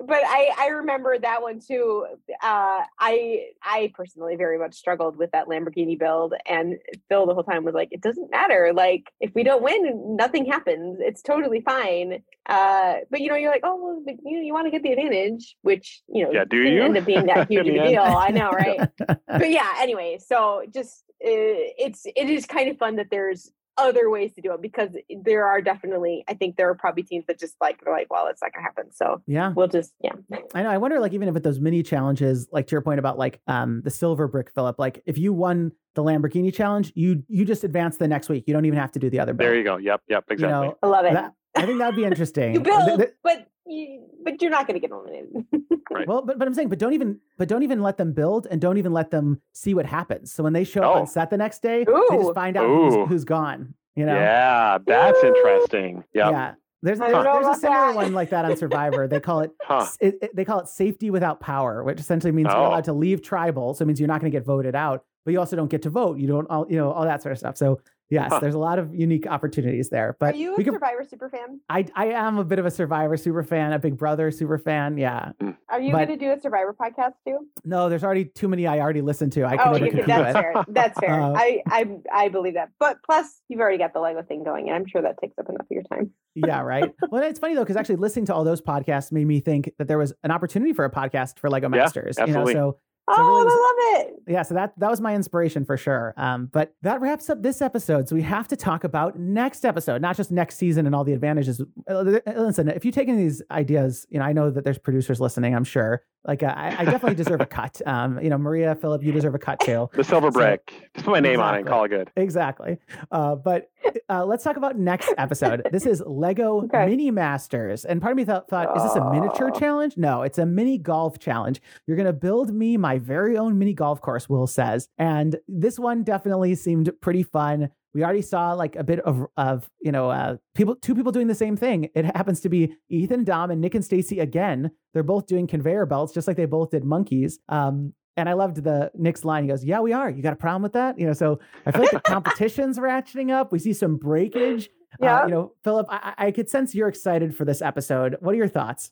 but I I remember that one too. Uh I I personally very much struggled with that Lamborghini build and Phil the whole time was like, it doesn't matter. Like if we don't win, nothing happens. It's totally fine. Uh but you know, you're like, oh well, but, you know, you want to get the advantage, which you know Yeah, do you? end up being that huge In of a end. deal. I know, right? but yeah anyway so just uh, it's it is kind of fun that there's other ways to do it because there are definitely i think there are probably teams that just like they're like well it's not gonna happen so yeah. we'll just yeah I know. I wonder, like, even if with those mini challenges, like to your point about like um the silver brick, Philip, like if you won the Lamborghini challenge, you you just advance the next week. You don't even have to do the other build. There you go. Yep. Yep. You Exactly. know, i love it that, I think that'd be interesting. you build but you, but you're not gonna get eliminated Right. well, but, but I'm saying, but don't even, but don't even let them build, and don't even let them see what happens. So when they show up Oh. on set the next day, they just find out who's, who's gone. You know, Yeah, that's Woo! interesting. Yep. yeah. There's there's, don't there's a similar that. one like that on Survivor. They call it, Huh. it, it- they call it safety without power, which essentially means you're Oh. allowed to leave tribal. So it means you're not going to get voted out, but you also don't get to vote. You don't, all, you know, all that sort of stuff. So yes, Huh. there's a lot of unique opportunities there. But are you a could, survivor super fan I I am a bit of a Survivor super fan, a Big Brother super fan. Yeah. are you gonna do a survivor podcast too No, there's already too many I already listened to. I can oh never can, that's fair that's fair Uh, I, I i believe that but plus you've already got the lego thing going and i'm sure that takes up enough of your time yeah, right. Well, it's funny though because actually listening to all those podcasts made me think that there was an opportunity for a podcast for Lego Yeah, Masters. absolutely. You know, so oh really was- i love it yeah, so that that was my inspiration for sure. Um, but that wraps up this episode. So we have to talk about next episode, not just next season and all the advantages. Uh, Listen, if you take any of these ideas, you know, I know that there's producers listening. I'm sure. Like, uh, I, I definitely deserve a cut. Um, you know, Maria, Philip, you deserve a cut too. The silver So- brick. Just put my name on it and call it good. Exactly. Uh, but uh, let's talk about next episode. This is Lego Okay. Mini Masters. And part of me thought, thought, is this a miniature Oh. challenge? No, it's a mini golf challenge. You're going to build me my very own mini golf course, Will says. And this one definitely seemed pretty fun. We already saw like a bit of, of you know, uh, people, two people doing the same thing. It happens to be Ethan Dom and Nick and Stacy again. They're both doing conveyor belts, just like they both did monkeys. Um, and I loved the Nick's line. He goes, "Yeah, we are. You got a problem with that?" You know, so I feel like the competition's ratcheting up. We see some breakage. Yeah. Uh, you know, Philip, I, I I could sense you're excited for this episode. What are your thoughts?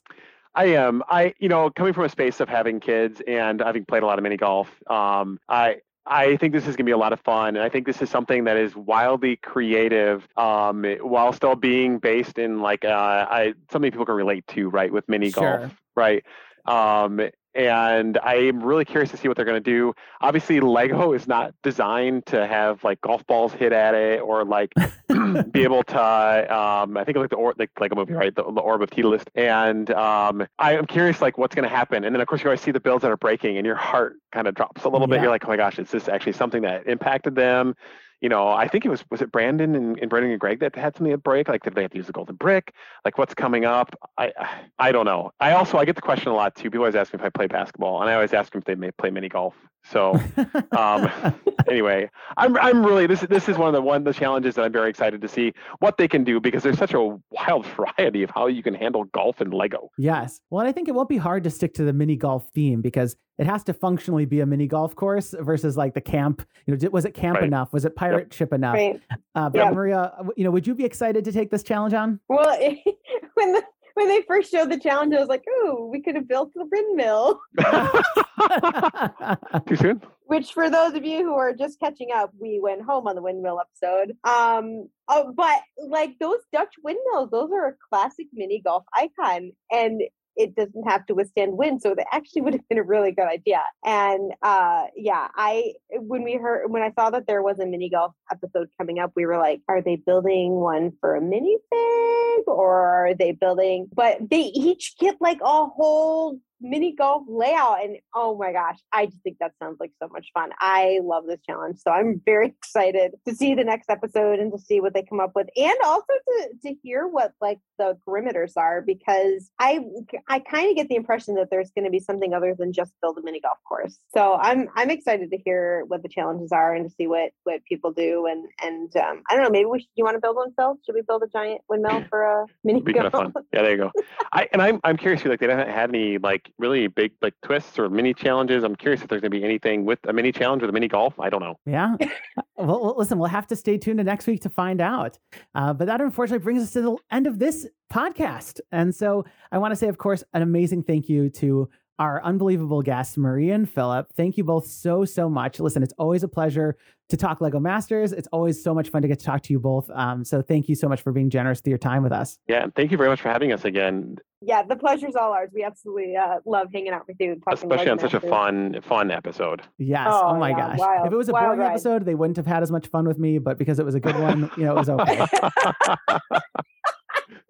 I am. I, you know, coming from a space of having kids and having played a lot of mini golf, um, I, I think this is going to be a lot of fun, and I think this is something that is wildly creative, um, while still being based in like uh, I something people can relate to, right, with mini Sure. golf, right. Um, and I am really curious to see what they're going to do. Obviously, Lego is not designed to have like golf balls hit at it or like be able to. Um, I think like the or like Lego movie, right? The, the orb of Titulist. And um, I am curious, like what's going to happen. And then of course you always see the builds that are breaking, and your heart kind of drops a little bit. You're like, oh my gosh, is this actually something that impacted them? You know, I think it was was it Brandon and, and Brandon and Greg that had something to break. Like, did they have to use the golden brick? Like, what's coming up? I I don't know. I also I get the question a lot too. People always ask me if I play basketball, and I always ask them if they may play mini golf. So um, anyway, I'm I'm really this this is one of the one of the challenges that I'm very excited to see what they can do because there's such a wild variety of how you can handle golf and Lego. yes. Well, I think it won't be hard to stick to the mini golf theme because it has to functionally be a mini golf course versus like the camp. You know, was it camp Right. enough? Was it pirate ship enough? right Uh, but Yeah. Maria, you know, would you be excited to take this challenge on? Well, when the when they first showed the challenge, I was like, "Oh, we could have built the windmill." Too soon? Which, for those of you who are just catching up, we went home on the windmill episode. Um, oh, but like those Dutch windmills, those are a classic mini golf icon, and it doesn't have to withstand wind. So that actually would have been a really good idea. And uh, yeah, I when we heard when I saw that there was a mini golf episode coming up, we were like, are they building one for a minifig or are they building? But they each get like a whole mini golf layout and oh my gosh i just think that sounds like so much fun i love this challenge so i'm very excited to see the next episode and to see what they come up with and also to to hear what like the perimeters are because i i kind of get the impression that there's going to be something other than just build a mini golf course so i'm i'm excited to hear what the challenges are and to see what what people do and and um, i don't know maybe we should you want to build one phil should we build a giant windmill for a mini Be golf kind of fun. Yeah, there you go. I and I'm I'm curious too. Like they haven't had any like really big like twists or mini challenges. I'm curious if there's gonna be anything with a mini challenge or the mini golf. I don't know. Yeah. well, well, listen, we'll have to stay tuned to next week to find out. Uh, but that unfortunately brings us to the end of this podcast. And so I want to say, of course, an amazing thank you to our unbelievable guests, Maria and Philip. Thank you both so, so much. Listen, it's always a pleasure to talk Lego Masters. It's always so much fun to get to talk to you both. Um, so thank you so much for being generous with your time with us. Yeah, thank you very much for having us again, yeah the pleasure's all ours we absolutely uh, love hanging out with you and talking especially on Lego such a fun fun episode. Yes. Oh, Oh, my yeah, gosh. wild- if it was a wild boring ride. episode, they wouldn't have had as much fun with me. But because it was a good one, you know, it was okay.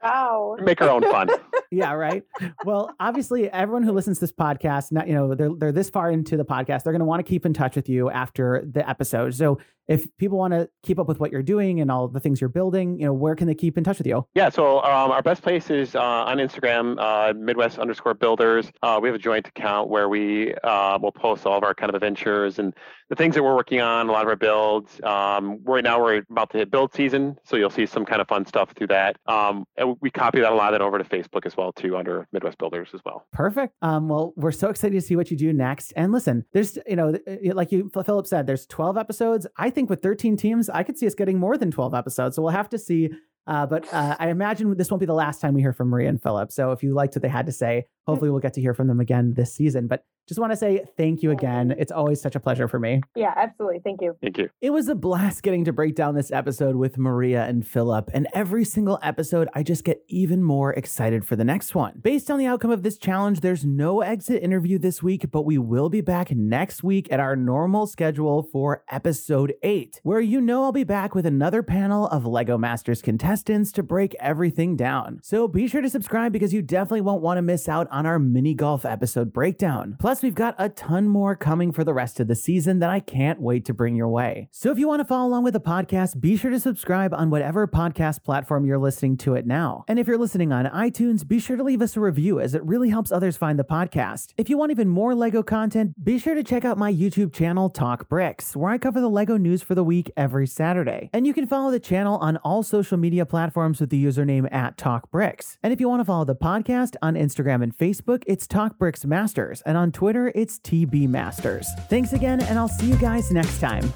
wow Make our own fun. yeah, right. Well, obviously, everyone who listens to this podcast, not you know, they're they're this far into the podcast, they're going to want to keep in touch with you after the episode. So, if people want to keep up with what you're doing and all the things you're building, you know, where can they keep in touch with you? Yeah, so um, our best place is uh, on Instagram, uh, Midwest underscore builders. Uh, we have a joint account where we uh, will post all of our kind of adventures and the things that we're working on, a lot of our builds. Um, right now, we're about to hit build season, so you'll see some kind of fun stuff through that. Um, and we copy that a lot of that over to Facebook as well, too, under Midwest Builders as well. Perfect. Um, well, we're so excited to see what you do next. And listen, there's, you know, like you, Philip said, there's 12 episodes. I think with 13 teams, I could see us getting more than 12 episodes. So we'll have to see. Uh, but uh, I imagine this won't be the last time we hear from Maria and Philip. So if you liked what they had to say, hopefully we'll get to hear from them again this season. But just want to say thank you again. It's always such a pleasure for me. yeah absolutely thank you Thank you. It was a blast getting to break down this episode with Maria and Philip, and every single episode, I just get even more excited for the next one. Based on the outcome of this challenge, there's no exit interview this week, but we will be back next week at our normal schedule for episode 8, where you know I'll be back with another panel of LEGO Masters contestants to break everything down. So be sure to subscribe because you definitely won't want to miss out on our mini golf episode breakdown. Plus, we've got a ton more coming for the rest of the season that I can't wait to bring your way. So if you want to follow along with the podcast, be sure to subscribe on whatever podcast platform you're listening to it now. And if you're listening on iTunes, be sure to leave us a review as it really helps others find the podcast. If you want even more LEGO content, be sure to check out my YouTube channel, Talk Bricks, where I cover the LEGO news for the week every Saturday. And you can follow the channel on all social media platforms with the username at Talk Bricks. And if you want to follow the podcast on Instagram and Facebook, it's Talk Bricks Masters, and on Twitter, it's TB Masters. Thanks again, and I'll see you guys next time.